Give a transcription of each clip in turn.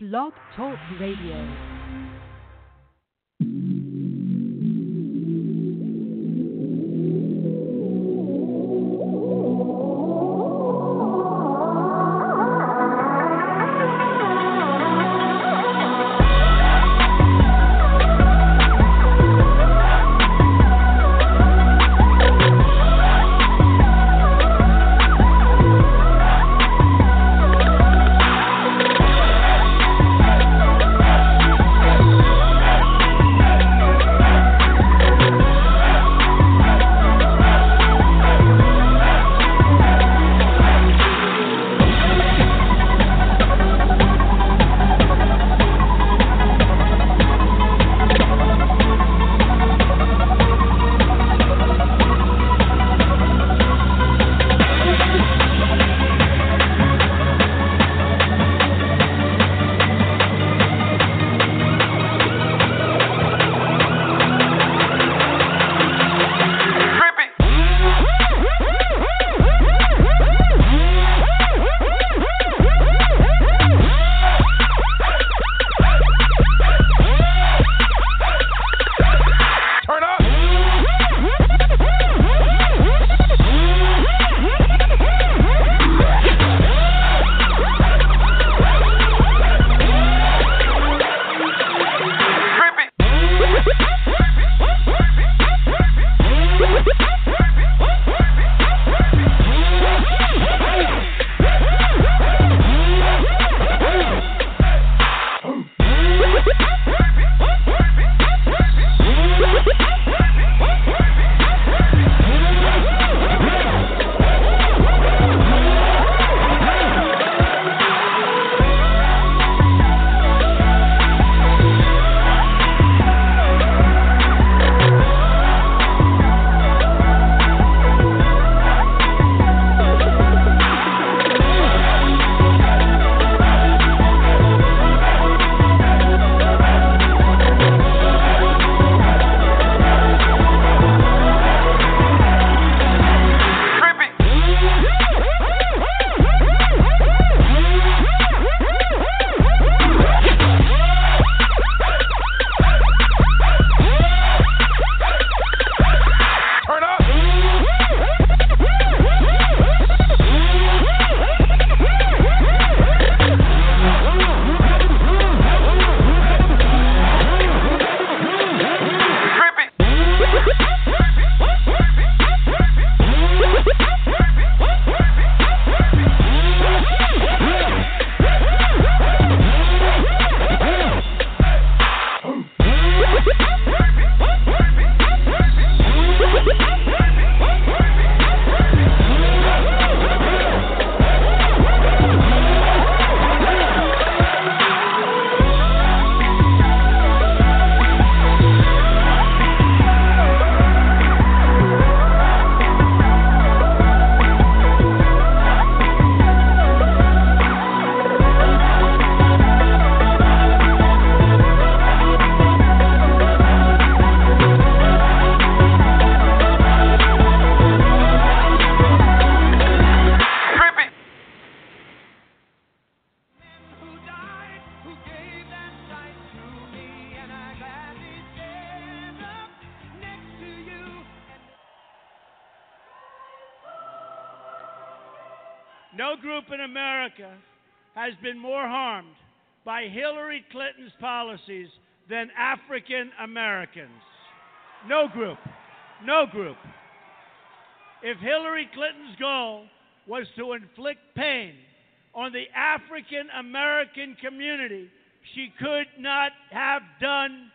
Blog Talk Radio. Than African Americans. No group. No group. If Hillary Clinton's goal was to inflict pain on the African American community, she could not have done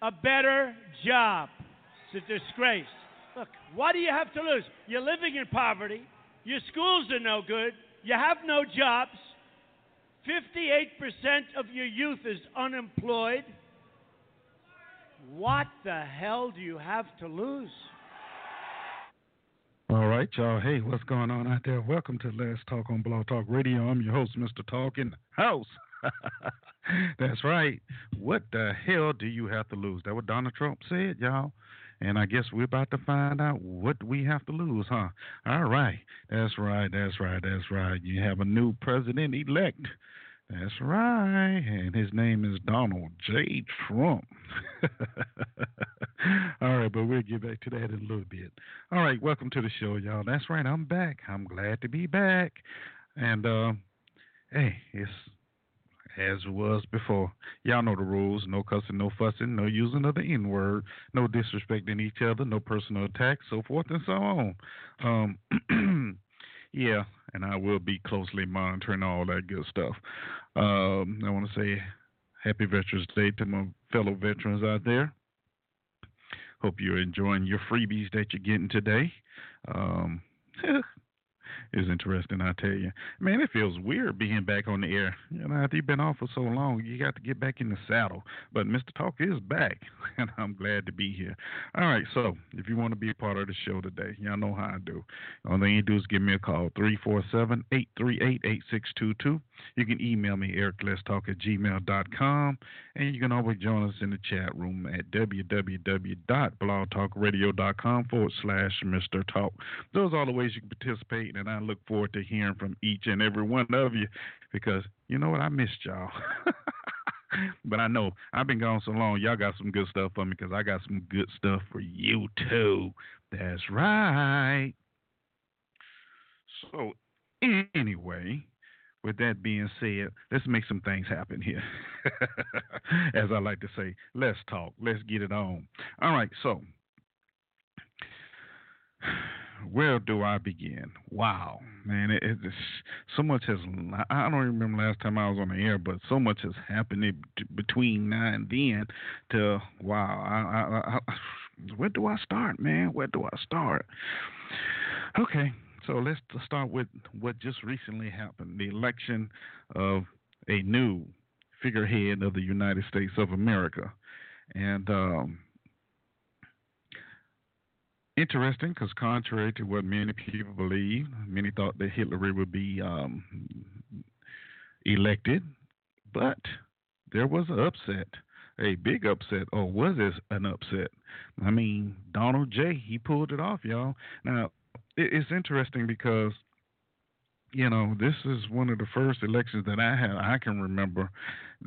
a better job. It's a disgrace. Look, what do you have to lose? You're living in poverty. Your schools are no good. You have no jobs. 58% of your youth is unemployed. What the hell do you have to lose? All right, y'all. Hey, what's going on out there? Welcome to Let's Talk on Blog Talk Radio. I'm your host, Mr. Talk in the House. That's right. What the hell do you have to lose? That what Donald Trump said, y'all. And I guess we're about to find out what we have to lose, huh? All right. That's right. That's right. That's right. You have a new president elect. That's right. And his name is Donald J. Trump. All right, but we'll get back to that in a little bit. All right, welcome to the show, y'all. That's right, I'm back. I'm glad to be back. And uh, hey, it's as was before. Y'all know the rules no cussing, no fussing, no using of the N word, no disrespecting each other, no personal attacks, so forth and so on. Um, yeah, and I will be closely monitoring all that good stuff. Um, I want to say happy Veterans Day to my fellow veterans out there. Hope you're enjoying your freebies that you're getting today. Um, is interesting, I tell you. Man, it feels weird being back on the air. You know, after you've been off for so long, you got to get back in the saddle. But Mr. Talk is back, and I'm glad to be here. All right, so if you want to be a part of the show today, y'all know how I do. All thing you do is give me a call, 347 838 8622. You can email me, ericletstalk at gmail.com, and you can always join us in the chat room at www.blogtalkradio.com forward slash Mr. Talk. Those are all the ways you can participate, and I look forward to hearing from each and every one of you because you know what? I missed y'all. but I know I've been gone so long. Y'all got some good stuff for me because I got some good stuff for you too. That's right. So, anyway, with that being said, let's make some things happen here. As I like to say, let's talk. Let's get it on. All right, so where do I begin? Wow, man, it, it's so much has. I don't remember last time I was on the air, but so much has happened between now and then. To wow, I, I, I, where do I start, man? Where do I start? Okay, so let's start with what just recently happened: the election of a new figurehead of the United States of America, and. Um, interesting because contrary to what many people believe, many thought that Hillary would be um, elected, but there was an upset, a big upset, or was this an upset? I mean, Donald J. He pulled it off, y'all. Now it's interesting because you know this is one of the first elections that I had I can remember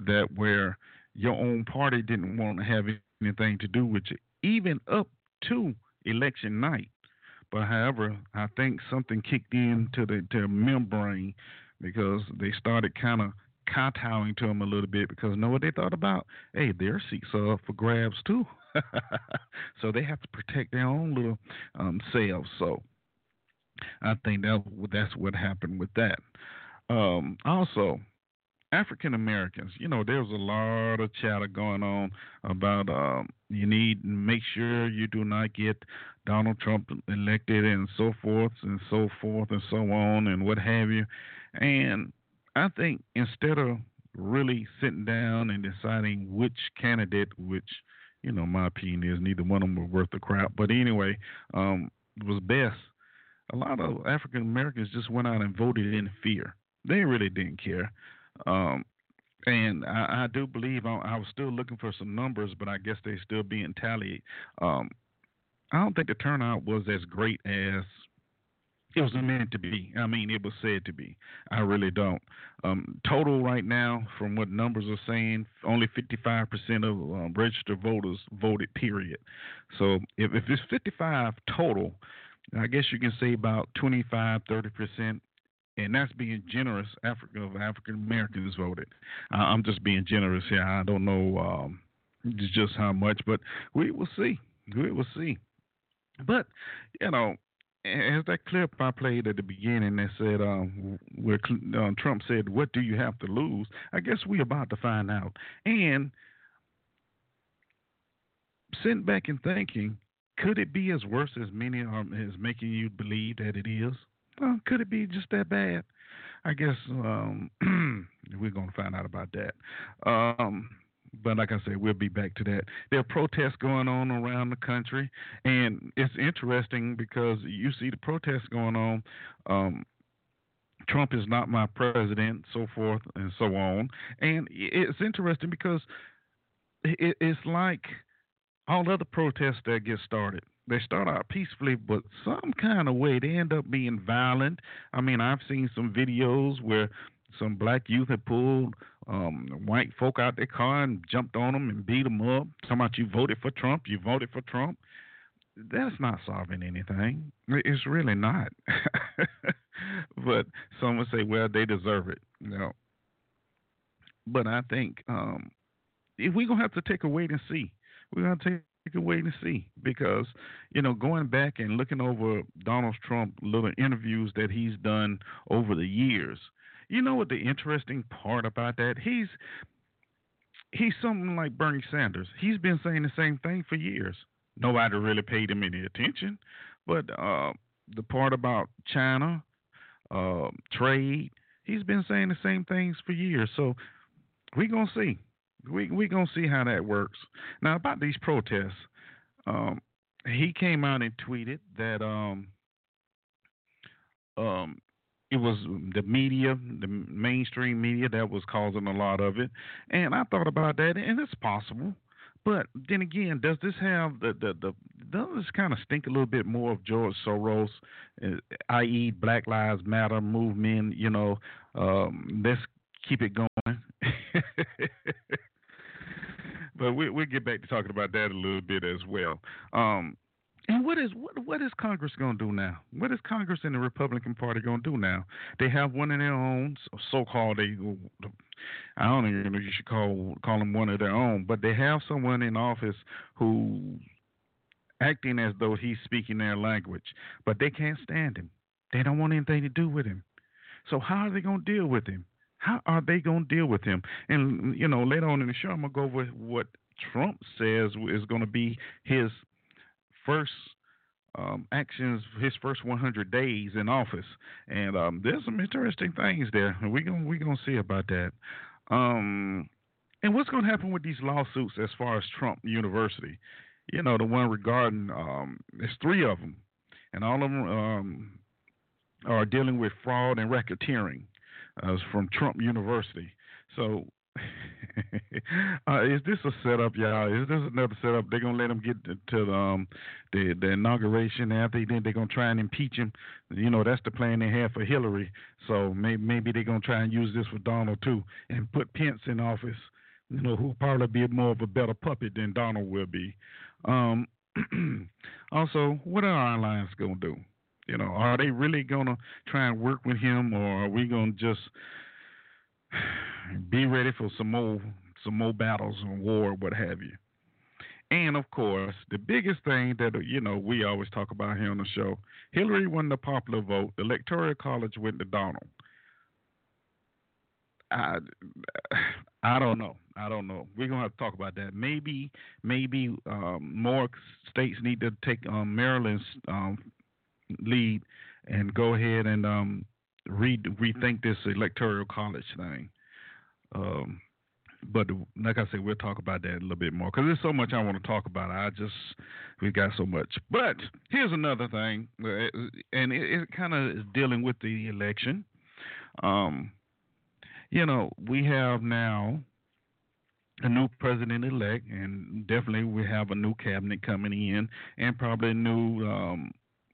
that where your own party didn't want to have anything to do with you, even up to election night. But however, I think something kicked into the to membrane because they started kind of kowtowing to them a little bit because know what they thought about? Hey, their seats are up for grabs too. so they have to protect their own little um, selves. So I think that that's what happened with that. Um, also, African Americans, you know, there's a lot of chatter going on about um, you need to make sure you do not get Donald Trump elected and so forth and so forth and so on and what have you. And I think instead of really sitting down and deciding which candidate, which, you know, my opinion is neither one of them were worth the crap, but anyway, um, was best. A lot of African Americans just went out and voted in fear. They really didn't care. Um, and I, I, do believe I, I, was still looking for some numbers, but I guess they're still being tallied. Um, I don't think the turnout was as great as it was meant to be. I mean, it was said to be. I really don't. Um, total right now, from what numbers are saying, only 55% of um, registered voters voted. Period. So if, if it's 55 total, I guess you can say about 25, 30 percent and that's being generous. Africa of African Americans voted. Uh, I'm just being generous here. I don't know um, just how much, but we will see. We will see. But you know, as that clip I played at the beginning that said, um, where uh, Trump said, "What do you have to lose?" I guess we're about to find out. And sitting back and thinking, could it be as worse as many are making you believe that it is? Well, could it be just that bad? I guess um, we're going to find out about that. Um, but like I said, we'll be back to that. There are protests going on around the country, and it's interesting because you see the protests going on. Um, Trump is not my president, so forth and so on. And it's interesting because it's like all other protests that get started they start out peacefully, but some kind of way they end up being violent. I mean, I've seen some videos where some black youth had pulled um, white folk out their car and jumped on them and beat them up. Talking about you voted for Trump, you voted for Trump. That's not solving anything. It's really not. but some would say, well, they deserve it. You know. But I think um, if we're gonna have to take a wait and see. We're gonna take a wait and see because you know going back and looking over Donald Trump little interviews that he's done over the years. You know what the interesting part about that? He's he's something like Bernie Sanders. He's been saying the same thing for years. Nobody really paid him any attention, but uh, the part about China, uh, trade, he's been saying the same things for years. So we're gonna see. We we gonna see how that works. Now about these protests, um, he came out and tweeted that um, um, it was the media, the mainstream media, that was causing a lot of it. And I thought about that, and it's possible. But then again, does this have the the, the does this kind of stink a little bit more of George Soros, uh, i.e., Black Lives Matter movement? You know, um, let's keep it going. but we, we'll get back to talking about that a little bit as well. Um, and what is what what is Congress going to do now? What is Congress and the Republican Party going to do now? They have one of their own, so-called they. I don't even know you should call call them one of their own, but they have someone in office who acting as though he's speaking their language, but they can't stand him. They don't want anything to do with him. So how are they going to deal with him? How are they going to deal with him? And you know, later on in the show, I'm gonna go over what Trump says is going to be his first um, actions, his first 100 days in office, and um, there's some interesting things there. We're gonna we gonna see about that. Um, and what's going to happen with these lawsuits as far as Trump University? You know, the one regarding um, there's three of them, and all of them um, are dealing with fraud and racketeering uh, from Trump University. So, uh, is this a setup, y'all? Is this another setup? They're gonna let him get to the, um, the the inauguration after then they're gonna try and impeach him. You know that's the plan they have for Hillary. So maybe maybe they're gonna try and use this for Donald too, and put Pence in office. You know who'll probably be more of a better puppet than Donald will be. Um, also, what are our alliance gonna do? You know, are they really gonna try and work with him, or are we gonna just be ready for some more some more battles and war, what have you? And of course, the biggest thing that you know we always talk about here on the show: Hillary won the popular vote. The Electoral College went to Donald. I, I don't know. I don't know. We're gonna have to talk about that. Maybe, maybe um, more states need to take um, Maryland's um, lead and go ahead and um, re- rethink this electoral college thing. Um, but like I said, we'll talk about that a little bit more because there's so much I want to talk about. I just we got so much. But here's another thing, uh, and it, it kind of is dealing with the election. Um, you know, we have now a new president elect, and definitely we have a new cabinet coming in, and probably a new um,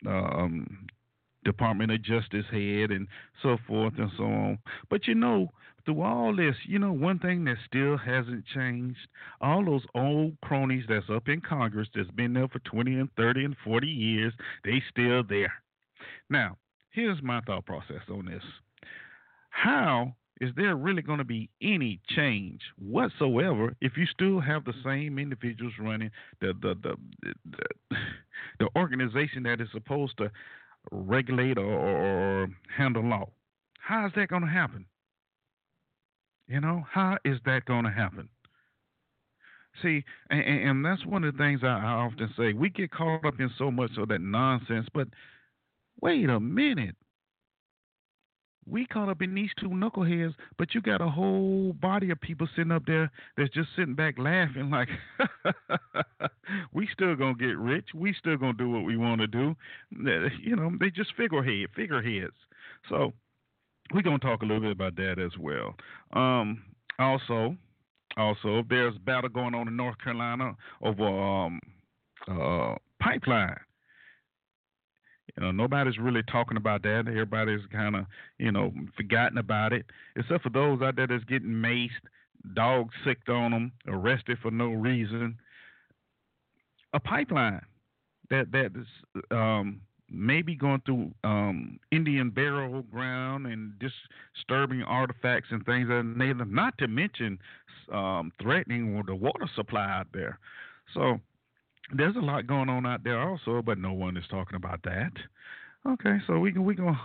um, Department of Justice head and so forth and so on. But you know, through all this, you know, one thing that still hasn't changed, all those old cronies that's up in Congress that's been there for 20 and 30 and 40 years, they still there. Now, here's my thought process on this. How is there really going to be any change whatsoever if you still have the same individuals running the the the the, the organization that is supposed to regulate or, or handle law? How is that going to happen? You know, how is that going to happen? See, and, and, that's one of the things I, I often say. We get caught up in so much of that nonsense, but wait a minute we caught up in these two knuckleheads, but you got a whole body of people sitting up there that's just sitting back laughing like we still gonna get rich, we still gonna do what we want to do. You know, they just figurehead figureheads. So we're gonna talk a little bit about that as well. Um, also, also there's battle going on in North Carolina over um, uh, pipeline You know, nobody's really talking about that. Everybody's kind of, you know, forgotten about it, except for those out there that's getting maced, dogs sicked on them, arrested for no reason. A pipeline that that is um, maybe going through um, Indian burial ground and disturbing artifacts and things of that nature, not to mention um, threatening the water supply out there. So there's a lot going on out there also, but no one is talking about that. Okay, so we can we can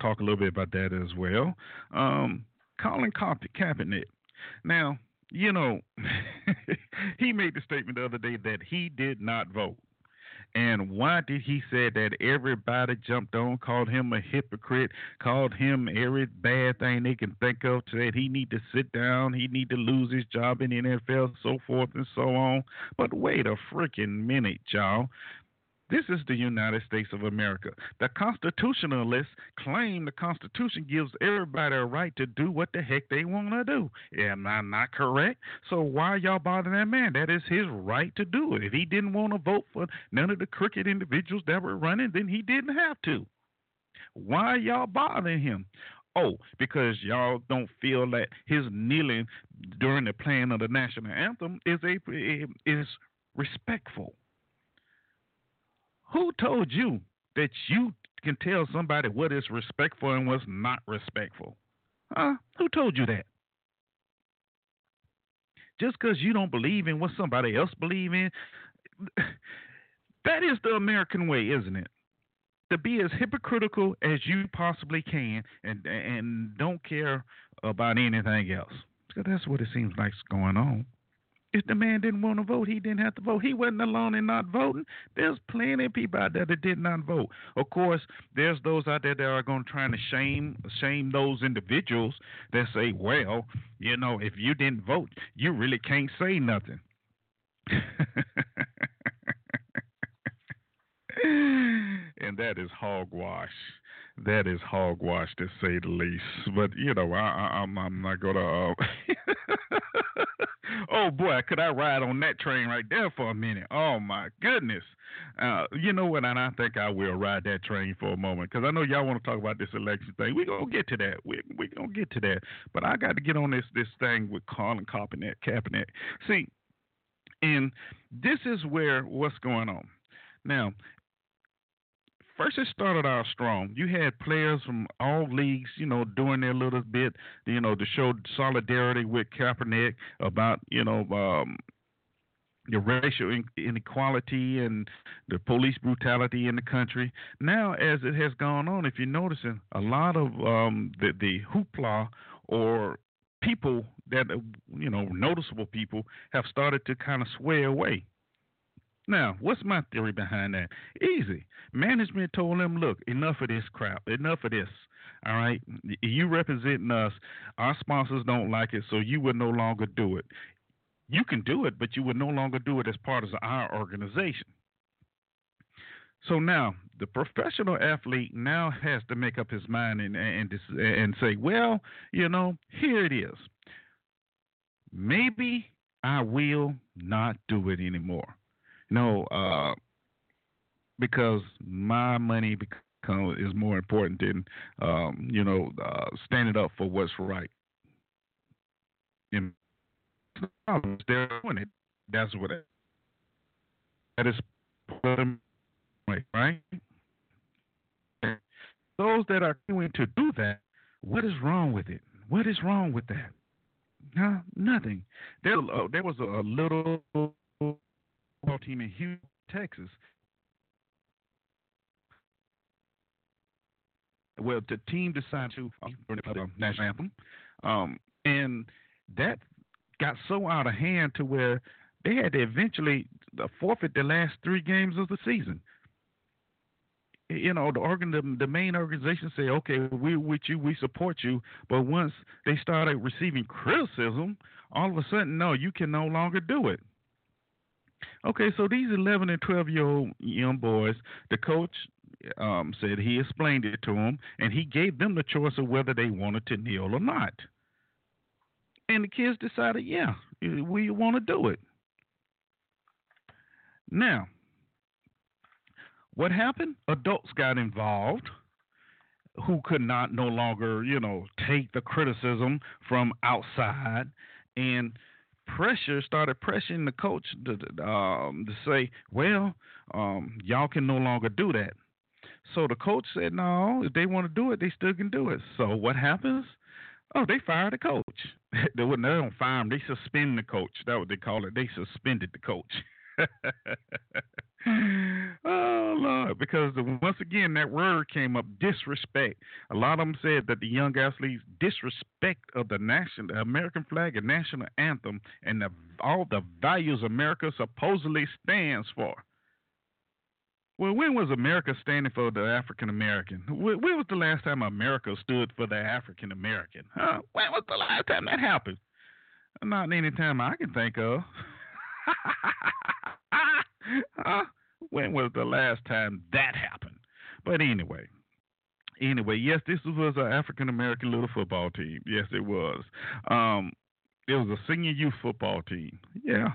talk a little bit about that as well. Um, Colin Kaepernick. Now, you know, he made the statement the other day that he did not vote. And why did he say that everybody jumped on, called him a hypocrite, called him every bad thing they can think of, said he need to sit down, he need to lose his job in the NFL, so forth and so on. But wait a freaking minute, y'all. This is the United States of America. The constitutionalists claim the Constitution gives everybody a right to do what the heck they want to do. Am I not correct? So why y'all bothering that man? That is his right to do it. If he didn't want to vote for none of the crooked individuals that were running, then he didn't have to. Why y'all bothering him? Oh, because y'all don't feel that his kneeling during the playing of the national anthem is a is respectful. Who told you that you can tell somebody what is respectful and what's not respectful? Huh? Who told you that? Just because you don't believe in what somebody else believe in, that is the American way, isn't it? To be as hypocritical as you possibly can and and don't care about anything else. Because that's what it seems like's going on. If the man didn't want to vote, he didn't have to vote. He wasn't alone in not voting. There's plenty of people out there that did not vote. Of course, there's those out there that are going to try to shame shame those individuals that say, well, you know, if you didn't vote, you really can't say nothing. and that is hogwash that is hogwash to say the least. But you know, I, am I'm, I'm not gonna. Uh... oh boy, could I ride on that train right there for a minute? Oh my goodness. Uh, you know what? And I think I will ride that train for a moment because I know y'all want to talk about this election thing. We're gonna get to that. We we gonna get to that. But I got to get on this this thing with Colin Kaepernick. Kaepernick. See, and this is where what's going on. Now, first it started out strong. You had players from all leagues, you know, doing their little bit, you know, to show solidarity with Kaepernick about, you know, um, the racial inequality and the police brutality in the country. Now, as it has gone on, if you're noticing, a lot of um, the the hoopla or people that you know noticeable people have started to kind of sway away now, what's my theory behind that? Easy. Management told them, look, enough of this crap. Enough of this. All right. You representing us. Our sponsors don't like it, so you would no longer do it. You can do it, but you would no longer do it as part of our organization. So now the professional athlete now has to make up his mind and and and say, well, you know, here it is. Maybe I will not do it anymore. No, uh, because my money become, is more important than um, you know uh, standing up for what's right. And they're doing it. That's what it, that is right. right. those that are going to do that, what is wrong with it? What is wrong with that? No, nothing. There, uh, there was a, a little football team in Houston, Texas. Well, the team decided to uh, the national anthem, um, and that got so out of hand to where they had to eventually forfeit the last three games of the season. You know, the organ, the, the main organization said, "Okay, we're with you, we support you," but once they started receiving criticism, all of a sudden, no, you can no longer do it. Okay, so these 11 and 12 year old young boys, the coach um, said he explained it to them, and he gave them the choice of whether they wanted to kneel or not. And the kids decided, yeah, we want to do it. Now, what happened? Adults got involved who could not no longer, you know, take the criticism from outside and pressure started pressuring the coach to, um, to say, well, um, y'all can no longer do that. So the coach said, no, if they want to do it, they still can do it. So what happens? Oh, they fired the coach. they wouldn't. They don't fire him. They suspend the coach. That's what they call it. They suspended the coach. oh Lord, because the, once again that word came up, disrespect. A lot of them said that the young athletes disrespect of the national, the American flag and national anthem, and the, all the values America supposedly stands for. Well, when was America standing for the African American? When was the last time America stood for the African American? Huh? When was the last time that happened? Not any time I can think of. huh? When was the last time that happened? But anyway, anyway, yes, this was an African American little football team. Yes, it was. Um, it was a senior youth football team. Yeah.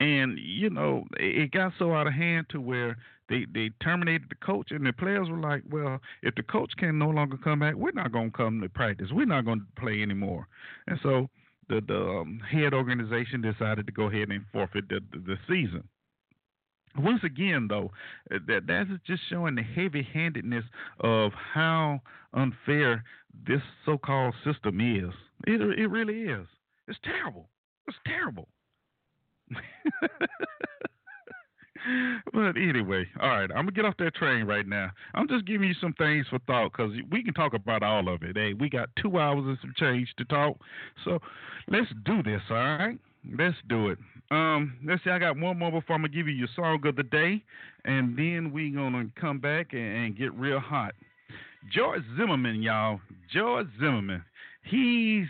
And you know, it got so out of hand to where they they terminated the coach, and the players were like, "Well, if the coach can no longer come back, we're not going to come to practice. We're not going to play anymore." And so the the um, head organization decided to go ahead and forfeit the, the, the season. Once again, though, uh, that that is just showing the heavy-handedness of how unfair this so-called system is. It it really is. It's terrible. It's terrible. but anyway, all right, I'm gonna get off that train right now. I'm just giving you some things for thought because we can talk about all of it. Hey, we got two hours and some change to talk, so let's do this. All right, let's do it. Um, let's see. I got one more before I'm gonna give you your song of the day, and then we gonna come back and, and get real hot. George Zimmerman, y'all. George Zimmerman. He's,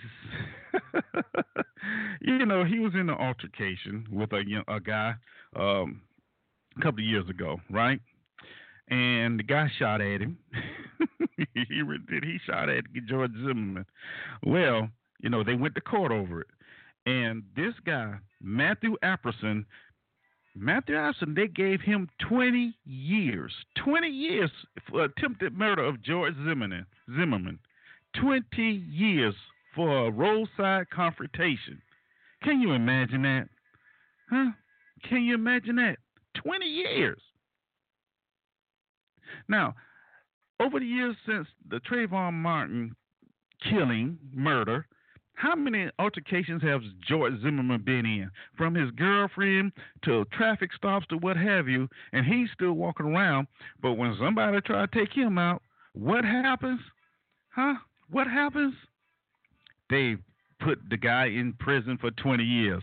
you know, he was in an altercation with a a guy. Um, a couple of years ago, right? And the guy shot at him. he did. He shot at George Zimmerman. Well, you know, they went to court over it. And this guy, Matthew Apperson, Matthew Apperson, they gave him 20 years. 20 years for attempted murder of George Zimmerman. Zimmerman. 20 years for a roadside confrontation. Can you imagine that? Huh? Can you imagine that? 20 years. Now, over the years since the Trayvon Martin killing, murder, how many altercations has George Zimmerman been in? From his girlfriend to traffic stops to what have you, and he's still walking around. But when somebody try to take him out, what happens? Huh? What happens? They put the guy in prison for 20 years.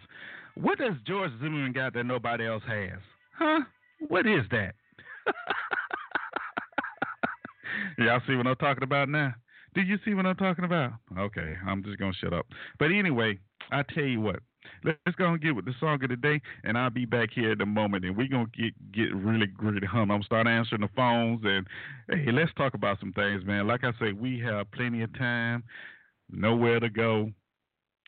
What does George Zimmerman got that nobody else has? Huh? What is that? Y'all see what I'm talking about now? Do you see what I'm talking about? Okay, I'm just gonna shut up. But anyway, I tell you what. Let's go and get with the song of the day, and I'll be back here in a moment, and we're gonna get get really gritty. hum. I'm start answering the phones, and hey, let's talk about some things, man. Like I say, we have plenty of time, nowhere to go,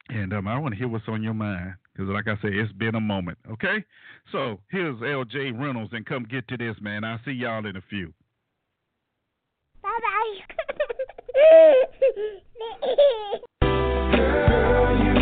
and um, I want to hear what's on your mind. Because, like I said, it's been a moment. Okay? So here's LJ Reynolds, and come get to this, man. I'll see y'all in a few. Bye bye. back to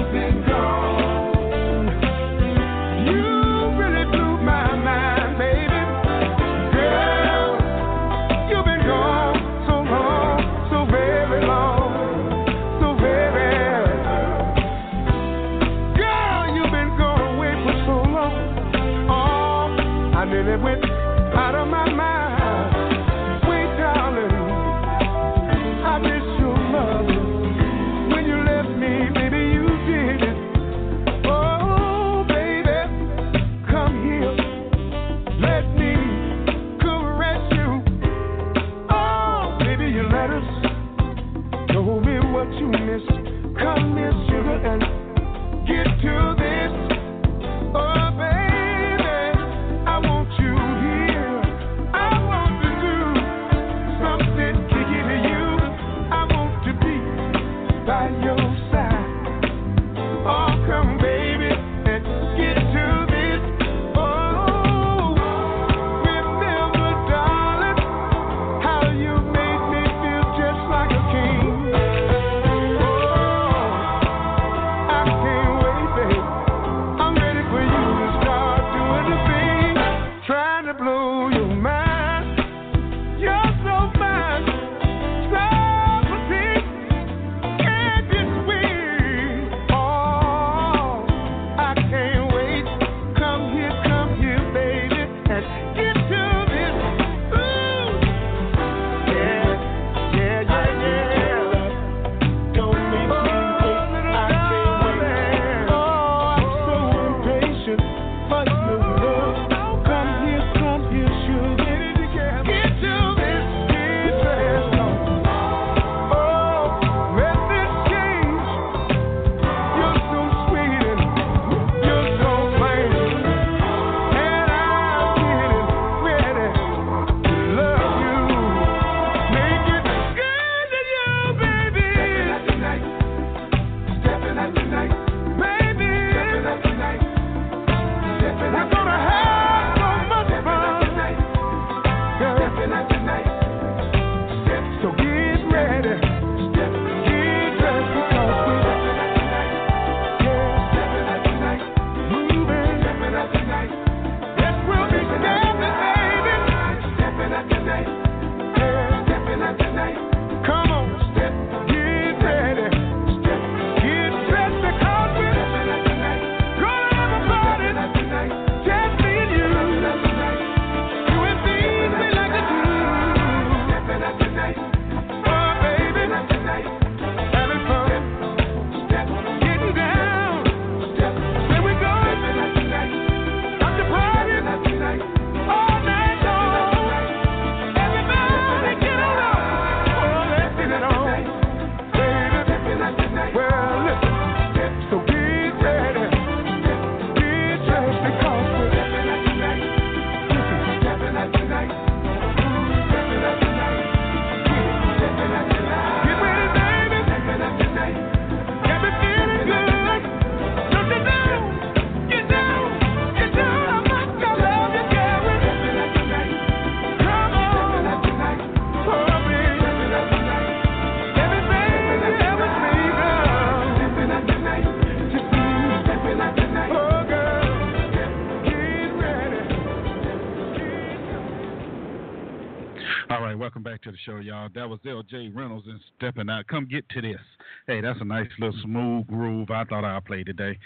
show, y'all. That was L.J. Reynolds and stepping out. Come get to this. Hey, that's a nice little smooth groove. I thought I'd play today.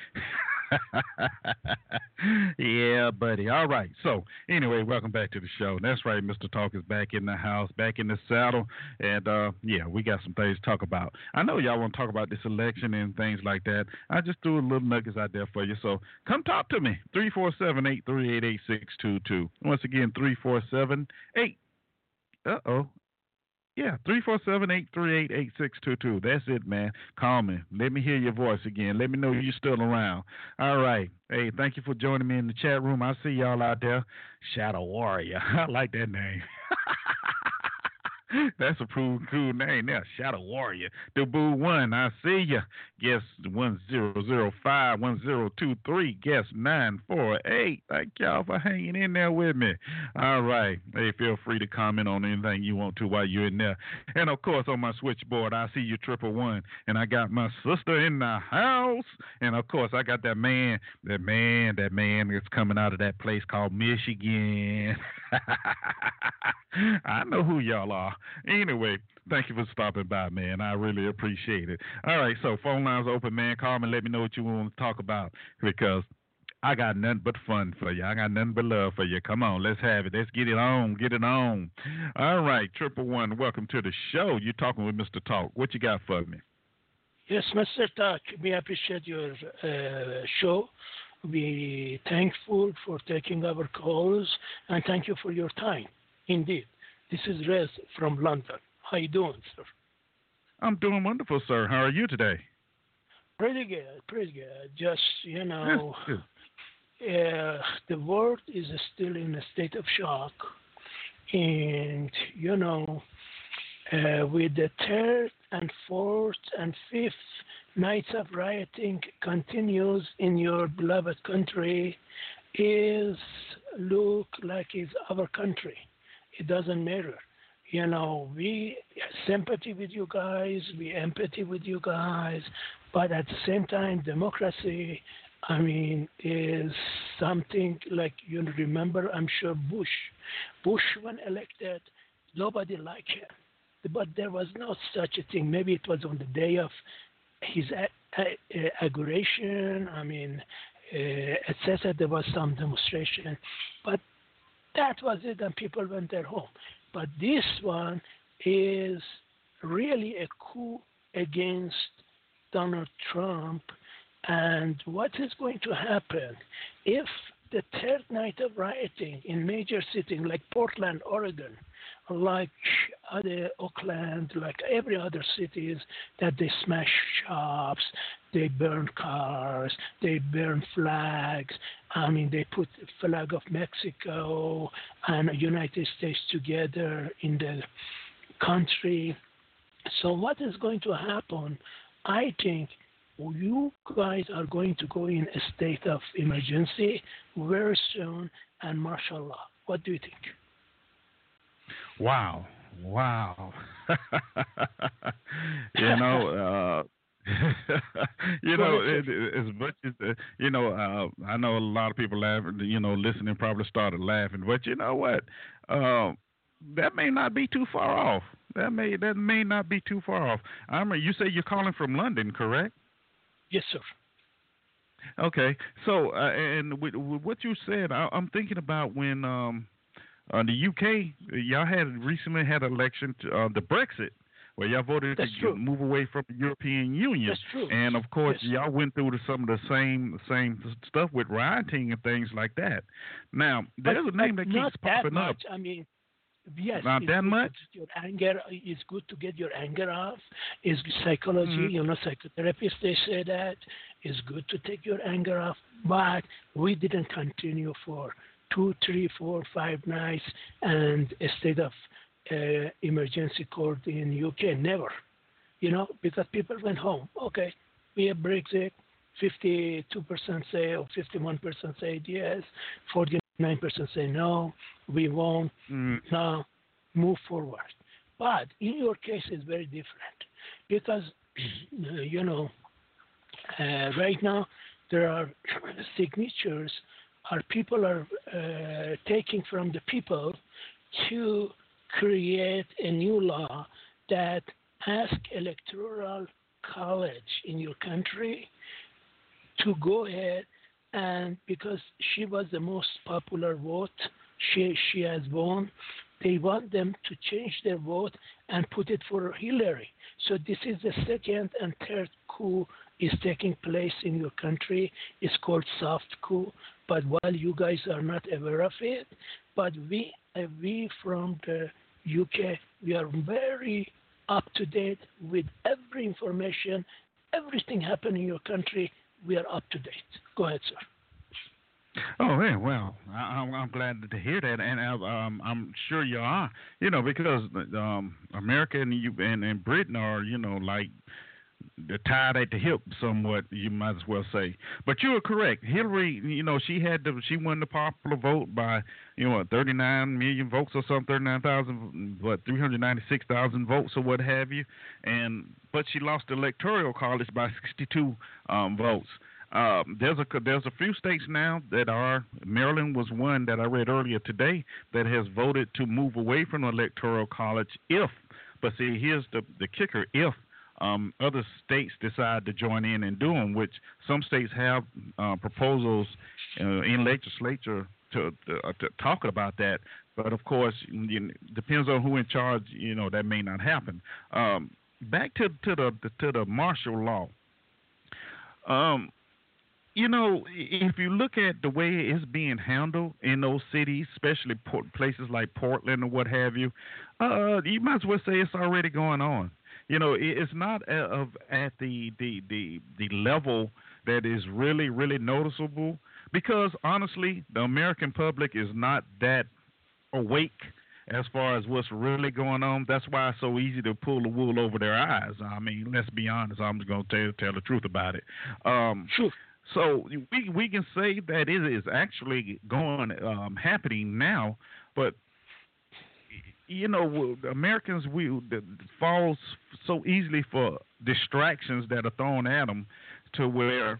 yeah, buddy. All right. So, anyway, welcome back to the show. That's right. Mr. Talk is back in the house, back in the saddle. And, uh, yeah, we got some things to talk about. I know y'all want to talk about this election and things like that. I just threw a little nuggets out there for you. So, come talk to me. 347 838 8622. Once again, 347 8. Uh oh. Yeah, 347-838-8622. That's it, man. Call me. Let me hear your voice again. Let me know you're still around. All right. Hey, thank you for joining me in the chat room. I see y'all out there. Shadow Warrior. I like that name. That's a cool, cool name there. Shadow Warrior. The Boo one, I see ya. Guess 1005 1023. Guess 948. Thank y'all for hanging in there with me. All right. Hey, feel free to comment on anything you want to while you're in there. And of course, on my switchboard, I see you triple one. And I got my sister in the house. And of course, I got that man, that man, that man that's coming out of that place called Michigan. I know who y'all are. Anyway, thank you for stopping by, man. I really appreciate it. All right, so phone lines open, man. Call me. Let me know what you want to talk about because I got nothing but fun for you. I got nothing but love for you. Come on, let's have it. Let's get it on. Get it on. All right, triple one. Welcome to the show. You're talking with Mr. Talk. What you got for me? Yes, Mr. Talk. We appreciate your uh, show. We thankful for taking our calls and thank you for your time. Indeed. This is Rez from London. How you doing, sir? I'm doing wonderful, sir. How are you today? Pretty good, pretty good. Just you know, uh, the world is still in a state of shock, and you know, uh, with the third and fourth and fifth nights of rioting continues in your beloved country, is look like it's our country it doesn't matter. You know, we sympathy with you guys, we empathy with you guys, but at the same time, democracy, I mean, is something like you remember. I'm sure Bush, Bush when elected, nobody liked him, but there was no such a thing. Maybe it was on the day of his inauguration. I mean, uh, etc. There was some demonstration, but that was it, and people went their home. But this one is really a coup against Donald Trump. And what is going to happen if the third night of rioting in major cities like Portland, Oregon, like other Oakland, like every other cities, that they smash shops, they burn cars, they burn flags. I mean, they put the flag of Mexico and United States together in the country. So what is going to happen? I think you guys are going to go in a state of emergency very soon and martial law. What do you think? Wow. Wow. you know, uh, you know, it, it, as much as uh, you know, uh, I know a lot of people laughing. You know, listening probably started laughing, but you know what? Uh, that may not be too far off. That may that may not be too far off. I remember you say you're calling from London, correct? Yes, sir. Okay, so uh, and with, with, what you said, I, am thinking about when um, uh, the UK, y'all had recently had an election, to, uh, the Brexit, where y'all voted That's to true. move away from the European Union. That's true. And of course, yes. y'all went through some of the same same stuff with rioting and things like that. Now, there's but, a name that keeps not popping that up. I mean, yes, Not that much. Your anger is good to get your anger off. Is psychology. Mm-hmm. You know, psychotherapists they say that it's good to take your anger off. But we didn't continue for two, three, four, five nights and a state of uh, emergency court in UK. Never, you know, because people went home. Okay, we have Brexit. 52% say or 51% say yes, 49% say no, we won't. Mm. Now move forward. But in your case, it's very different because, you know, uh, right now there are signatures our people are uh, taking from the people to create a new law that ask electoral college in your country to go ahead and because she was the most popular vote she she has won they want them to change their vote and put it for Hillary. So this is the second and third coup is taking place in your country. It's called soft coup. But while you guys are not aware of it, but we uh, we from the UK we are very up to date with every information, everything happening in your country. We are up to date. Go ahead, sir. Oh, yeah, well, I, am I'm glad to hear that, and uh, um, I'm sure you are. You know, because um, America and you and, and Britain are, you know, like tied at the hip, somewhat. You might as well say. But you are correct. Hillary, you know, she had the she won the popular vote by, you know, 39 million votes or something, 39,000, what 396,000 votes or what have you, and but she lost the electoral college by 62 um, votes. Um, there's a there's a few states now that are Maryland was one that I read earlier today that has voted to move away from the electoral college if but see here's the the kicker if um, other states decide to join in and do them, which some states have uh, proposals uh, in legislature to, to, uh, to, talk about that. But of course, it depends on who in charge. You know that may not happen. Um, back to to the to the martial law. Um, you know, if you look at the way it's being handled in those cities, especially places like Portland or what have you, uh, you might as well say it's already going on. You know, it's not of at the the the the level that is really really noticeable because honestly, the American public is not that awake as far as what's really going on. That's why it's so easy to pull the wool over their eyes. I mean, let's be honest. I'm just going to tell tell the truth about it. Um, True. So we we can say that it is actually going um, happening now, but you know Americans we falls so easily for distractions that are thrown at them to where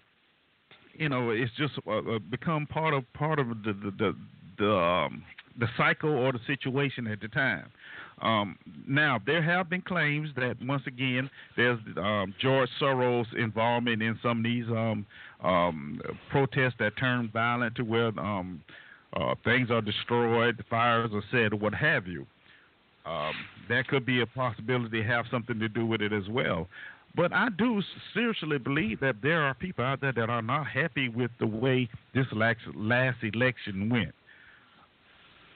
you know it's just uh, uh become part of part of the the the, the, um, the cycle or the situation at the time. Um, now, there have been claims that once again there's um, George Soros' involvement in some of these um, um protests that turn violent to where um, uh, things are destroyed, fires are set, what have you. Um, that could be a possibility, have something to do with it as well. But I do seriously believe that there are people out there that are not happy with the way this last election went.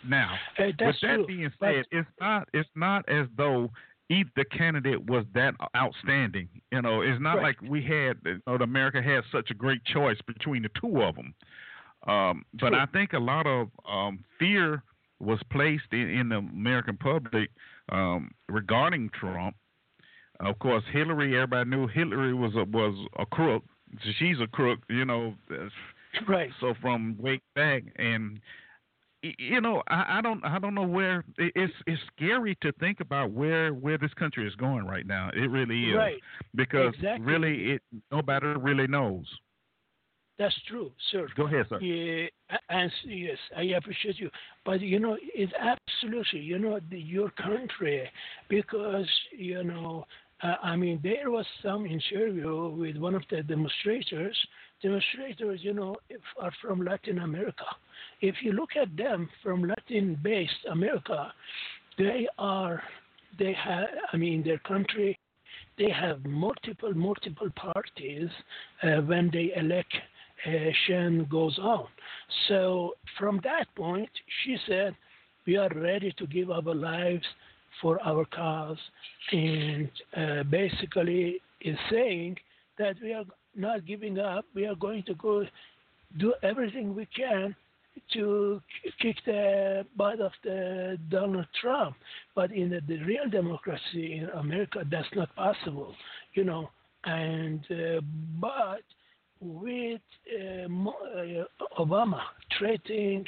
Now, uh, with that true. being said, it's not it's not as though either candidate was that outstanding. You know, it's not right. like we had you know, America had such a great choice between the two of them. Um, but I think a lot of um, fear was placed in, in the American public um, regarding Trump. Of course, Hillary. Everybody knew Hillary was a, was a crook. She's a crook, you know. Right. So from way back, and you know, I, I don't, I don't know where it's. It's scary to think about where where this country is going right now. It really is, right. because exactly. really, it nobody really knows. That's true, sir. Go ahead, sir. Yeah, and yes, I appreciate you. But you know, it's absolutely, you know, the, your country, because you know, uh, I mean, there was some interview with one of the demonstrators. Demonstrators, you know, are from Latin America. If you look at them from Latin-based America, they are, they have, I mean, their country they have multiple multiple parties uh, when they elect Shen goes on. So from that point, she said, we are ready to give our lives for our cause, and uh, basically is saying that we are not giving up. We are going to go do everything we can to kick the butt of the Donald Trump. But in the, the real democracy in America, that's not possible, you know. And uh, but with uh, uh, Obama threatening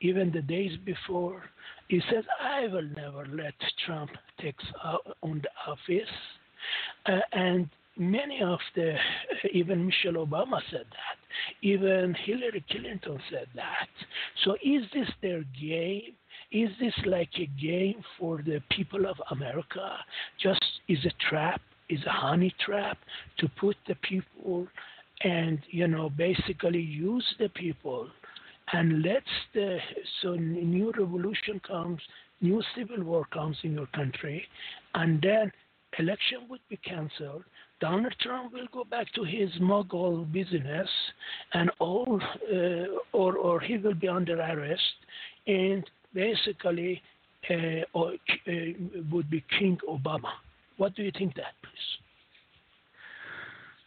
even the days before, he said, I will never let Trump take on the office. Uh, and many of the, even Michelle Obama said that. Even Hillary Clinton said that. So is this their game? Is this like a game for the people of America? Just is a trap, is a honey trap to put the people and you know basically use the people and let's the so new revolution comes, new civil war comes in your country, and then election would be cancelled. Donald Trump will go back to his mogul business, and all, uh, or or he will be under arrest, and basically, uh, or, uh, would be King Obama. What do you think that, please?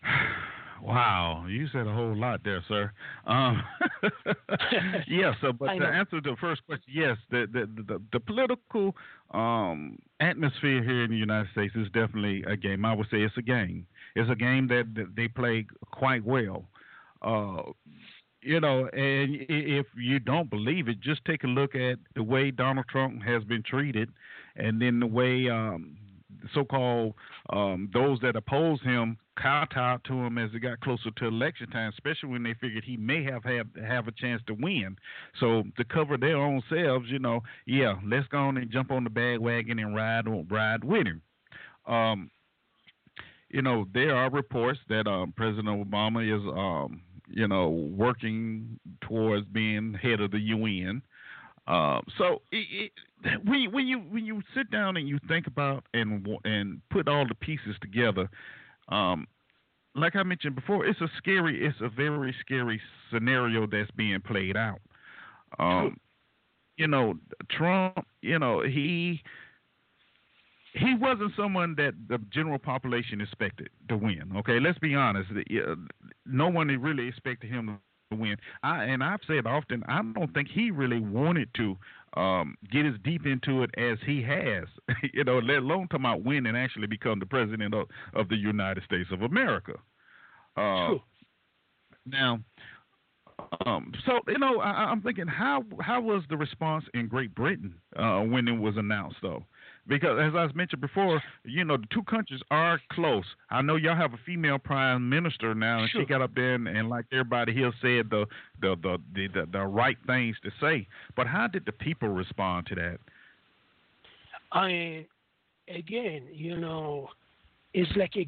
Wow, you said a whole lot there, sir. Um, yeah, so but to answer the first question, yes, the the the, the political um, atmosphere here in the United States is definitely a game. I would say it's a game. It's a game that, that they play quite well. Uh, you know, and if you don't believe it, just take a look at the way Donald Trump has been treated, and then the way um, so-called um, those that oppose him kowtowed to him as it got closer to election time, especially when they figured he may have have, have a chance to win. So to cover their own selves, you know, yeah, let's go on and jump on the bandwagon and ride on ride with him. Um, you know, there are reports that um, President Obama is, um, you know, working towards being head of the UN. Um, so it, it, when when you when you sit down and you think about and and put all the pieces together, um, like I mentioned before, it's a scary, it's a very scary scenario that's being played out. Um, you know, Trump, you know, he he wasn't someone that the general population expected to win. Okay, let's be honest. No one really expected him to win. I and I've said often, I don't think he really wanted to um, get as deep into it as he has. you know, let alone come out win and actually become the president of, of the United States of America. Uh, now, um, so you know, I, am thinking, how how was the response in Great Britain uh, when it was announced, though? Because as I mentioned before, you know the two countries are close. I know y'all have a female prime minister now, and sure. she got up there and, and like everybody here said the the, the the the the right things to say. But how did the people respond to that? I again, you know, it's like a,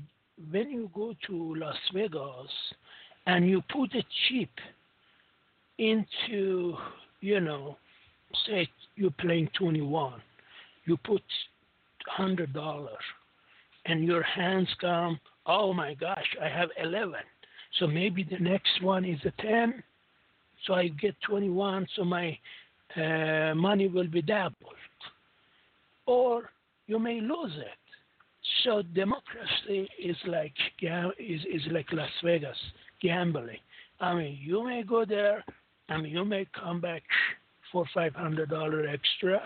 when you go to Las Vegas and you put a chip into, you know, say you're playing 21 you put hundred dollars and your hands come oh my gosh i have 11 so maybe the next one is a 10 so i get 21 so my uh, money will be doubled. Or you may lose it. So democracy is like is, is like las vegas gambling. I mean you may go there and you may come back for five hundred dollar extra,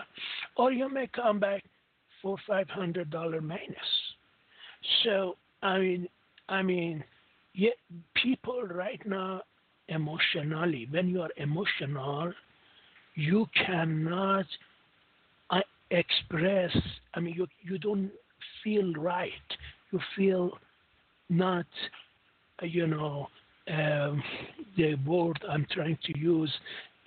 or you may come back for five hundred dollar minus. So I mean, I mean, yet people right now emotionally, when you are emotional, you cannot uh, express. I mean, you you don't feel right. You feel not, uh, you know, um, the word I'm trying to use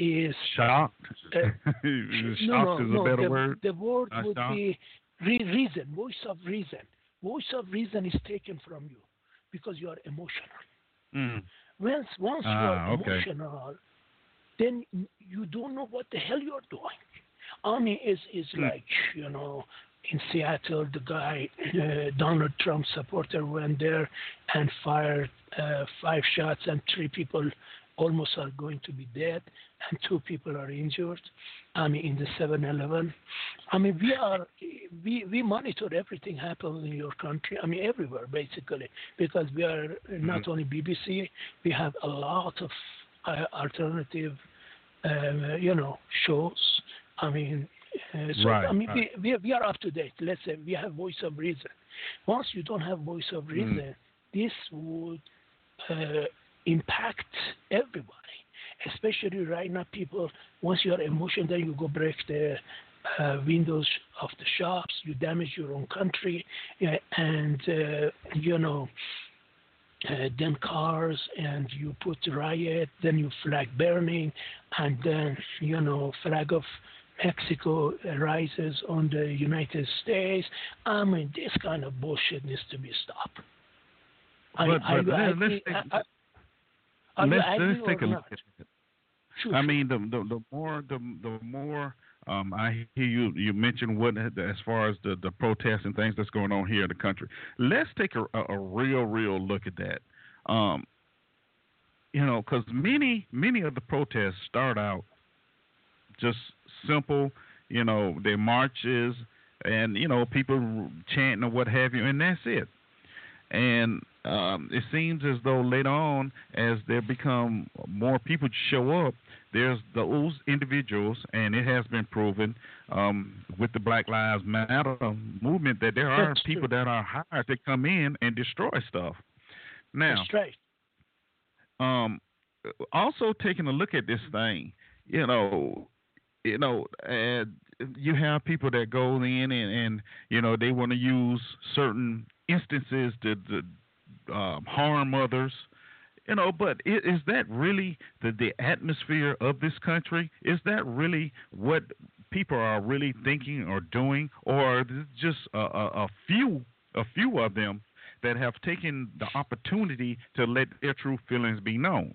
is shocked. Uh, shocked no, no, is no, a better the, word. The word Not would shocked? be re- reason, voice of reason. Voice of reason is taken from you because you are emotional. Mm. Once once Ah, you are okay. emotional, then you don't know what the hell you're doing. Army is is Hmm. like you know in Seattle, the guy uh, Donald Trump supporter went there and fired uh, five shots, and three people almost are going to be dead, and two people are injured. I mean, in the 7-Eleven. I mean, we are we we monitor everything happening in your country. I mean, everywhere basically, because we are not only BBC, we have a lot of uh, alternative, uh, you know, shows. I mean, uh, so Right, I mean, right. we, we we are up to date. Let's say we have voice of reason. Once you don't have voice of reason, this would uh, impact everybody. Especially right now, people. Once you are emotional, then you go break the uh, windows of the shops. You damage your own country, uh, and uh, you know. Uh, then cars and you put riot, then you flag burning, and then you know flag of Mexico rises on the United States. I mean, this kind of bullshit needs to be stopped. I- But, are but you let- agree- let's I- I- are let's, let's take a look at it. Sure, I sure. mean, the, the the more the the more um, I hear you you mentioned what as far as the the protests and things that's going on here in the country. Let's take a, a, a real real look at that. Um, you know, because many many of the protests start out just simple. You know, their marches and you know people chanting or what have you, and that's it. And um, it seems as though later on, as there become more people to show up, there's those individuals, and it has been proven um, with the Black Lives Matter movement that there are That's people true. that are hired to come in and destroy stuff. Now, um, also taking a look at this thing, you know, you know, uh, you have people that go in and, and you know they want to use certain instances to um, harm others. You know, but is that really the the atmosphere of this country? Is that really what people are really thinking or doing, or just a, a, a few a few of them that have taken the opportunity to let their true feelings be known?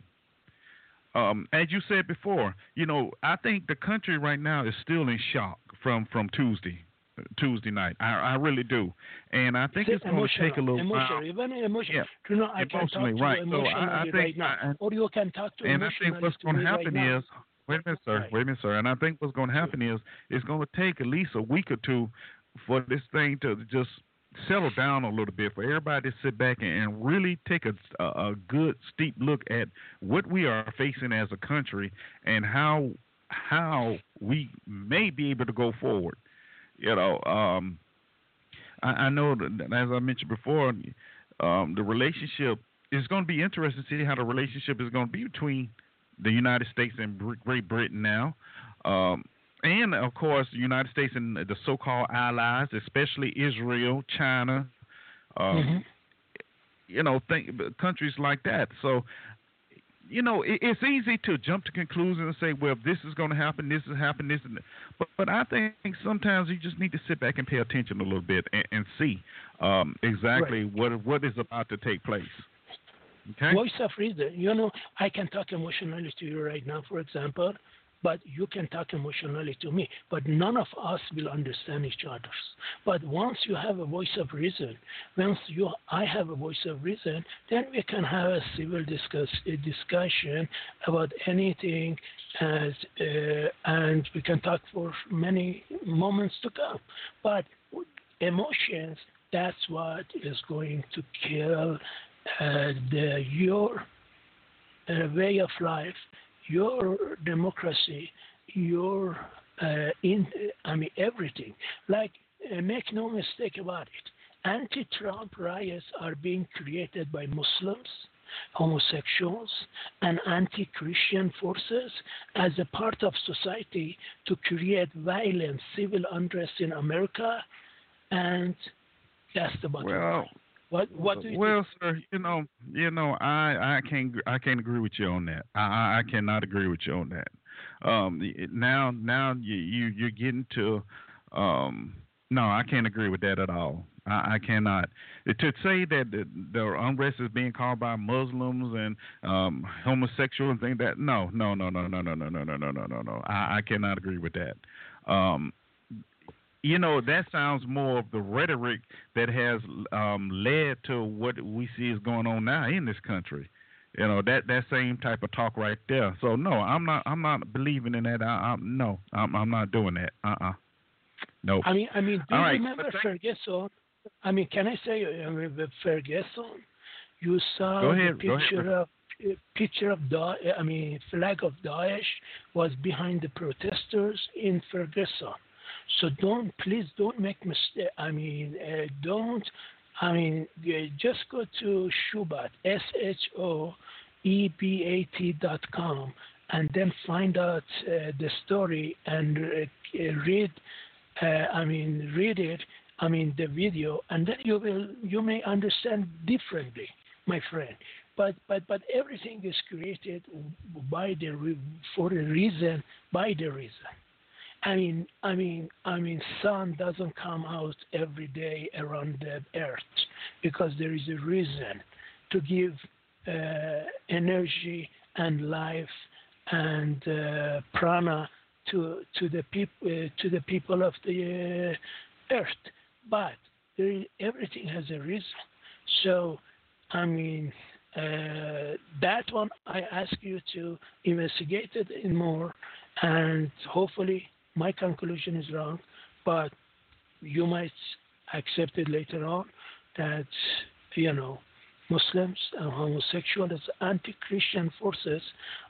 Um, as you said before, you know, I think the country right now is still in shock from from Tuesday, Tuesday night. I, I really do, and I think it's going to take a little emotional, while. even emotional. Yeah, You know, I emotionally, right. So I- I think right now, I- or you can talk to And I think what's going to happen now. is, wait a minute, sir, Right. wait a minute, sir, and I think what's going to happen is it's going to take at least a week or two for this thing to just settle down a little bit for everybody to sit back and, really take a, a, a good steep look at what we are facing as a country and how how we may be able to go forward. You know, um, I, I know that as I mentioned before, um, the relationship is going to be interesting to see how the relationship is going to be between the United States and Great Britain now. Um, and of course, the United States and the so-called allies, especially Israel, China, um, Mhm. you know, think, countries like that. So, you know, it, it's easy to jump to conclusions and say, well, this is going to happen, this is happening, this, and but but I think sometimes you just need to sit back and pay attention a little bit and, and see um, exactly what what is about to take place. Okay. Voice of reason. You know, I can talk emotionally to you right now, for example, but you can talk emotionally to me. But none of us will understand each other. But once you have a voice of reason, once you, I have a voice of reason, then we can have a civil discuss, a discussion about anything, as, uh, and we can talk for many moments to come. But emotions, that's what is going to kill uh, the, your uh, way of life, your democracy, your uh, in, I mean everything. Like, uh, make no mistake about it. Anti-Trump riots are being created by Muslims, homosexuals, and anti-Christian forces as a part of society to create violence, civil unrest in America, and that's the bottom line. Well, What what do you well, sir, you know, you know, I I can't I can't agree with you on that. I I, I cannot agree with you on that. Um, now now you you you're getting to, um, no, I can't agree with that at all. I, I cannot. To say that the, the unrest is being caused by Muslims and um, homosexual and things that no no no no no no no no no no no no no. I, I cannot agree with that. Um, you know that sounds more of the rhetoric that has um, led to what we see is going on now in this country. You know that that same type of talk right there. So no, I'm not I'm not believing in that. I, I'm no, I'm I'm not doing that. Uh uh Nope. I mean, I mean, do All you right, remember Ferguson? I mean, can I say uh, with Ferguson? You saw Go the ahead, go ahead. picture of uh, picture of Da- I mean, flag of Daesh was behind the protesters in Ferguson. So don't, please, don't make mistake. I mean, uh, don't. I mean, uh, just go to Shoebat, S H O E B A T dot com, and then find out uh, the story and uh, read. Uh, I mean, read it. I mean, the video, and then you will you may understand differently, my friend. But but but everything is created by the for a reason by the reason, I mean, I mean, I mean, sun doesn't come out every day around the earth because there is a reason to give uh, energy and life and uh, prana to to the people uh, to the people of the uh, earth. But there, everything has a reason. So, I mean, uh, that one I ask you to investigate it more, and hopefully my conclusion is wrong, but you might accept it later on that you know Muslims and homosexuals anti-Christian forces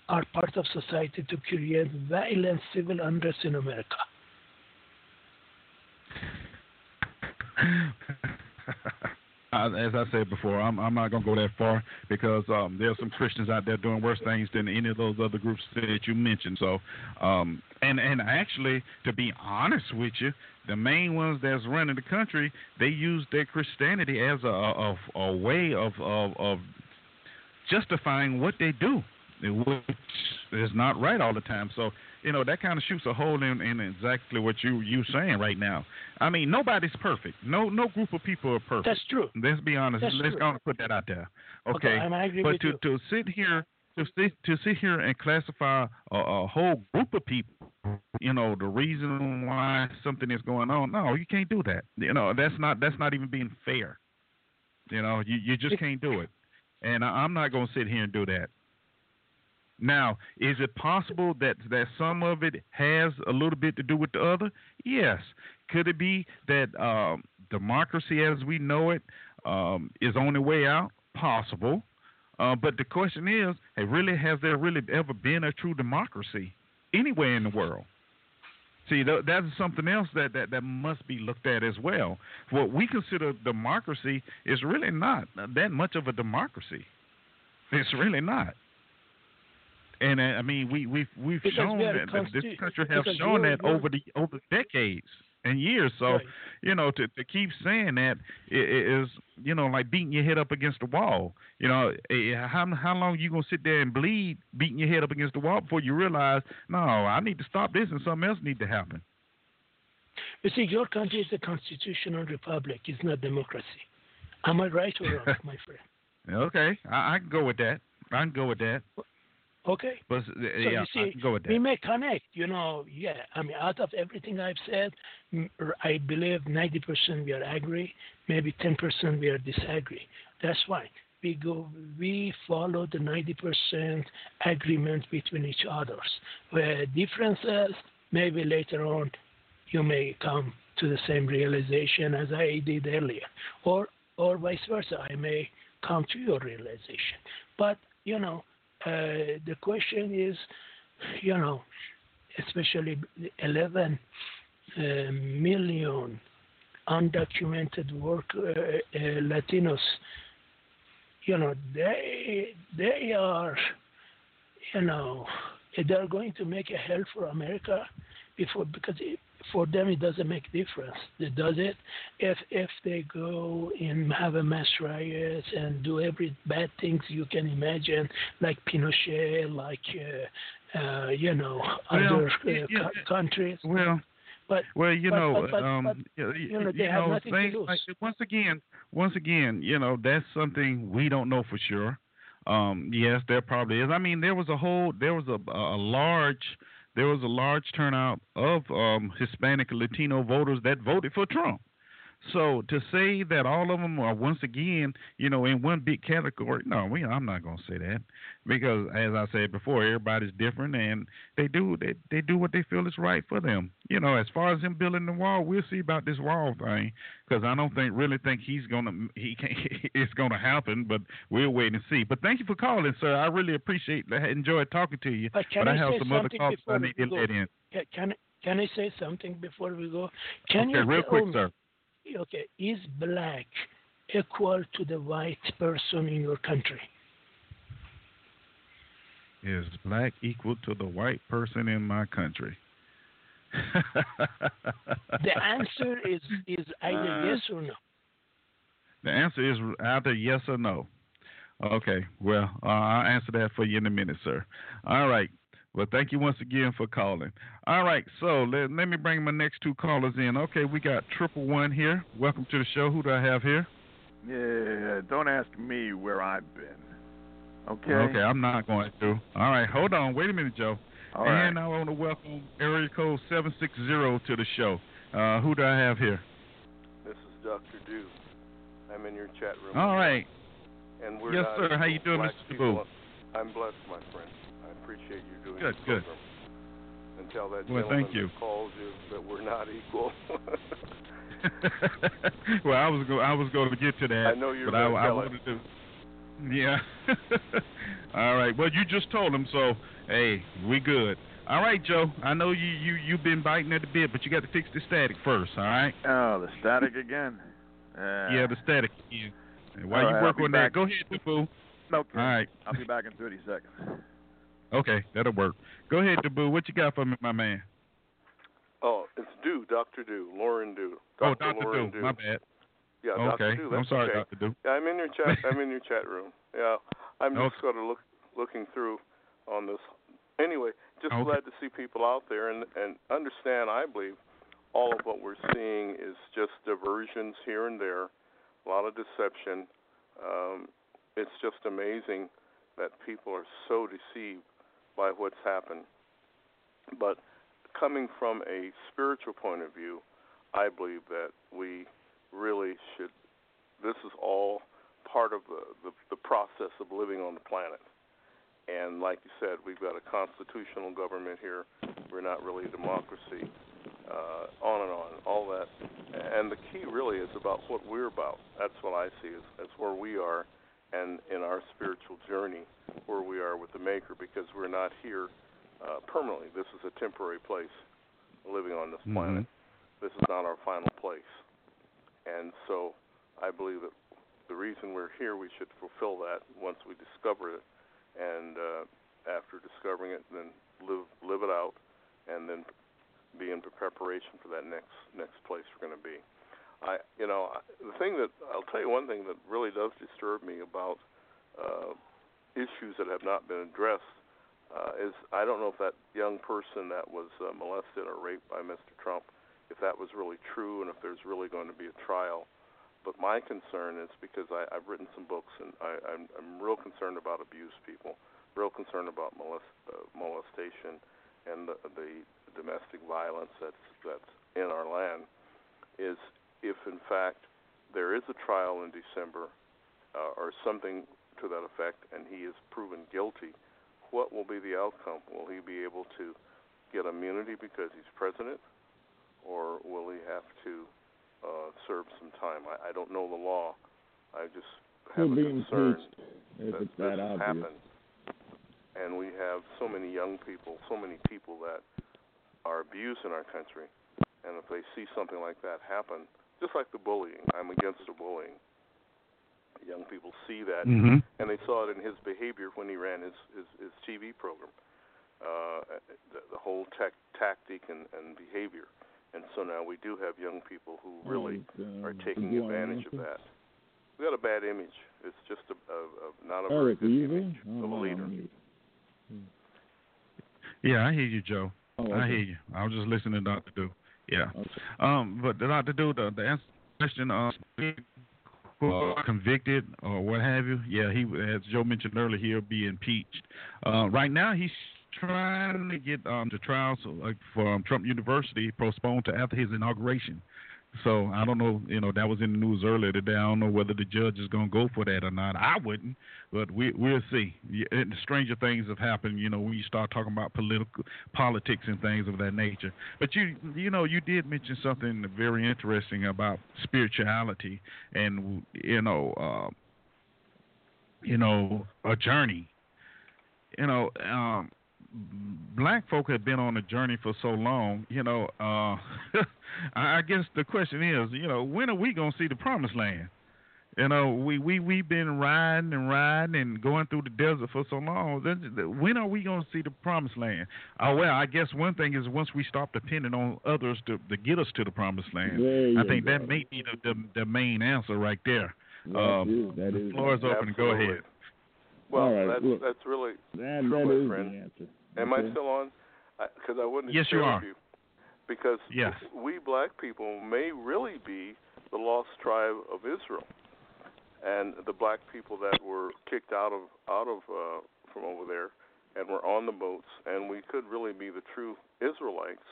are part of society to create violent civil unrest in America. Uh, as I said before, I'm, I'm not going to go that far because um, there are some Christians out there doing worse things than any of those other groups that you mentioned. So, um, and and actually, to be honest with you, the main ones that's running the country, they use their Christianity as a a, a way of, of of justifying what they do, which is not right all the time. So you know that kind of shoots a hole in, in exactly what you you saying right now. I mean, nobody's perfect. No no group of people are perfect. That's true. Let's be honest. That's Let's true. go and put that out there. Okay, Okay. I'm agree but with to you. to sit here to sit to sit here and classify a, a whole group of people, you know, the reason why something is going on. No, you can't do that. You know, that's not that's not even being fair. You know, you you just can't do it. And I, I'm not going to sit here and do that. Now, is it possible that that some of it has a little bit to do with the other? Yes. Could it be that um, democracy, as we know it, um, is on the way out? Possible. Uh, but the question is, hey, really, has there really ever been a true democracy anywhere in the world? See, th- that's something else that, that, that must be looked at as well. What we consider democracy is really not that much of a democracy. It's really not. And uh, I mean, we we've we've Because shown we that, this country has shown that you're- over the over decades and years. So Right. you know, to to keep saying that is you know like beating your head up against the wall. You know, eh, how how long you gonna sit there and bleed, beating your head up against the wall before you realize, no, I need to stop this and something else need to happen. You see, your country is a constitutional republic. It's not democracy. Am I right or wrong, my friend? Okay, I, I can go with that. I can go with that. Okay. But uh, So yeah, you uh, see, go with we may connect. You know, yeah. I mean, out of everything I've said, I believe 90% we are agree, maybe 10% we are disagree. That's why we go. We follow the 90% agreement between each others. Where differences, maybe later on, you may come to the same realization as I did earlier, or or vice versa. I may come to your realization. But you know, uh, the question is, you know, especially the 11 uh, million undocumented work uh, uh, Latinos, you know, they they are, you know, they're going to make a hell for America before because for them it doesn't make difference. It does it if if they go and have a mass riot and do every bad things you can imagine, like Pinochet, like uh, uh, you know Well, other uh, yeah, co- countries. Well, But well, you but- know, but- um, you, you know, they have nothing to things lose. like once again, once again, you know, that's something we don't know for sure. Um, yes, there probably is. I mean, there was a whole, there was a, a large, there was a large turnout of um, Hispanic Latino voters that voted for Trump. So to say that all of them are once again, you know, in one big category, no, we, I'm not going to say that because, as I said before, everybody's different and they do they, they do what they feel is right for them. You know, as far as him building the wall, we'll see about this wall thing because I don't think really think he's gonna he can it's gonna happen, but we'll wait and see. But thank you for calling, sir. I really appreciate I enjoyed talking to you. But can I I have some other calls I need to let in. Can can I say something before we go? Can okay, you real quick, me, sir. Okay, is black equal to the white person in your country? Is black equal to the white person in my country? The answer is is either Uh, yes or no. The answer is either yes or no. Okay, well, uh, I'll answer that for you in a minute, sir. All right. Well, thank you once again for calling. All right, so let, let me bring my next two callers in. Okay, we got triple one here. Welcome to the show. Who do I have here? Yeah, don't ask me where I've been. Okay. Okay, I'm not going to. All right, hold on. Wait a minute, Joe. All and right. I want to welcome area code 760 to the show. Uh, who do I have here? This is Dr. Dew. I'm in your chat room. All right. And we're Yes, sir. How you doing, Mr. people. I'm blessed, my friend. I appreciate you doing Good, good. program. And tell that Well, thank you. that calls you that we're not equal. well, I was go- I was going to get to that. I know you're but I, gonna I tell it. wanted to. Yeah. All right. Well, you just told him, so hey, we good. All right, Joe. I know you you you've been biting at the bit, but you got to fix the static first. All right. Oh, the static again. Uh, yeah, the static. Yeah. While all you work on back. that, go ahead, Boo. Okay. All right. I'll be back in 30 seconds. Okay, that'll work. Go ahead, Boo. What you got for me, my man? oh, it's Dew, Dr. Dew, Lauren Dew. Oh, Dr. Lauren Dew. My bad. Yeah, okay. Dr. Dew. I'm sorry, okay. Dr. Dew. Yeah, I'm in your chat. I'm in your chat room. Yeah, I'm just Okay. sort of look, looking through on this. Anyway, just Okay. glad to see people out there and and understand. I believe all of what we're seeing is just diversions here and there, a lot of deception. Um, it's just amazing that people are so deceived by what's happened. But coming from a spiritual point of view, I believe that we really should. This is all part of the, the, the process of living on the planet. And like you said, we've got a constitutional government here. We're not really a democracy. Uh, on and on, all that. And the key really is about what we're about. That's what I see is that's where we are, and in our spiritual journey, where we are with the Maker, because we're not here uh, permanently. This is a temporary place, living on this Mhm. planet. This is not our final place. And so, I believe that the reason we're here, we should fulfill that once we discover it, and uh, after discovering it, then live live it out, and then be in preparation for that next next place we're going to be. I, you know, the thing that I'll tell you one thing that really does disturb me about uh, issues that have not been addressed uh, is I don't know if that young person that was uh, molested or raped by Mr. Trump, if that was really true, and if there's really going to be a trial. But my concern is because I, I've written some books, and I, I'm, I'm real concerned about abused people, real concerned about molest, uh, molestation, and the, the domestic violence that's that's in our land. Is if in fact there is a trial in December, uh, or something to that effect, and he is proven guilty, what will be the outcome? Will he be able to get immunity because he's president, or will he have to uh, serve some time? I, I don't know the law. I just have He'll a concern that it's this obvious. happened. And we have so many young people, so many people that are abused in our country, and if they see something like that happen, just like the bullying, I'm against the bullying. Young people see that, Mm-hmm. and they saw it in his behavior when he ran his his, his TV program, uh, the, the whole tech, tactic and, and behavior. And so now we do have young people who really Oh, uh, are taking advantage of that. We got a bad image. It's just a, a, a not a Eric, very good image Oh, of a leader. Yeah, I hear you, Joe. oh, I hear you. I was just listening to Dr. Dew. Yeah. Okay. Um, but the Dr. Dew, the, the answer to question, uh, convicted or what have you, yeah, he, as Joe mentioned earlier, he'll be impeached. Uh, right now, he's trying to get um, the trials uh, for um, Trump University postponed to after his inauguration. So I don't know, you know, that was in the news earlier today. I don't know whether the judge is going to go for that or not. I wouldn't, but we we'll see. And stranger things have happened, you know, when you start talking about political politics and things of that nature. But you you know, you did mention something very interesting about spirituality and you know, uh, you know, a journey. You know, um, black folk have been on a journey for so long. You know, uh, I I guess the question is, you know, when are we gonna see the promised land? You know, we we we've been riding and riding and going through the desert for so long. When are we gonna see the promised land? Uh, well, I guess one thing is once we stop depending on others to to get us to the promised land. There you I think go. that may be the, the the main answer right there. That um, is- that the is- floor is open. Go ahead. Well, All right, that's look. that's really That, True, my friend. the answer. Am Okay. I still on? Because I, wouldn't Yes, you are. you. Because Yes. we black people may really be the lost tribe of Israel, and the black people that were kicked out of out of uh, from over there and were on the boats, and we could really be the true Israelites.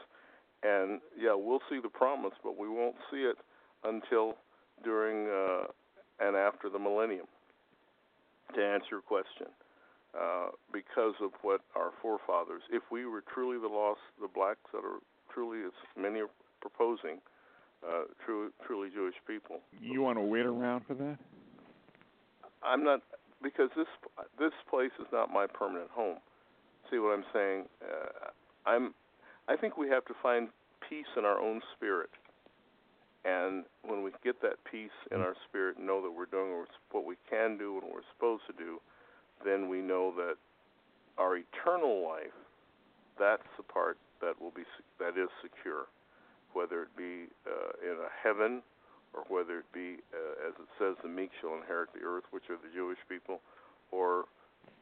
And yeah, we'll see the promise, but we won't see it until during uh, and after the millennium. To answer your question, uh, because of what our forefathers, if we were truly the lost, the blacks that are truly, as many are proposing, uh, true, truly Jewish people. You want to wait around for that? I'm not because this this place is not my permanent home. See what I'm saying? Uh, I'm. I think we have to find peace in our own spirit, and when we get that peace in our spirit, and know that we're doing what we can do and what we're supposed to do, then we know that our eternal life, that's the part that will be that is secure, whether it be uh, in a heaven or whether it be, uh, as it says, the meek shall inherit the earth, which are the Jewish people, or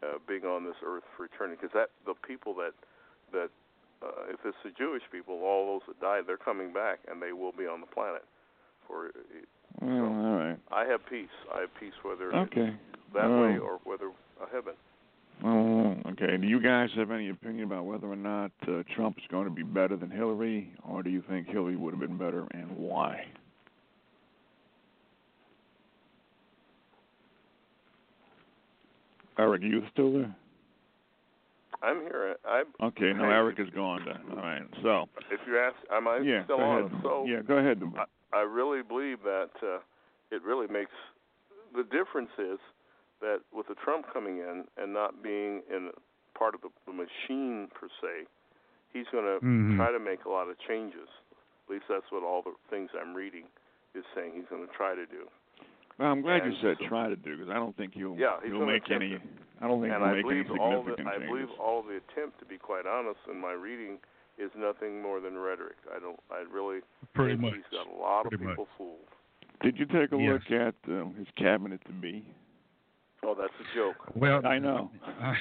uh, being on this earth for eternity. Because that the people that that uh, if it's the Jewish people, all those that died, they're coming back, and they will be on the planet. For Well, all right. I have peace. I have peace whether Okay. it's that Oh. way or whether heaven. Oh, okay. Do you guys have any opinion about whether or not uh, Trump is going to be better than Hillary, or do you think Hillary would have been better, and why? Eric, are you still there? I'm here. I Okay, no. Eric is gone then. All right. So, if you ask, am I yeah, still on? ahead. So yeah, go ahead. I, I really believe that uh, it really makes the difference is that with the Trump coming in and not being in part of the, the machine per se, he's going to Mhm. try to make a lot of changes. At least that's what all the things I'm reading is saying he's going to try to do. Well, I'm glad you said so- try to do because I don't think he'll Yeah, he's he'll gonna make attempt any. it. I don't think and he'll I make any believe all the significant I changes. believe all the attempt, to be quite honest, in my reading, is nothing more than rhetoric. I don't. I really Pretty much. he's got a lot Pretty of much. fooled. Did you take a Yes. look at um, his cabinet to be? Oh, that's a joke. Well, I know.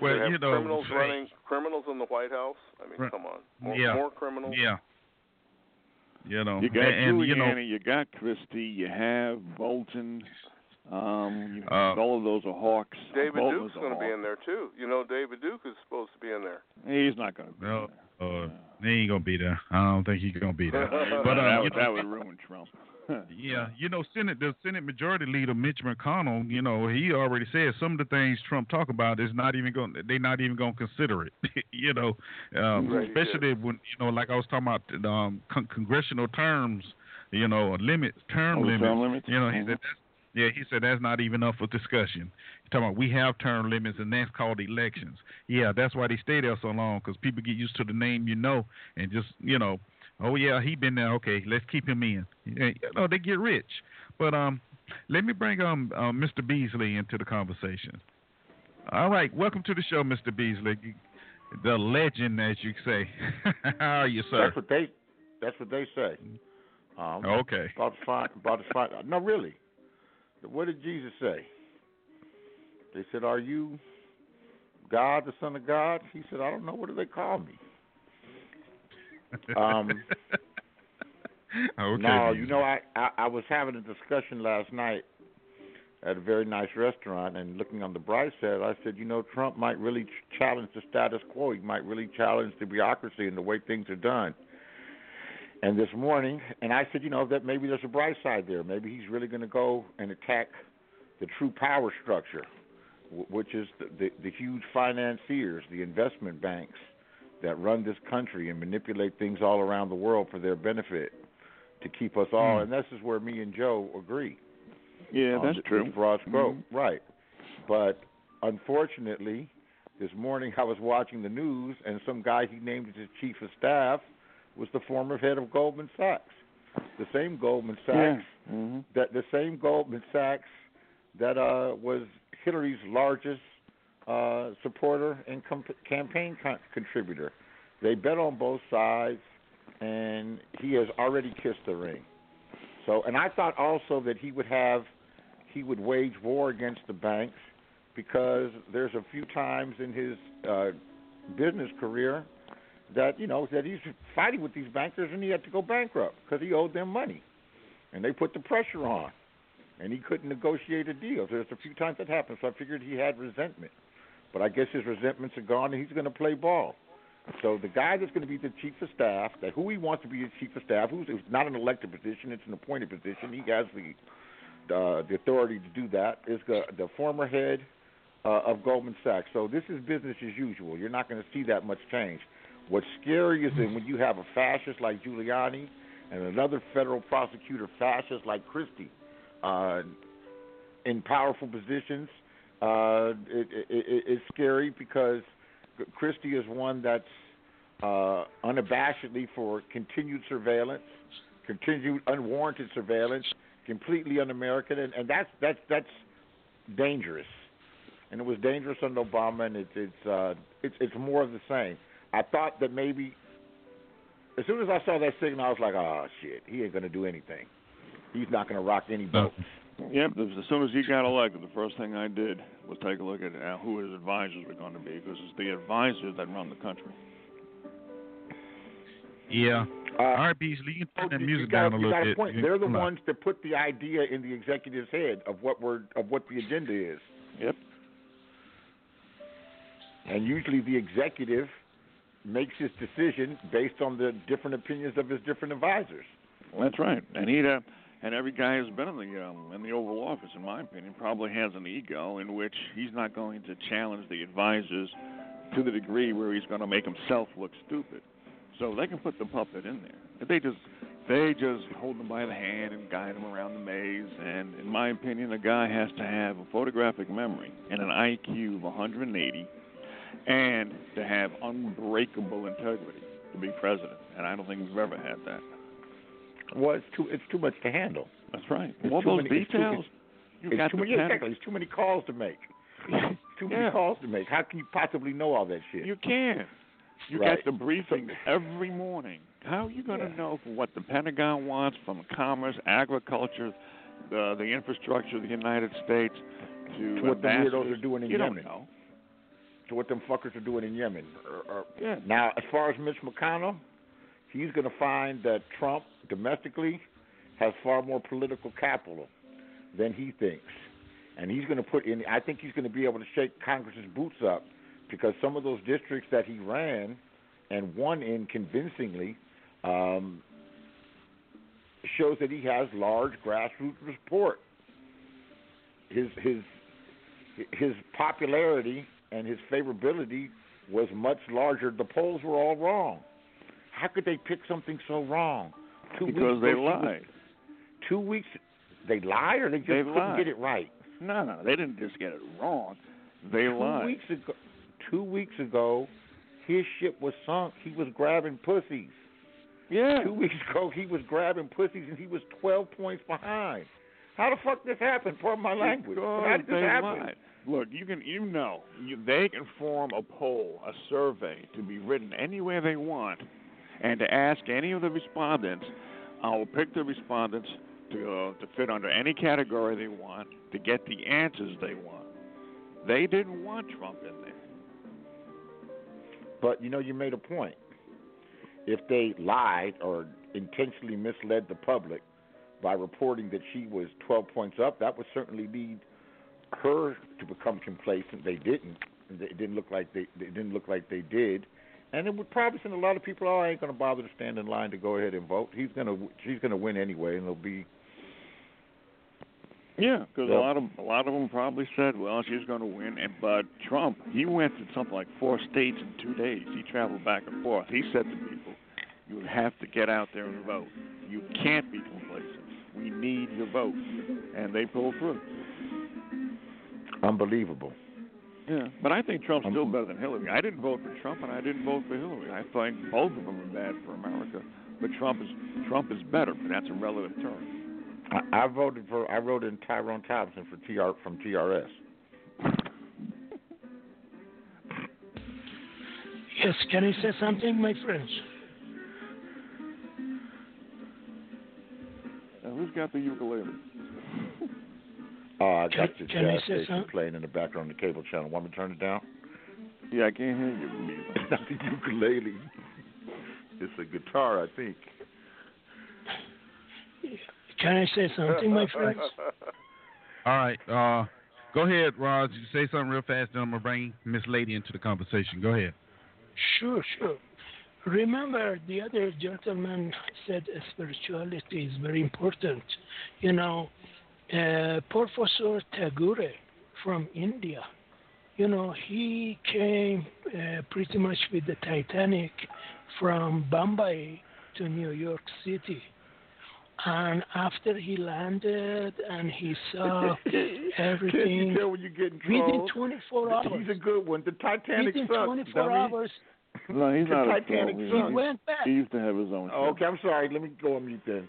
well, you know, criminals say- running criminals in the White House. I mean, Right. come on, more, Yeah. more criminals. Yeah. You know, You got and, you know, Giuliani, you got Christie, you have Bolton. Um, you, Uh, all of those are hawks. David Bolton's Duke's going to be in there too. You know, David Duke is supposed to be in there. He's not going to be. No, there. uh, he ain't gonna be there. I don't think he's gonna be there. But, But that, uh, you would, know, that would ruin Trump. Yeah, you know, Senate the Senate Majority Leader Mitch McConnell, you know, he already said some of the things Trump talk about is not even going. They're not even going to consider it. you know, um, Right, especially when you know, like I was talking about the, um, con- congressional terms. You know, limit term Oh, limits. term limits? You know, he Mhm. said that's, yeah, he said that's not even up for discussion. He's talking about we have term limits and that's called elections. Yeah, that's why they stay there so long because people get used to the name you know and just you know oh yeah, he been there. Okay, let's keep him in. You know, they get rich. But um, let me bring um uh, Mr. Beasley into the conversation. All right, welcome to the show, Mr. Beasley, the legend, as you say. How are you, sir? That's what they. That's what they say. Um, Okay. About to find. About to find. No, really. What did Jesus say? They said, "Are you God, the Son of God?" He said, "I don't know. What do they call me?" Um, okay. no, you know, I, I I was having a discussion last night at a very nice restaurant, and looking on the bright side, I said, you know, Trump might really ch- challenge the status quo. He might really challenge the bureaucracy and the way things are done. And this morning, and I said, you know, that maybe there's a bright side there. Maybe he's really going to go and attack the true power structure, w- which is the, the, the huge financiers, the investment banks that run this country and manipulate things all around the world for their benefit to keep us all. Hmm. And this is where me and Joe agree. yeah, that's true. broad scope, Mhm. right? But unfortunately, this morning I was watching the news, and some guy he named as his chief of staff was the former head of Goldman Sachs, the same Goldman Yeah. Sachs hmm that the same Goldman Sachs that uh, was Hillary's largest uh, supporter and com- campaign con- contributor. They bet on both sides, and he has already kissed the ring. So, and I thought also that he would have, he would wage war against the banks because there's a few times in his uh, business career that you know that he's fighting with these bankers and he had to go bankrupt because he owed them money, and they put the pressure on, and he couldn't negotiate a deal. There's a few times that happened, so I figured he had resentment, but I guess his resentments are gone and he's going to play ball. So the guy that's going to be the chief of staff, that who he wants to be the chief of staff, who's it's not an elected position, it's an appointed position. He has the uh, the authority to do that. Is the, the former head uh, of Goldman Sachs. So this is business as usual. You're not going to see that much change. What's scary is that when you have a fascist like Giuliani and another federal prosecutor fascist like Christie uh, in powerful positions, uh, it, it, it, it's scary because Christie is one that's uh, unabashedly for continued surveillance, continued unwarranted surveillance, completely un-American, and, and that's that's that's dangerous. And it was dangerous under Obama, and it's it's uh, it's it's more of the same. I thought that maybe as soon as I saw that signal, I was like, oh shit, he ain't gonna do anything. He's not gonna rock any boat. Yep. As soon as he got elected, the first thing I did was take a look at uh, who his advisors were going to be, because it's the advisors that run the country. Yeah. Uh, All right, Beasley, you can turn that music got, down a you little got bit. point. They're the come on. ones that put the idea in the executive's head of what we're of what the agenda is. Yep. And usually the executive makes his decision based on the different opinions of his different advisors. That's right. And he uh, and every guy who's been in the um, in the Oval Office, in my opinion, probably has an ego in which he's not going to challenge the advisors to the degree where he's going to make himself look stupid. So they can put the puppet in there. They just they just hold them by the hand and guide them around the maze. And in my opinion, a guy has to have a photographic memory and an IQ of 180, and to have unbreakable integrity to be president. And I don't think we've ever had that. Well, it's too it's too much to handle. That's right. It's All too those many- it's too- details. you It's got too many, exactly. It's too many calls to make. too many Yeah. calls to make. How can you possibly know all that shit? You can. You Right. get the briefings every morning. How are you going to Yeah. know from what the Pentagon wants, from commerce, agriculture, the the infrastructure of the United States, to, To what the weirdos are doing in you Yemen. don't know. to what them fuckers are doing in Yemen. Or, or, Yeah. Now, as far as Mitch McConnell, he's going to find that Trump domestically has far more political capital than he thinks, and he's going to put in. I think he's going to be able to shake Congress's boots up because some of those districts that he ran and won in convincingly um, shows that he has large grassroots support. His his his popularity and his favorability was much larger. The polls were all wrong. How could they pick something so wrong? Two Because weeks they lied. Two weeks. They lied, or they just They couldn't lied. get it right. No, no, they didn't just get it wrong. They two lied. weeks ago. Two weeks ago, his ship was sunk. He was grabbing pussies. Yeah. Two weeks ago, he was grabbing pussies and he was twelve points behind. How the fuck this happened? Pardon my language. How did this happen? lied. Look, you can you know you, they can form a poll, a survey to be written any way they want, and to ask any of the respondents. I will pick the respondents to uh, to fit under any category they want to get the answers they want. They didn't want Trump in there. But you know, you made a point. If they lied or intentionally misled the public by reporting that she was 12 points up, that would certainly lead her to become complacent. They didn't. It didn't look like they. It didn't look like they did, and it would probably send a lot of people. Oh, I ain't going to bother to stand in line to go ahead and vote. He's going to. She's going to win anyway, and it'll be. Yeah, because Yep. a lot of a lot of them probably said, "Well, she's going to win." And but Trump, he went to something like four states in two days. He traveled back and forth. He said to people, "You have to get out there and vote. You can't be complacent. We need your vote." And they pulled through. Unbelievable. Yeah, but I think Trump's Um, still better than Hillary. I didn't vote for Trump, and I didn't vote for Hillary. I think both of them are bad for America. But Trump is Trump is better, but that's a relative term. I, I voted for. I wrote in Tyrone Thompson for TR from TRS. Yes, can I say something, my friends? Now, who's got the ukulele? Oh, I got Can- your can I jazz say station something? playing in the background on the cable channel. Want me to turn it down? Yeah, I can't hear you. It's Not the ukulele. It's a guitar, I think. Can I say something, my friends? All right. Uh, go ahead, Roz. You say something real fast, then I'm gonna bring Miss Lady into the conversation. Go ahead. Sure, sure. Remember, the other gentleman said spirituality is very important. You know, uh, Professor Tagore from India, you know, he came uh, pretty much with the Titanic from Bombay to New York City. And after he landed and he saw Can't everything you tell when you getting within 24 hours, He's a good one. The Titanic within sucks. 24 dummy. hours, No, he's The not Titanic a troll. He's he went back. He used to have his own show. Oh, okay, I'm sorry. Let me go on mute then.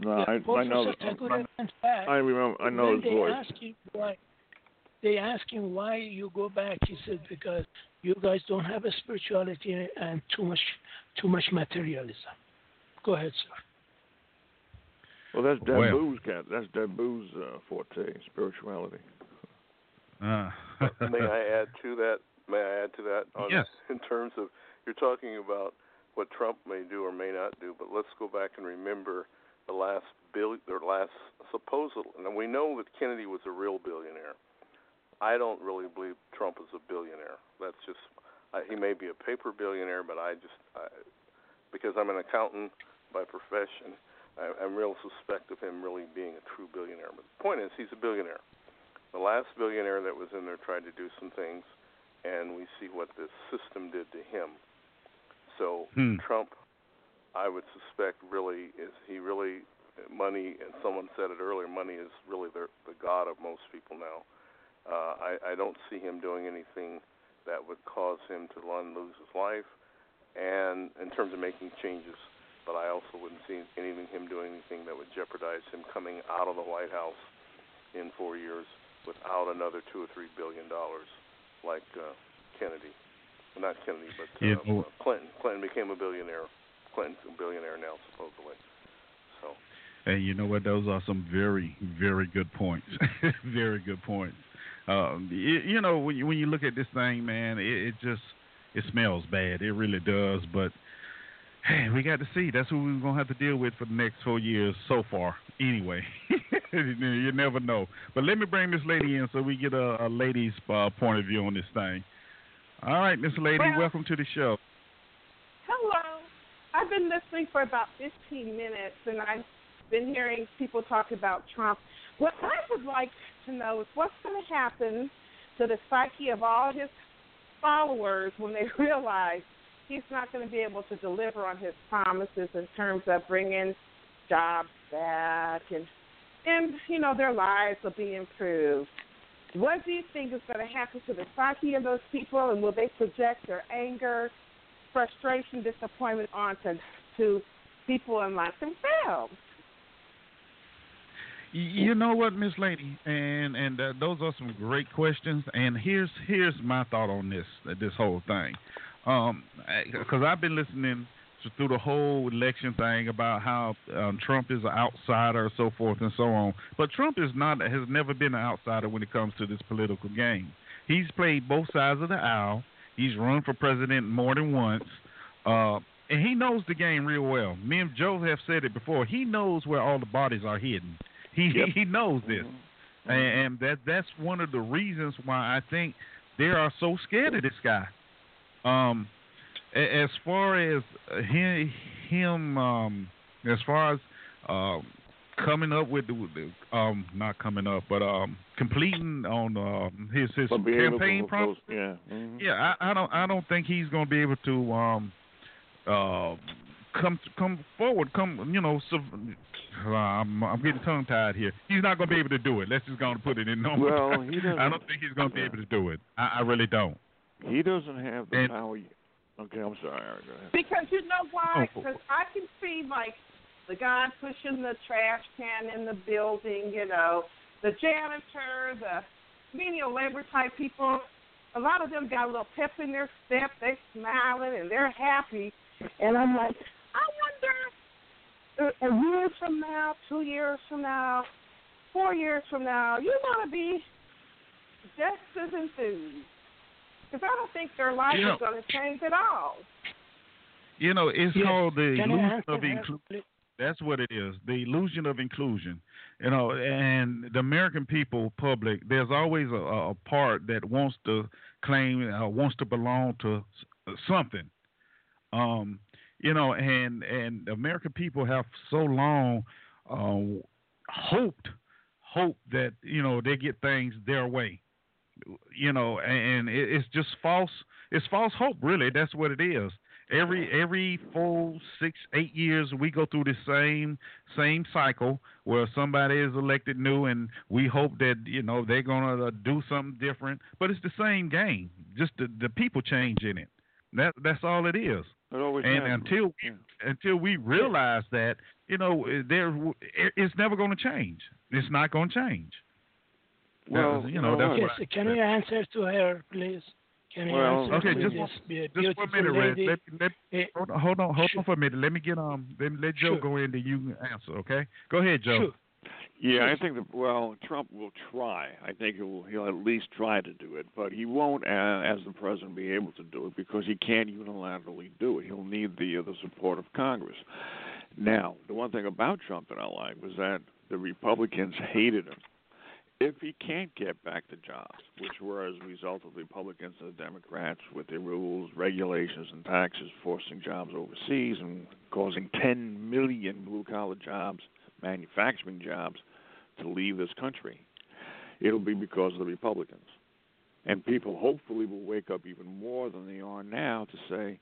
No, Yeah, I, I know. Professor Tagore went back. I remember. I know when his they voice. asked him why, they asked him why you go back. He said because you guys don't have a spirituality and too much, too much materialism. Go ahead, sir. Well, that's Well. Dabu's cat. That's Dabu's uh, forte, spirituality. Uh, May I add to that? May I add to that? On, Yes. In terms of you're talking about what Trump may do or may not do, but let's go back and remember the last bill, or last supposed. And we know that Kennedy was a real billionaire. I don't really believe Trump is a billionaire. That's just I, he may be a paper billionaire, but I just I, because I'm an accountant by profession, I, I'm real suspect of him really being a true billionaire. But the point is, he's a billionaire. The last billionaire that was in there tried to do some things, and we see what this system did to him. So Hmm. Trump, I would suspect, really is he really money, and someone said it earlier. Money is really the the god of most people now. Uh, I I don't see him doing anything that would cause him to run lose his life, and in terms of making changes. But I also wouldn't see anything him doing anything that would jeopardize him coming out of the White House in four years without another two or three billion dollars, like uh, Kennedy. Not Kennedy, but uh, well- Clinton. Clinton became a billionaire. Clinton's a billionaire now, supposedly. So And you know what? Those are some very, very good points. very good points. Um, it, you know, when you, when you look at this thing, man, it, it just it smells bad. It really does. But hey, we got to see. That's who we're gonna have to deal with for the next four years so far. Anyway, you never know. But let me bring this lady in so we get a, a lady's uh, point of view on this thing. All right, Miss Lady, Well- welcome to the show. Listening for about 15 minutes, and I've been hearing people talk about Trump. What I would like to know is what's going to happen to the psyche of all his followers when they realize he's not going to be able to deliver on his promises in terms of bringing jobs back and and you know their lives will be improved. What do you think is going to happen to the psyche of those people, and will they project their anger, frustration, disappointment onto to people in like themselves? You know what, Miss Lady, and and uh, those are some great questions. And here's here's my thought on this uh, this whole thing, um, because I've been listening through the whole election thing about how um, Trump is an outsider, so forth and so on. But Trump is not has never been an outsider when it comes to this political game. He's played both sides of the aisle. He's run for president more than once. Uh, and he knows the game real well. Me and Joe have said it before. He knows where all the bodies are hidden. He Yep. he knows this, and, and that that's one of the reasons why I think they are so scared of this guy. Um, as far as him, him um, as far as um, coming up with the, um, not coming up, but um, completing on um, his his But be able to campaign promise. Yeah. mhm. Yeah, I, I don't I don't think he's going to be able to um uh come come forward come you know sub, uh, I'm I'm getting tongue tied here. He's not going to be able to do it. Let's just go and put it in normal. Well, he doesn't- I don't think he's going to be able to do it. I, I really don't. He doesn't have the And- power. Okay, I'm sorry. All right. Because you know why? Oh. Because I can see like the guy pushing the trash can in the building, you know, the janitor, the menial labor type people. A lot of them got a little pep in their step. They smiling and they're happy. And I'm like, I wonder, a a year from now, two years from now, four years from now, you're going to be just as enthused. Because I don't think their life You know- is going to change at all. You know, it's Yes. called the Can illusion of inclusion. That's what it is. The illusion of inclusion. You know, and the American people, public, there's always a, a part that wants to claim, uh, wants to belong to something. Um, you know, and and American people have so long uh, hoped, hoped that you know they get things their way. You know, and it, it's just false. It's false hope, really. That's what it is every every four, six, eight years we go through the same same cycle where somebody is elected new, and we hope that you know they're gonna uh, do something different. But it's the same game, just the the people change in it. That that's all it is. It always And has. until we, until we realize that, you know, there it's never going to change. It's not going to change. Well, you know, that's Yes, what I can you answer to her, please? Can you Well, answer okay, to just this one- be- Just for a minute, Red. lady? Let, let, Eh, hold on, hold on, hold sure. on for a minute. Let me get um, let, let Joe Sure. go in, then you answer. Okay, go ahead, Joe. Sure. Yeah, I think that well, Trump will try. I think he'll he'll at least try to do it, but he won't, uh, as the president, be able to do it because he can't unilaterally do it. He'll need the uh, the support of Congress. Now, the one thing about Trump that I like was that the Republicans hated him. If he can't get back the jobs, which were as a result of the Republicans and the Democrats with their rules, regulations, and taxes forcing jobs overseas and causing 10 million blue collar jobs, manufacturing jobs, to leave this country, it'll be because of the Republicans. And people hopefully will wake up even more than they are now to say,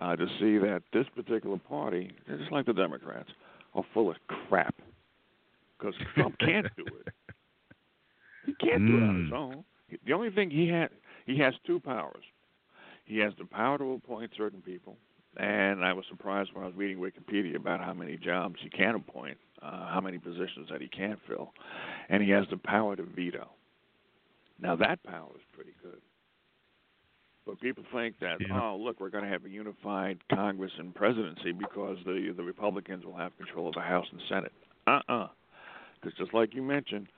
uh, to see that this particular party, just like the Democrats, are full of crap. Because Trump can't do it. He can't do it on his Mm. own. The only thing he has, he has two powers. He has the power to appoint certain people, and I was surprised when I was reading Wikipedia about how many jobs he can appoint, uh, how many positions that he can't fill, and he has the power to veto. Now that power is pretty good. But people think that Yeah. oh look we're going to have a unified Congress and presidency because the the Republicans will have control of the House and Senate. Uh uh Because just like you mentioned,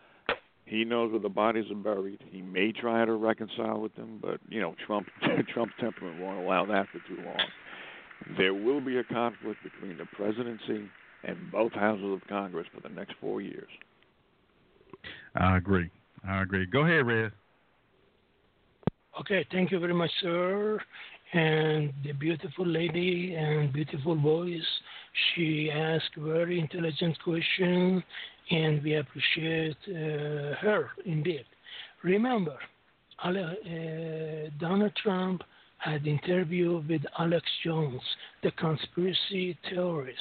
he knows where the bodies are buried. He may try to reconcile with them, but you know Trump Trump's temperament won't allow that for too long. There will be a conflict between the presidency and both houses of Congress for the next four years. I agree. I agree. Go ahead, Red. Okay, thank you very much, sir. And the beautiful lady and beautiful voice, she asked very intelligent question, and we appreciate uh, her indeed. Remember, uh, Donald Trump had interview with Alex Jones, the conspiracy theorist.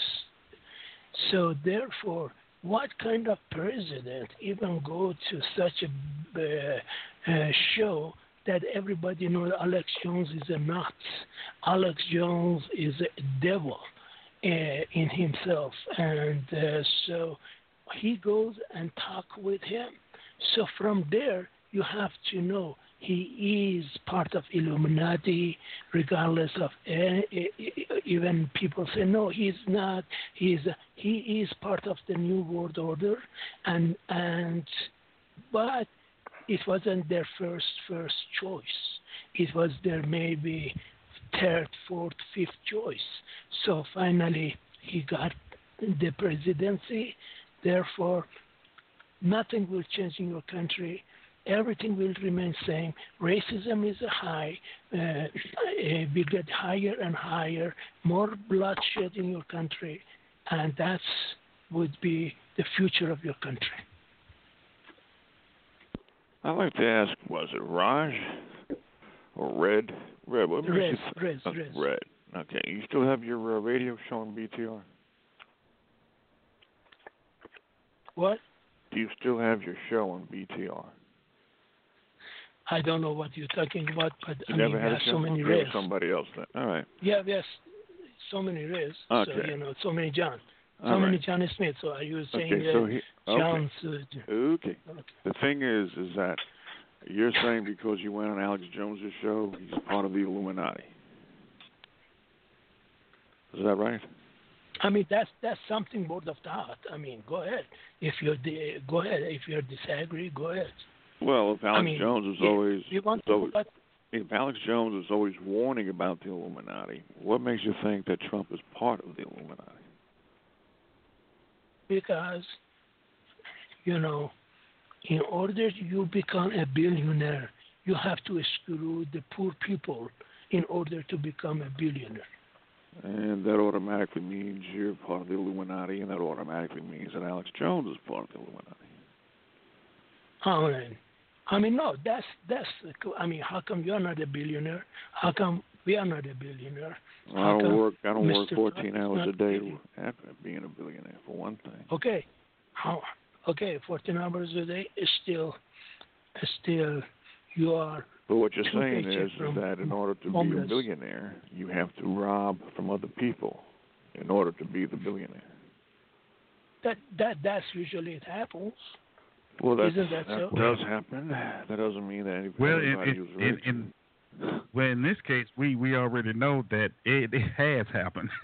So therefore, what kind of president even go to such a uh, uh, show that everybody knows Alex Jones is a nut? Alex Jones is a devil uh, in himself, and uh, so he goes and talk with him. So from there, you have to know he is part of Illuminati, regardless of eh, even people say no, he's not. He's he is part of the New World Order, and and but it wasn't their first first choice. It was their maybe third, fourth, fifth choice. So finally, he got the presidency. Therefore, nothing will change in your country. Everything will remain same. Racism is high, uh, uh, will get higher and higher. More bloodshed in your country, and that's would be the future of your country. I'd like to ask, was it Raj or Red? Red, what Red, Red, uh, Red. Red. Okay, you still have your uh, radio show on BTR? What? Do you still have your show on BTR? I don't know what you're talking about, but You I never mean, had we a have show? so many Okay, rays. somebody else then. All right. Yeah, yes, so many rays. So Okay. you know, so many John, so All many right. John Smith. So are you saying Okay, so he, okay. John's? Uh, Okay. The thing is, is that you're saying because you went on Alex Jones's show, he's part of the Illuminati. Is that right? I mean, that's that's something board of thought. I mean, go ahead. If you're the, go ahead. If you're disagree, go ahead. Well, if Alex I mean, Jones is always, you want to, always but if Alex Jones is always warning about the Illuminati, what makes you think that Trump is part of the Illuminati? because you know, in order you become a billionaire, you have to screw the poor people in order to become a billionaire. And that automatically means you're part of the Illuminati, and that automatically means that Alex Jones is part of the Illuminati. I mean, I mean, no, that's that's. I mean, how come you're not a billionaire? How come we are not a billionaire? How I don't work. I don't work 14 Trump hours a day after being a billionaire, for one thing. Okay, how? Okay, 14 hours a day is still, is still, you are. But what you're saying is, is that in order to be a homeless. billionaire, you have to rob from other people in order to be the billionaire. That that that's usually it happens. Well, that's, Isn't that so? does happen. That doesn't mean that any- Well, in, anybody in, in, in well, in this case, we we already know that it, it has happened.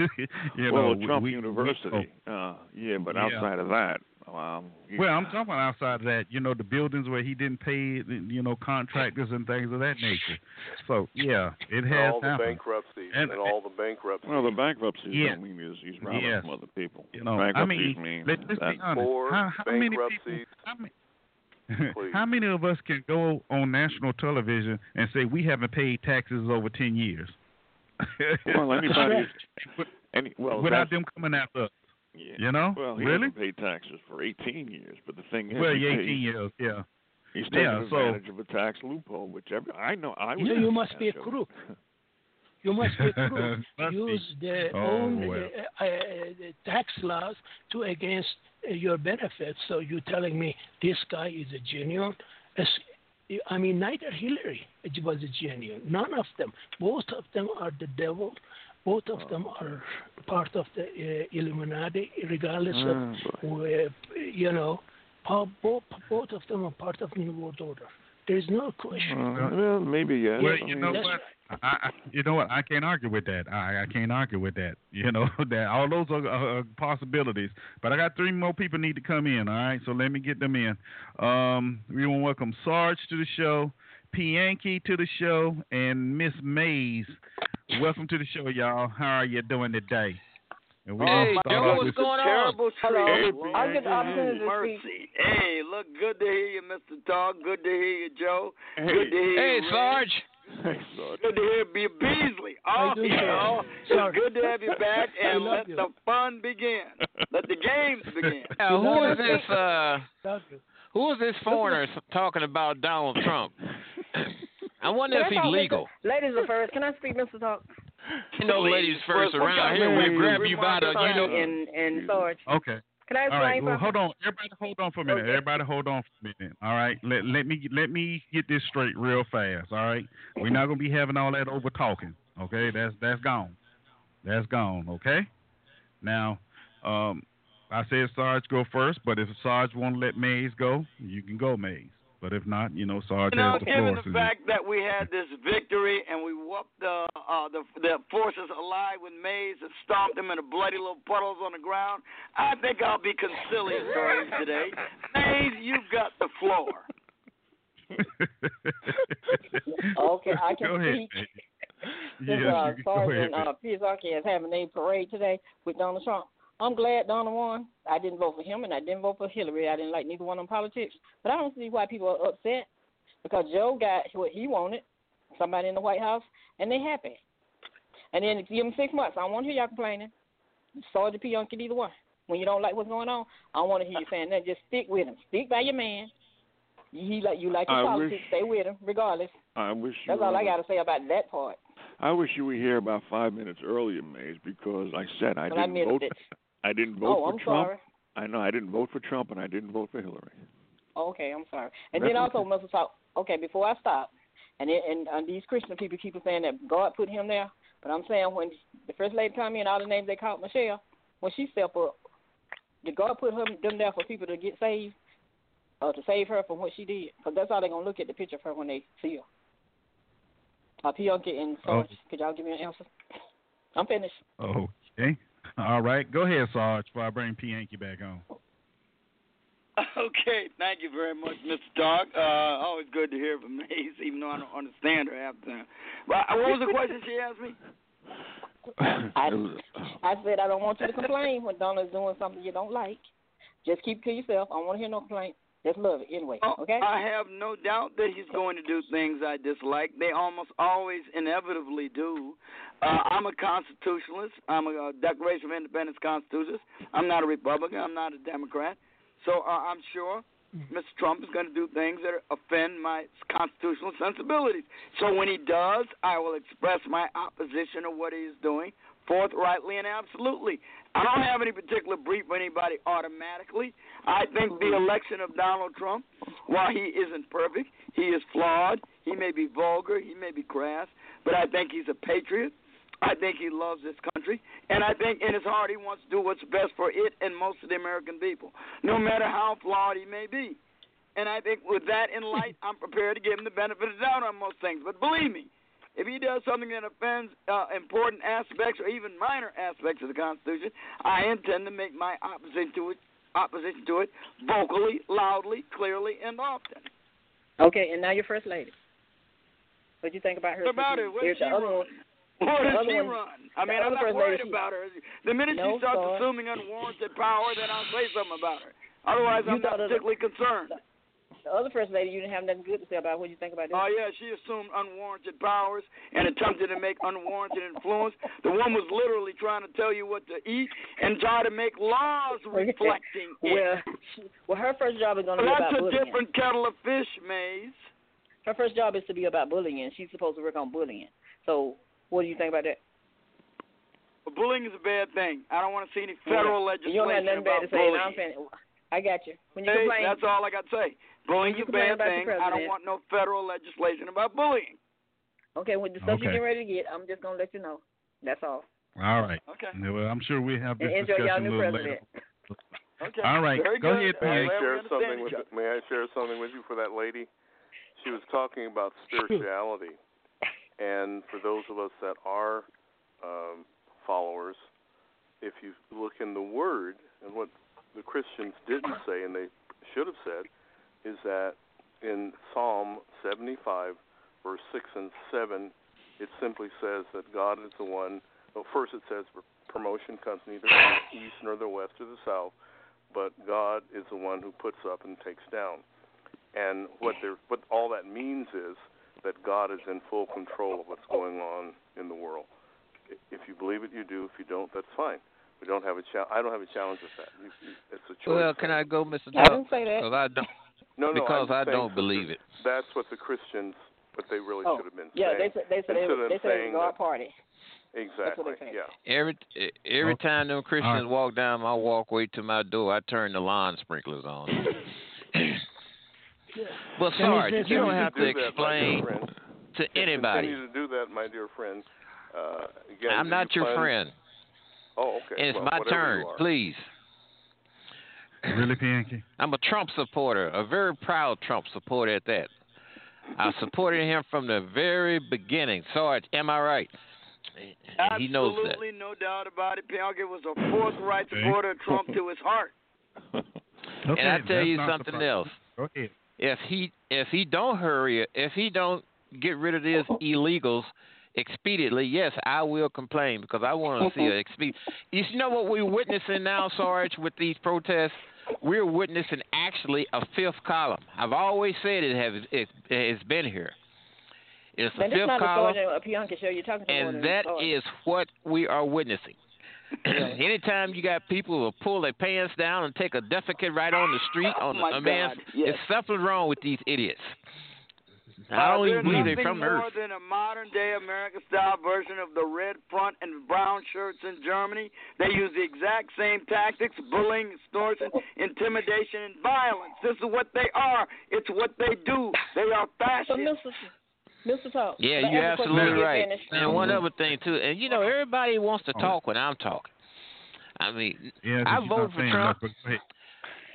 you well, know, at Trump we, University, uh, yeah, but Yeah. outside of that, um, you- Well, I'm talking about outside of that, you know, the buildings where he didn't pay, you know, contractors and things of that nature. So yeah, it has all the happened. bankruptcies And- and, all the bankruptcies. well, the bankruptcies Yeah. don't mean he's, he's robbing Yes. from other people. You know, bankruptcies I mean, mean let, let's that be honest. How, how many people? bankruptcies. How many, Please. how many of us can go on national television and say we haven't paid taxes over ten years? well, anybody, any, well, without them coming after us, yeah. you know? Well, he really? hasn't paid taxes for 18 years, but the thing is, Well, he yeah, paid- eighteen years, yeah. He's taking Yeah, so- advantage of a tax loophole, which every, I know. I was. You, taking you must be a crook. You must be a crook. Must be. Use the Oh, own well. uh, uh, uh, tax laws to against uh, your benefits. So you're telling me this guy is a genuine? I mean, neither Hillary was a genuine. None of them. Both of them are the devil. Both of them are part of the uh, Illuminati, regardless Ah, of, uh, you know, both, both of them are part of New World Order. There's no question. Uh, well, maybe yes. Well, you know that's what? I, I, you know what? I can't argue with that. I, I can't argue with that. You know that all those are, are, are possibilities. But I got three more people need to come in. All right, so let me get them in. Um, we want to welcome Sarge to the show, P. Yankee to the show, and Miss Mays. Welcome to the show, y'all. How are you doing today? And we Hey, Joe, what's with- going on? Terrible Hello. treat. I'll get the Hey, opportunity to mercy. Hey, look, good to hear you, Mr. Talk. Good to hear you, Joe. Hey. Good to hear Hey, you, Sarge. Hey, Sarge. Good to hear you, Beasley. Oh, you doing, know, Sarge. it's good to have you back, and let you. the fun begin. Let the games begin. Uh, who is this? Uh, who is this foreigner talking about Donald Trump? I wonder if he's legal. Ladies are first. Can I speak, Mr. Talk? You know, ladies first Well, around okay, here. We grab you by the, you know. And and Sarge. Okay. Can I All right. Well, hold on. Everybody, hold on for a minute. Okay. Everybody, hold on for a minute. All right. Let let me let me get this straight real fast. All right. We're not gonna be having all that over talking. Okay. That's that's gone. That's gone. Okay. Now, um, I said Sarge go first, but if Sarge won't let Mays go, you can go Mays. But if not, you know Sarge You know, has the given floor. the fact that we had this victory and we whooped the uh, the the forces alive with Mays and stomped them into bloody little puddles on the ground, I think I'll be conciliatory today. Mays, you've got the floor. Okay, I can go ahead, speak. Mays. This Yes, uh, you go ahead. Sergeant uh, Piazzacchi is having a parade today with Donald Trump. I'm glad Donald won. I didn't vote for him, and I didn't vote for Hillary. I didn't like neither one of them politics. But I don't see why people are upset because Joe got what he wanted, somebody in the White House, and they happy. And then give them six months, I don't want to hear y'all complaining. Sergeant P. Uncle, either one. When you don't like what's going on, I don't want to hear you saying that. Just stick with him. Stick by your man. He like you like your I politics. wish- Stay with him, regardless. I wish you. That's all were- I got to say about that part. I wish you were here about five minutes earlier, Mays, because I said I But didn't missed vote. it. I didn't vote Oh, for I'm Trump. sorry. I know I didn't vote for Trump, and I didn't vote for Hillary. Okay, I'm sorry. And That's then also, okay. Mr. Talk. Okay, before I stop, and then, and uh, these Christian people keep saying that God put him there, but I'm saying when the first lady come in, all the names they called Michelle, when she step up, did God put her them there for people to get saved, or to save her from what she did? Because that's how they're gonna look at the picture of her when they see her. Uh, Pianki and Sarge, Oh. could y'all give me an answer? I'm finished. Okay. All right, go ahead, Sarge. Before I bring P. Yankee back on. Okay, thank you very much, Mr. Talk. Uh, always good to hear from Maze, even though I don't understand her half the time. But what was the question she asked me? I, I said I don't want you to complain when Donna's doing something you don't like. Just keep it to yourself. I don't want to hear no complaint. Just love it anyway. Oh, Okay. I have no doubt that he's going to do things I dislike. They almost always inevitably do. Uh, I'm a constitutionalist. I'm a uh, Declaration of Independence constitutionalist. I'm not a Republican. I'm not a Democrat. So uh, I'm sure Mr. Trump is going to do things that offend my constitutional sensibilities. So when he does, I will express my opposition to what he is doing forthrightly and absolutely. I don't have any particular brief for anybody automatically. I think the mm-hmm. election of Donald Trump, while he isn't perfect, he is flawed. He may be vulgar, he may be crass, but I think he's a patriot. I think he loves this country, and I think in his heart he wants to do what's best for it and most of the American people, no matter how flawed he may be. And I think with that in light, I'm prepared to give him the benefit of the doubt on most things. But believe me, if he does something that offends uh, important aspects or even minor aspects of the Constitution, I intend to make my opposition to it, opposition to it vocally, loudly, clearly, and often. Okay, and now your first lady. What do you think about her? What about her? Here's does she run? one. Where does she one- run? I mean, I'm not worried lady, about her. The minute No, she starts sir. assuming unwarranted power, then I'll say something about her. Otherwise, You I'm not thought of the- particularly concerned. The other first lady, you didn't have nothing good to say about. What do you think about this? Oh yeah, she assumed unwarranted powers and attempted to make unwarranted influence. The woman was literally trying to tell you what to eat and try to make laws reflecting it. Well, she, well, her first job is going to be about bullying. That's a different kettle of fish, Maze. Her first job is to be about bullying. She's supposed to work on bullying. So, what do you think about that? But bullying is a bad thing. I don't want to see any federal Yeah. legislation You don't have nothing bad about to say. bullying. I got you. When you Hey, complain, that's all I got to say. Bullying's you a bad thing. I don't want no federal legislation about bullying. okay, with the stuff Okay. you're getting ready to get, I'm just going to let you know. That's all. All right. Okay. Yeah, Well, I'm sure we have this And enjoy y'all discussion a little president. later. Okay. All right, Very go good. ahead, May I share something with. May I share something with you for that lady? She was talking about spirituality, and for those of us that are um, followers, if you look in the Word and what the Christians didn't say and they should have said, is that in Psalm 75, verse 6 and 7, it simply says that God is the one. Well, first it says promotion comes neither from the east nor the west or the south, but God is the one who puts up and takes down. And what there, what all that means is that God is in full control of what's going on in the world. If you believe it, you do. If you don't, that's fine. We don't have a cha- I don't have a challenge with that. You, you, it's a choice. Well, can I go, Mr. I didn't say that. Because I don't. No, no, because I'm I saying don't believe it. That's what the Christians, what they really Oh, should have been yeah, they saying. said they said they, Instead of they said it saying was our party. Exactly. what they say. Yeah. Every every Okay. time them Christians right. walk down my walkway to my door, I turn the lawn sprinklers on. well, Can we Sarge, say you don't have to do that, explain friend. to anybody. Continue to do that, my dear friend. Uh, again, I'm not you your plan- friend, Oh, okay. and it's well, my turn. Please. Really, P. Yankee? I'm a Trump supporter, a very proud Trump supporter at that. I supported him from the very beginning. Sarge, am I right? He knows that. Absolutely, no doubt about it. Pianki was a forthright Okay. supporter of Trump to his heart. Okay, and I tell you something else. Go ahead. If he if he don't hurry, if he don't get rid of these illegals expediently, yes, I will complain because I want to see a expedient. You know what we're witnessing now, Sarge, with these protests? We're witnessing actually a fifth column. I've always said it has it, has been here. It's a Man, this fifth column. a Pianki show. You're talking And that is what we are witnessing. Anytime you got people who will pull their pants down and take a defecate right on the street on Oh, a man, God, yes. there's something wrong with these idiots. I Uh, don't even there's believe nothing they're from more Earth. than a modern day American style version of the red front and brown shirts in Germany. They use the exact same tactics bullying, extortion, intimidation, and violence. This is what they are. It's what they do. They are fascists. Mr. Mr. Talk. Yeah, let you're absolutely get right. finished. And one other thing too, and you know, everybody wants to Oh. talk when I'm talking. I mean, Yeah, I you're voted for Trump. much, but go ahead.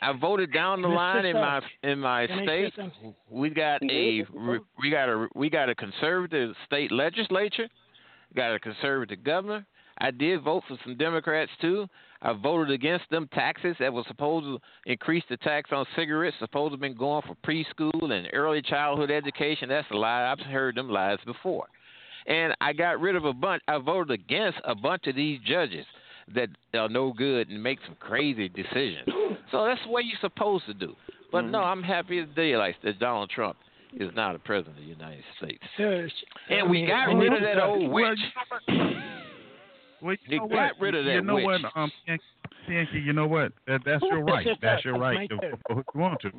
I voted down the Mr. line in my in my can state. We got a we got a we got a conservative state legislature, got a conservative governor. I did vote for some Democrats too. I voted against them taxes that was supposed to increase the tax on cigarettes, supposed to have been going for preschool and early childhood education. That's a lie. I've heard them lies before. And I got rid of a bunch. I voted against a bunch of these judges that are no good and make some crazy decisions. So that's what you're supposed to do. But no, I'm happy today like that Donald Trump is now the president of the United States. Yes. And we got rid of that old witch. Well, you know got what? rid of that You know witch. what, um, Yankee, Yankee, you know what? That, that's your right. That's your right to vote you want to.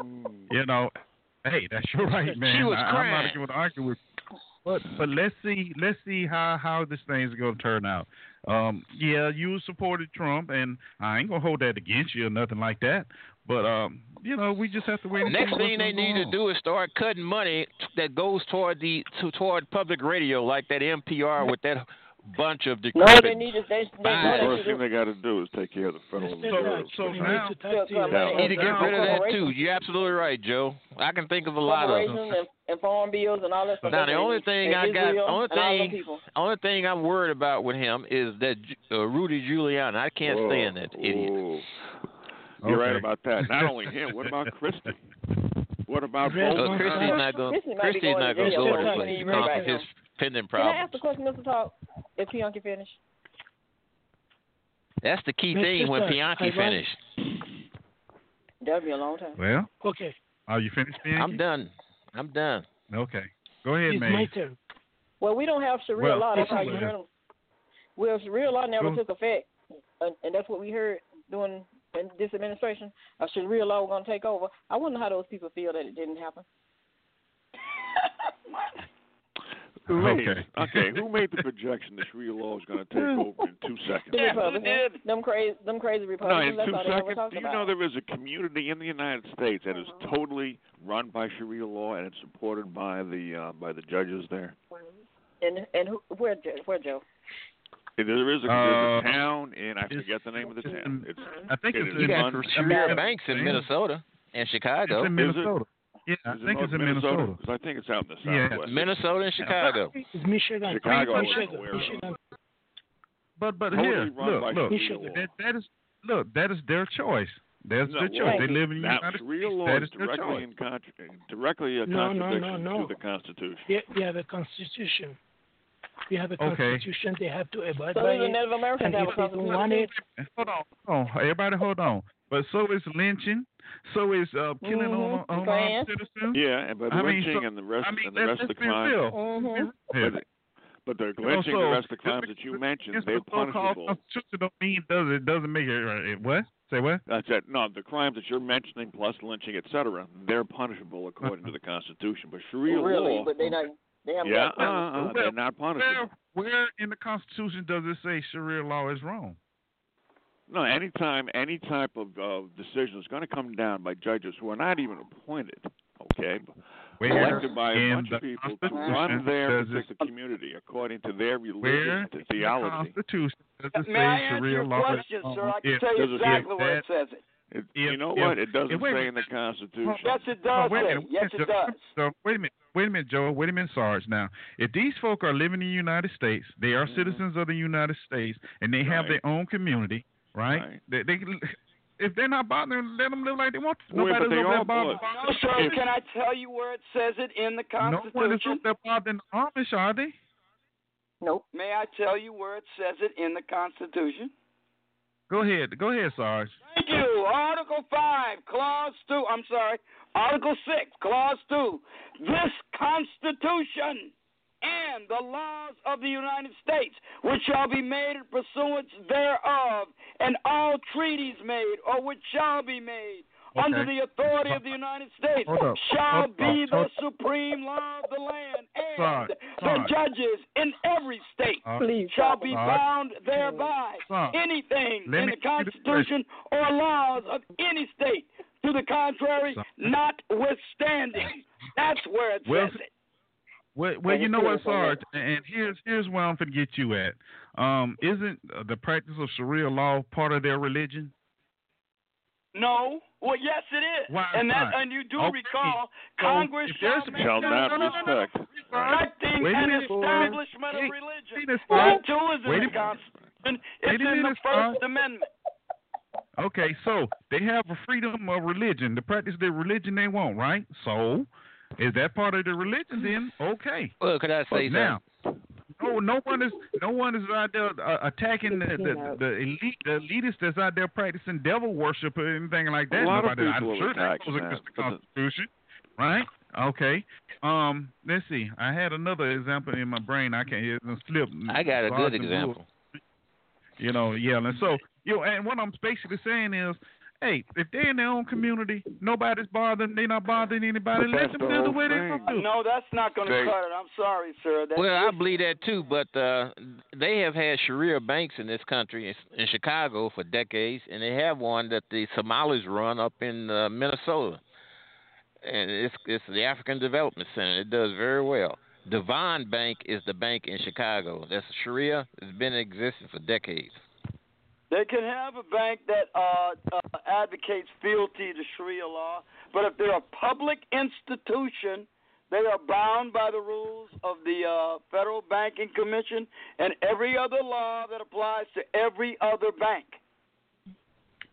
You know, hey, that's your right, man. She was I, I'm not going to argue with. But but let's see let's see how how this thing's going to turn out. Um, yeah, you supported Trump, and I ain't gonna hold that against you or nothing like that. But um, you know, we just have to wait. Next thing they need go to do is start cutting money that goes toward the to, toward public radio, like that NPR with that bunch of No, decrepit. they need to. They, they, The they first thing they got to do is take care of the federal So- reserve. so we now- need to tax Yeah, the- Need to get rid of that too. You're absolutely right, Joe. I can think of a lot of them. and, and farm bills and all that stuff. Now the only thing I got, Israel only and all them thing, people. only thing I'm worried about with him is that uh, Rudy Giuliani. I can't Whoa. stand that idiot. Whoa. You're right about that. Not only him. What about Christie? What about Red both? Uh, Christie's not going. Christie Christie's going not to going to go for to the something place he because of his now. pending Can I problems. ask a question, Mr. Talk? If Bianchi finished. That's the key Mr. thing when Stark, Bianchi I finished. That'll be a long time. Well, Okay, are you finished, Bianchi? I'm done. I'm done. Okay, go ahead, it's man. my turn. Well, we don't have Sharia Well, law. That's how you well, heard them. Well, Sharia law never Go- took effect, and, and that's what we heard during in this administration. A Sharia law was going to take over. I wonder how those people feel that it didn't happen. Who made, Okay. okay, who made the projection that Sharia law is going to take over in two seconds? The Yeah, who Republicans, did? them crazy, them crazy No, in two all they ever seconds. Do you about. know there is a community in the United States that is totally run by Sharia law and it's supported by the uh, by the judges there? and and who, where where Joe? There is a, Uh, a town, and I forget the name of the town. It's I think it it's is You got run- I mean, Sharia banks in. Minnesota and Chicago. It's Chicago. in Is it? Minnesota. Yeah, I think it's in Minnesota. Because I think it's out in the southwest. Yeah. Minnesota and Chicago. It's Michigan. Chicago, I Michigan. Uh, Michigan. But but Totally here, look, look, that, that is look, that is their choice. That's No, their choice. well, They live in the United Sharia States. law That is is their choice. in contra- directly a No, no, no, contradiction no. to the Constitution. Yeah, we have a constitution. We have a Okay. constitution. They have to abide So by even it. Native Americans And if they don't want it, Hold on, hold on, everybody, hold on. But so is lynching. So is uh, killing Mhm. on unarmed Plans. citizens. Yeah, and but I mean, lynching so- and the rest I mean, and the rest of the crimes. real. Mhm. Yeah. But, but the You know, lynching, so the rest of the crimes that you mentioned, they're the punishable. Constitution don't mean does it doesn't make it right. What? Say what? That's it. No, the crimes that you're mentioning, plus lynching, etc., they're punishable according to the Constitution. But Sharia Really, law, but they not. They haven't yeah, got uh, uh, they're not punishable. Where, where in the Constitution does it say Sharia law is wrong? No, anytime any type of uh, decision is going to come down by judges who are not even appointed, okay, Where elected by a bunch of people to run their does it- particular community according to their Where religious in the theology. Constitution does it May I say answer Sharia your law question, is sir? I can If- tell you does it- exactly if where it says it. It, If- you know if- what? It doesn't if- wait say in the Constitution. Yes, it Oh, does wait a minute, wait Yes, minute, it does. So wait a minute, wait a minute, Joe. Wait a minute, Sarge. Now, if these folk are living in the United States, they are Mhm. citizens of the United States, and they have their own community, right? Right. They, they, if they're not bothering, let them live like they want. to. Wait, but Nobody's they over there bothering. No, sir. Can I tell you where it says it in the Constitution? No one is Constitution? over there bothering the Amish, are they? Nope. May I tell you where it says it in the Constitution? Go ahead, go ahead, Sarge. Thank you. Article 5, Clause 2. I'm sorry. Article 6, Clause 2. This Constitution and the laws of the United States, which shall be made in pursuance thereof, and all treaties made or which shall be made under the authority of the United States, shall hold be up, the hold- supreme law of the land, and Sarge, the Sarge. judges in every state Uh, shall be it. Bound thereby. Sarge, Anything let in the ask you this Constitution or laws of any state. To the contrary, Sarge. notwithstanding. That's where it Well, says it. Well, well, you know what, serious on Sarge, and here's here's where I'm gonna get you at. Um, isn't uh, the practice of Sharia law part of their religion? No. Well, yes, it is. Why and that, and you do Okay. recall, So, Congress if there's shall a- make Shall no, not no, no, no, no, respect. respecting Wait a an minute. establishment Wait. of religion. See this, That too is in Wait a the minute. Constitution. It's Wait a in the minute, First Star. Amendment. Okay, so they have a freedom of religion to practice the religion they want, right? So, is that part of the religion then? Okay. Well, could I But say now, something? no, no one is no one is out there uh, attacking the, the the elite the elitists that's out there practicing devil worship or anything like that. A lot of Nobody, I'm people are sure that attacking goes against the but the- right? Okay. Um, let's see. I had another example in my brain. I can't. It slipped. I got a good Sergeant Lewis. example. You know, yelling. So, you know, and what I'm basically saying is, hey, if they're in their own community, nobody's bothering. They're not bothering anybody. But Let them the do the whole way thing. they do. No, that's not going to cut it. I'm sorry, sir. That, Well, I believe that too, but uh, they have had Sharia banks in this country, in Chicago, for decades, and they have one that the Somalis run up in uh, Minnesota, and it's it's the African Development Center. It does very well. Devon Bank is the bank in Chicago. That's Sharia. It's been in existence for decades. They can have a bank that uh, uh, advocates fealty to Sharia law, but if they're a public institution, they are bound by the rules of the uh, Federal Banking Commission and every other law that applies to every other bank.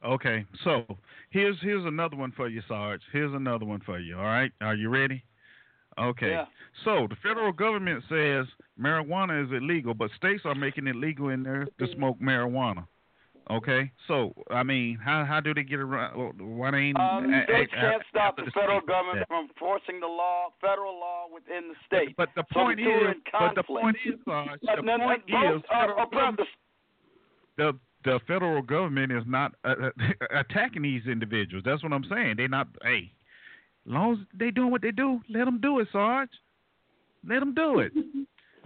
Okay, so here's here's another one for you, Sarge. Here's another one for you. All right, are you ready? Okay. Yeah. So the federal government says marijuana is illegal, but states are making it legal in there to smoke marijuana. Okay. So I mean, how how do they get around? Why they ain't? Um, a- states a- can't stop the the federal state government that? from enforcing the law, federal law within the state. But the point the two are is, but the point is, Sarge, But the none- point both is, are federal the the federal government is not uh, uh, attacking these individuals. That's what I'm saying. They're not. Hey, as long as they doing what they do, let them do it, Sarge. Let them do it.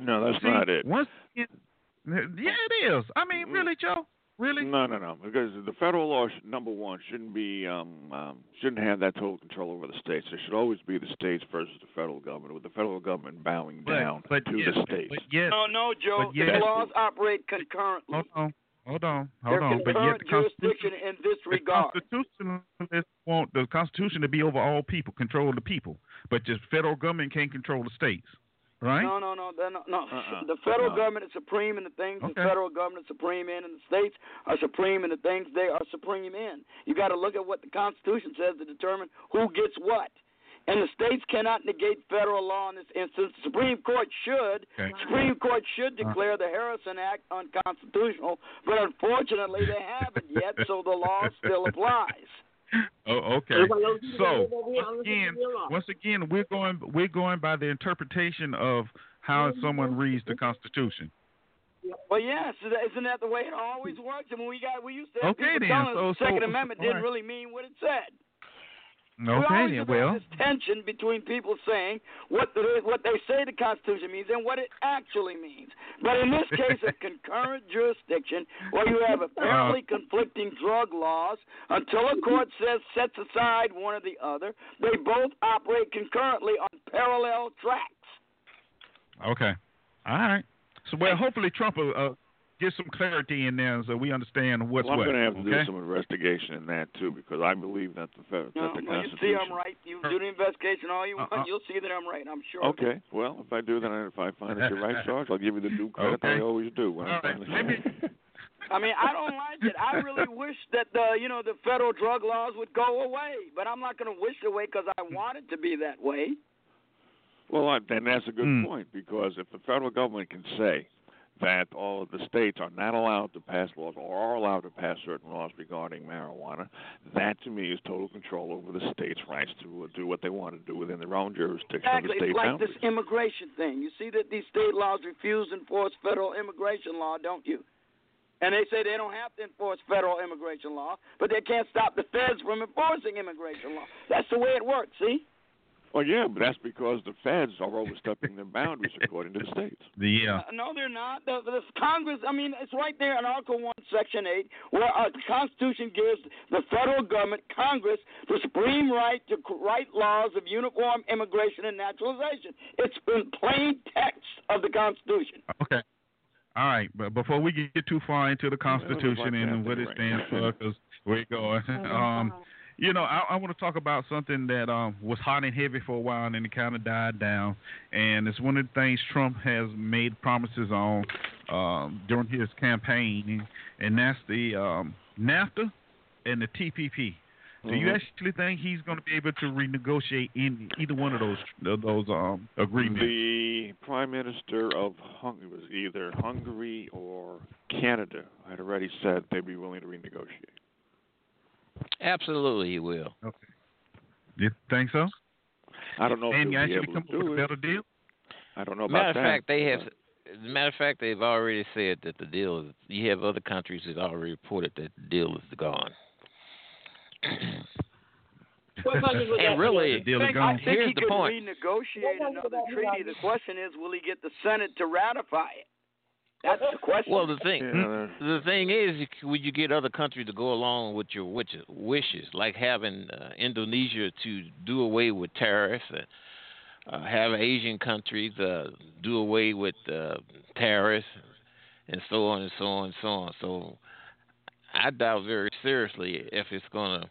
No, that's See, not it. Once again, yeah, it is. I mean, really, Joe. Really? No, no, no. Because the federal law, number one, shouldn't be um, um, shouldn't have that total control over the states. There should always be the states versus the federal government, with the federal government bowing But- down but to yes, the states. But yes, No, no, Joe. But yes- the laws operate concurrently. hold on, hold on, They're hold on. But yet the Constitution, jurisdiction in this regard, the regard. Constitutionalists want the Constitution to be over all people, control the people. But just federal government can't control the states, right? No, no, no, they're no. Uh-uh. The federal No. government is supreme in the things the federal government is supreme in, and the states are supreme in the things they are supreme in. You got to look at what the Constitution says to determine who gets what. And the states cannot negate federal law in this instance. The Supreme Court should. Okay. Supreme Court should Uh. declare the Harrison Act unconstitutional, but unfortunately they haven't yet, so the law still applies. Oh, okay. So once again, once again, we're going we're going by the interpretation of how mm-hmm. someone reads the Constitution. Well, yes, isn't that the way it always works? I mean, we got we used to Okay, then. So- the Second so- Amendment didn't really mean what it said. Okay, always then. Well, this tension between people saying what the, what they say the Constitution means and what it actually means. But in this case, of concurrent jurisdiction, where you have apparently Uh. conflicting drug laws, until a court says sets aside one or the other, they both operate concurrently on parallel tracks. okay. All right. So well, hopefully Trump will uh, get some clarity in there so we understand what's well, I'm what. going to have to okay? do some investigation in that too, because I believe that the fed- No, that the well, you see, I'm right. You do the investigation all you want. Uh-uh. You'll see that I'm right. I'm sure. Okay. Well, if I do, then I- if I find that you're right, Sarge, I'll give you the due credit that I always do. When I All right. finally- I mean, I don't like it. I really wish that the you know the federal drug laws would go away, but I'm not going to wish it away because I want it to be that way. Well, I- then that's a good Hmm. point because if the federal government can say that all of the states are not allowed to pass laws or are allowed to pass certain laws regarding marijuana, that to me is total control over the states' rights to do what they want to do within their own jurisdiction Exactly. It's like boundaries. this immigration thing. You see that these state laws refuse to enforce federal immigration law, don't you? And they say they don't have to enforce federal immigration law, but they can't stop the feds from enforcing immigration law. That's the way it works, see? Well, yeah, but that's because the feds are overstepping their boundaries according to the states. the uh, no, they're not. The, the Congress, I mean, it's right there in Article 1, Section 8, where uh, the Constitution gives the federal government, Congress, the supreme right to write laws of uniform immigration and naturalization. It's in plain text of the Constitution. Okay. All right, but before we get too far into the Constitution like and what it right. stands for, because we're going, um, you know, I, I want to talk about something that um, was hot and heavy for a while, and then it kind of died down. And it's one of the things Trump has made promises on. um, during his campaign, and that's the um, NAFTA and the TPP. Do you Mhm. actually think he's going to be able to renegotiate in either one of those of those um, agreements? The prime minister of Hungary was either Hungary or Canada had already said they'd be willing to renegotiate. Absolutely, he will. Okay. You think so? I don't know if and they'll be actually able come to up do with a it. better deal. I don't know about Matter of fact, they have. As a matter of fact, they've already said that the deal is. You have other countries that already reported that the deal is gone. What countries was that? and really, I think, I think here's he the could point. renegotiate another treaty. The question is, will he get the Senate to ratify it? That's the question. Well, the thing, Yeah, the thing is, you- would you get other countries to go along with your wishes, wishes like having uh, Indonesia to do away with tariffs, and uh, have Asian countries uh, do away with uh, tariffs, and so on and so on and so on. So, I doubt very seriously if it's going to.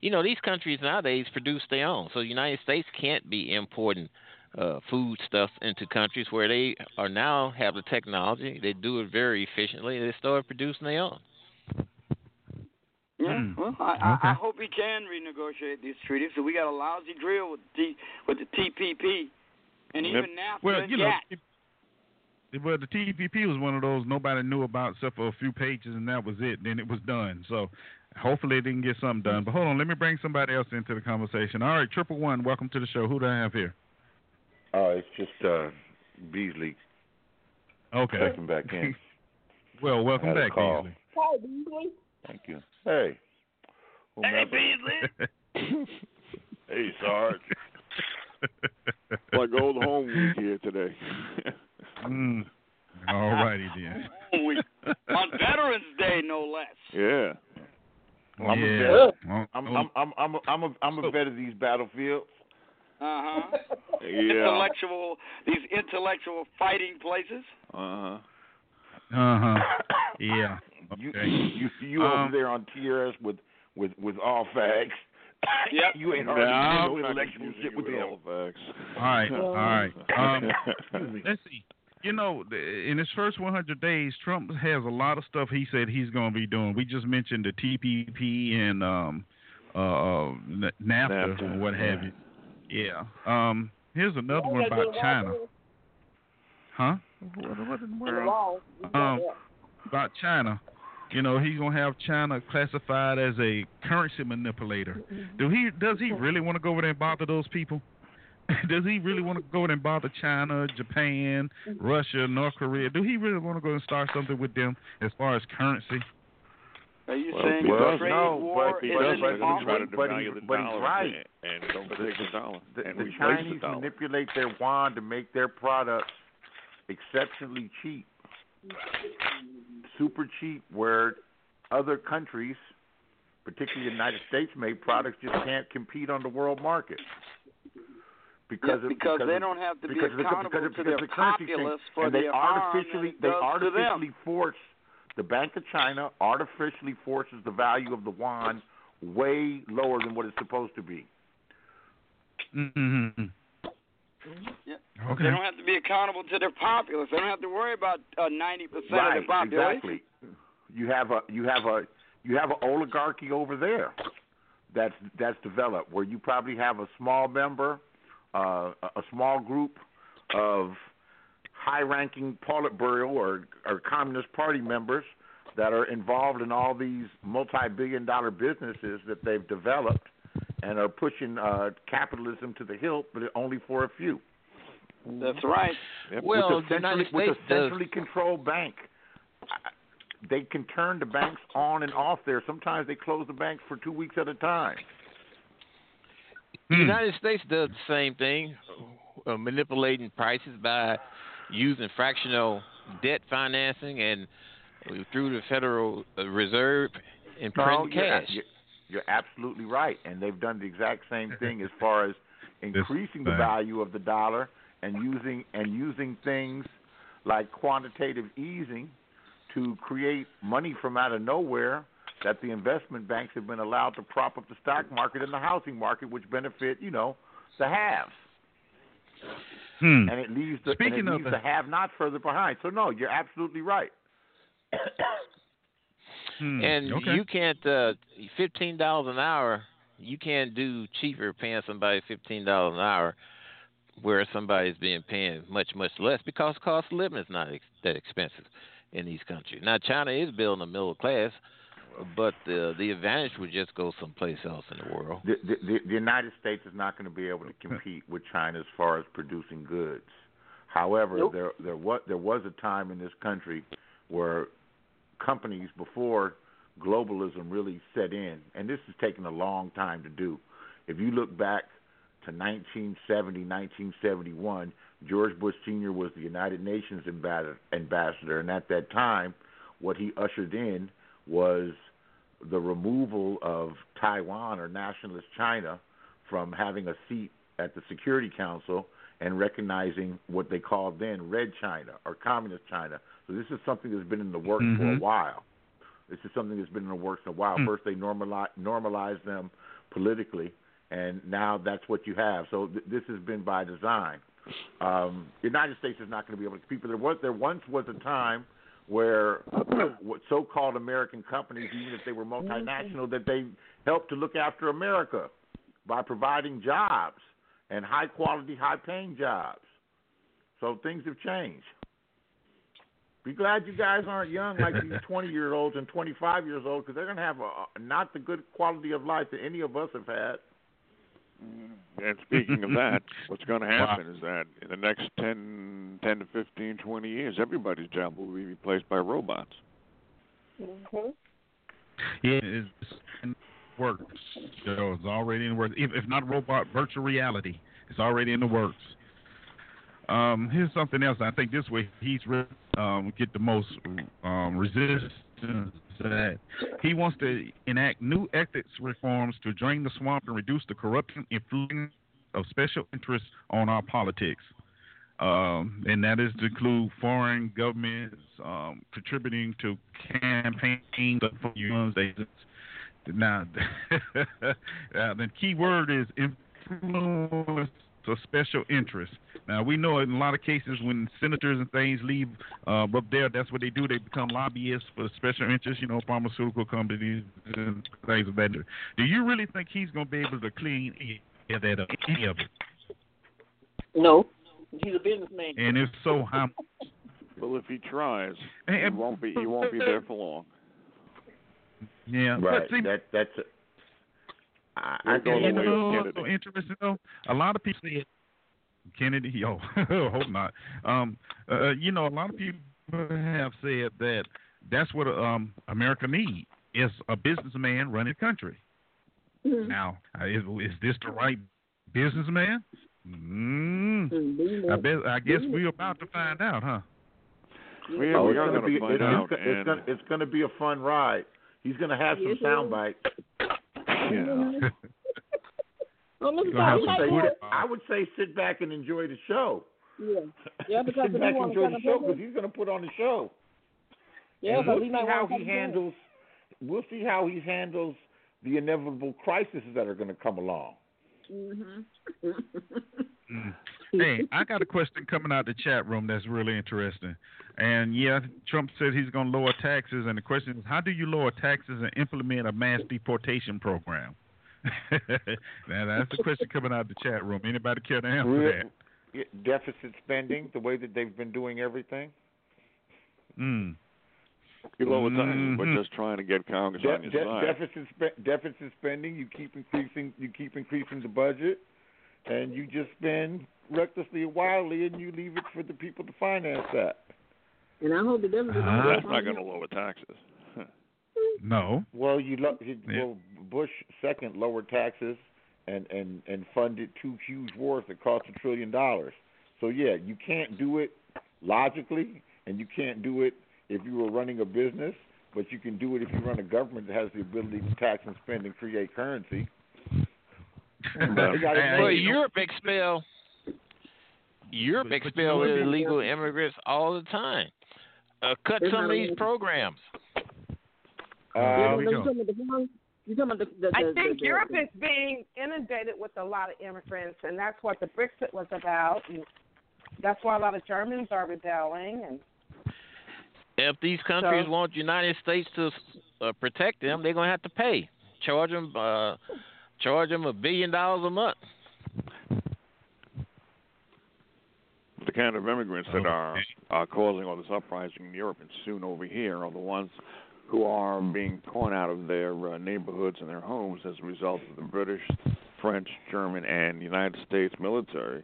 You know, these countries nowadays produce their own. So, the United States can't be importing uh, food stuff into countries where they are now have the technology. They do it very efficiently. They start producing their own. Yeah, Hmm. well, I, I, I hope he can renegotiate these treaties. So we got a lousy deal with the with the TPP, and Yep. even NAFTA Well, and you know, it- well, the TPP was one of those nobody knew about except for a few pages, and that was it. Then it was done. So hopefully they can get something done. But hold on, let me bring somebody else into the conversation. All right, triple one, welcome to the show. Who do I have here? Oh, it's just uh, Beasley Okay. checking back in. Well, welcome Had a back, call. Beasley. Thank you. Hey. Hey, Beasley. hey, Sarge. like old home week here today. mm. All righty then. We- on Veterans Day, no less. yeah. I'm a yeah. vet. I'm oh, I'm I'm I'm a, I'm a, I'm a vet of these battlefields. Uh huh. Yeah. Intellectual, these intellectual fighting places. Uh huh. Uh-huh. Yeah. You Okay. you you Um, over there on TRS with with with all fags. Yep. you ain't Nah, hardly no intellectual shit with with him. all facts. All right. All right. Um, let's see. You know, in his first 100 days, Trump has a lot of stuff he said he's going to be doing. We just mentioned the TPP and um, uh, uh, NAFTA, NAFTA, and what have yeah. you. Yeah. Um, here's another one about China. Huh? What, what in the world? Um, about China. You know, he's gonna have China classified as a currency manipulator. Do he? Does he really want to go over there and bother those people? does he really want to go over there and bother China, Japan, Russia, North Korea? Do he really want to go and start something with them as far as currency? Are you Well, saying he trade no, war but He is but- does but- like the to try to but- but he- the but he's right. and, and don't protect the dollar The, and the Chinese the dollar. manipulate their yuan to make their products exceptionally cheap, super cheap, where other countries, particularly the United States, made products just can't compete on the world market. Because Yeah, of, because they of- don't have to be because of the- accountable because of- to because their of the currency thing. populace for and they artificially they does to them. artificially force the Bank of China artificially forces the value of the yuan way lower than what it's supposed to be. Mm-hmm. Yeah. Okay. They don't have to be accountable to their populace. They don't have to worry about uh, ninety percent of right, their population. exactly. You have a you have a you have an oligarchy over there that's that's developed where you probably have a small member, uh, a a small group of high-ranking Politburo or or Communist Party members that are involved in all these multi-billion-dollar businesses that they've developed and are pushing uh, capitalism to the hilt, but only for a few. That's right. Yep. Well, with a centrally, United with a centrally controlled bank, they can turn the banks on and off there. Sometimes they close the banks for two weeks at a time. The Hmm. United States does the same thing, uh, manipulating prices by using fractional debt financing and through the Federal uh, Reserve and No, printing you're, cash. you're, you're absolutely right, and they've done the exact same thing as far as increasing the value of the dollar and using and using things like quantitative easing to create money from out of nowhere that the investment banks have been allowed to prop up the stock market and the housing market, which benefit, you know, the haves. Hmm. and it leaves the Speaking and it of leaves the- the have-nots further behind. So no, you're absolutely right. Hmm. And okay. you can't uh fifteen dollars an hour. You can't do cheaper paying somebody fifteen dollars an hour, where somebody's being paying much much less because cost of living is not ex- that expensive in these countries. Now China is building a middle class, but the the advantage would just go someplace else in the world. The, the, the, the United States is not going to be able to compete with China as far as producing goods. However, Nope. there there was there was a time in this country where companies before globalism really set in, and this has taken a long time to do. If you look back to 1970, 1971, George Bush Sr. was the United Nations ambassador, ambassador, and at that time, what he ushered in was the removal of Taiwan or nationalist China from having a seat at the Security Council and recognizing what they called then Red China or Communist China. So this is something that's been in the works for a Mhm. while. This is something that's been in the works for a while. Hmm. First, they normalize normalize them politically, and now that's what you have. So th- this has been by design. Um, the United States is not going to be able to compete. But there was there once was a time where what so-called American companies, even if they were multinational, that they helped to look after America by providing jobs and high quality, high paying jobs. So things have changed. Be glad you guys aren't young like these 20 year olds and 25 years old because they're going to have a- not the good quality of life that any of us have had. And speaking of that, what's going to happen is that in the next 10, 10 to 15, 20 years, everybody's job will be replaced by robots. Mm-hmm. Yeah, it's in works. You know, it's already in the works. If, if not robot, virtual reality, it's already in the works. Um, here's something else. I think this way he's re- um, get the most um, resistance. He wants to enact new ethics reforms to drain the swamp and reduce the corruption influence of special interests on our politics. Um, and that is to include foreign governments um, contributing to campaign funds. They now, uh, the key word is influence of special interest. Now we know in a lot of cases when senators and things leave uh, up there, that's what they do. They become lobbyists for special interests. You know, pharmaceutical companies and things of that. nature. Do you really think he's going to be able to clean any of that up? Any of it? No, he's a businessman. And if so, how? Well, if he tries, And- he won't be. He won't be there for long. Yeah, Right. See, that that's. A, I, I We're going think away you know, so interesting though. A lot of people say Kennedy. Yo, hope not. Um, uh, you know, a lot of people have said that that's what um America needs is a businessman running the country. Mm-hmm. Now, uh, is, is this the right businessman? Mm, I bet. I guess we're about to find out, huh? We, Oh, we it's are gonna be find it's, out. it's, and it's gonna be a fun ride. He's gonna have some sound bites. Yeah. Mr. Gonna have Todd, some we like food. to- I would say sit back and enjoy the show. Yeah, yeah, because sit back and enjoy the show because he's gonna put on the show. yeah, and we'll he see might how he handles. We'll see how he handles the inevitable crises that are going to come along. Mm-hmm. Hey, I got a question coming out the chat room that's really interesting. And yeah, Trump said he's going to lower taxes, and the question is, how do you lower taxes and implement a mass deportation program? now, that's the question coming out the chat room. Anybody care to answer Real- that? yeah, Deficit spending, the way that they've been doing everything. Mm. You lower taxes, but Mhm. just trying to get Congress De- on your de- side. deficit spe- deficit spending. You keep increasing. You keep increasing the budget, and you just spend recklessly and wildly, and you leave it for the people to finance that. And I hope the devil doesn't Uh-huh. That's not going to lower taxes. No. Well, you, lo- you Yeah. well Bush second lowered taxes and and and funded two huge wars that cost a trillion dollars. So yeah, you can't do it logically, and you can't do it if you were running a business, but you can do it if you run a government that has the ability to tax and spend and create currency. Well, They gotta Hey, know- Well, you know- Europe expel Europe But- but you expel know, they- illegal immigrants all the time. Uh, cut They're some of these programs. Yeah, Um, we no, go. you talking about the one- you talking about the, the, the, I think the- Europe the- is being inundated with a lot of immigrants, and that's what the Brexit was about. And that's why a lot of Germans are rebelling and If these countries So- want United States to uh, protect them, they're gonna have to pay. Charge them, uh, charge them a billion dollars a month. The kind of immigrants that are are causing all this uprising in Europe and soon over here are the ones who are being torn out of their uh, neighborhoods and their homes as a result of the British, French, German, and United States military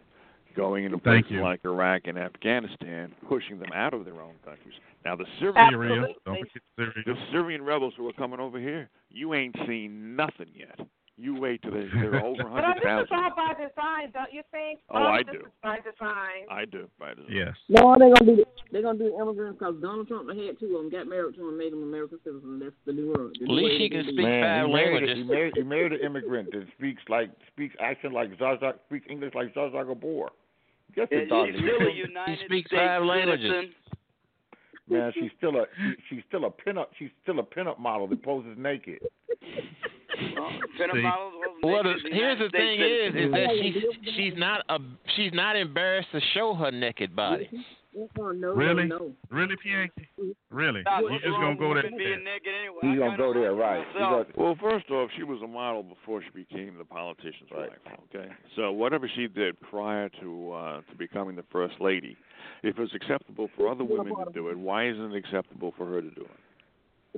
going into Thank places you. like Iraq and Afghanistan, pushing them out of their own countries. Now the Syria. Syrian, Don't forget the Syrian rebels who are coming over here, you ain't seen nothing yet. You wait till they're, they're over But hundred this is thousand. all by design, don't you think? Oh, All I of this do. by design. I do, by the Yes. No, they're gonna do they're gonna do immigrants because Donald Trump had two of them, got married to them, made them American citizens. That's the new world. At least he can speak Man, five he married, languages. he married, he married an immigrant that speaks like speaks accent like Zsa Zsa, speaks English like Zsa Zsa Gabor. Yes, Yeah, it does. she's still a United speaks States five languages. citizen. Man, she's still a she, she's still a pinup she's still a pinup model that poses naked. Well, Jennifer See. Models wasn't Well, the, here's the thing is, is that she's she's not a she's not embarrassed to show her naked body. Oh, no, Really? no, no. Really, Pianki? Really? Nah, You what's just gonna go there? being naked anyway? He's gonna go there, right? He myself. Well, first off, she was a model before she became the politician's Right. wife. Okay, so whatever she did prior to uh, to becoming the first lady, if it's acceptable for other women to do it, why isn't it acceptable for her to do it?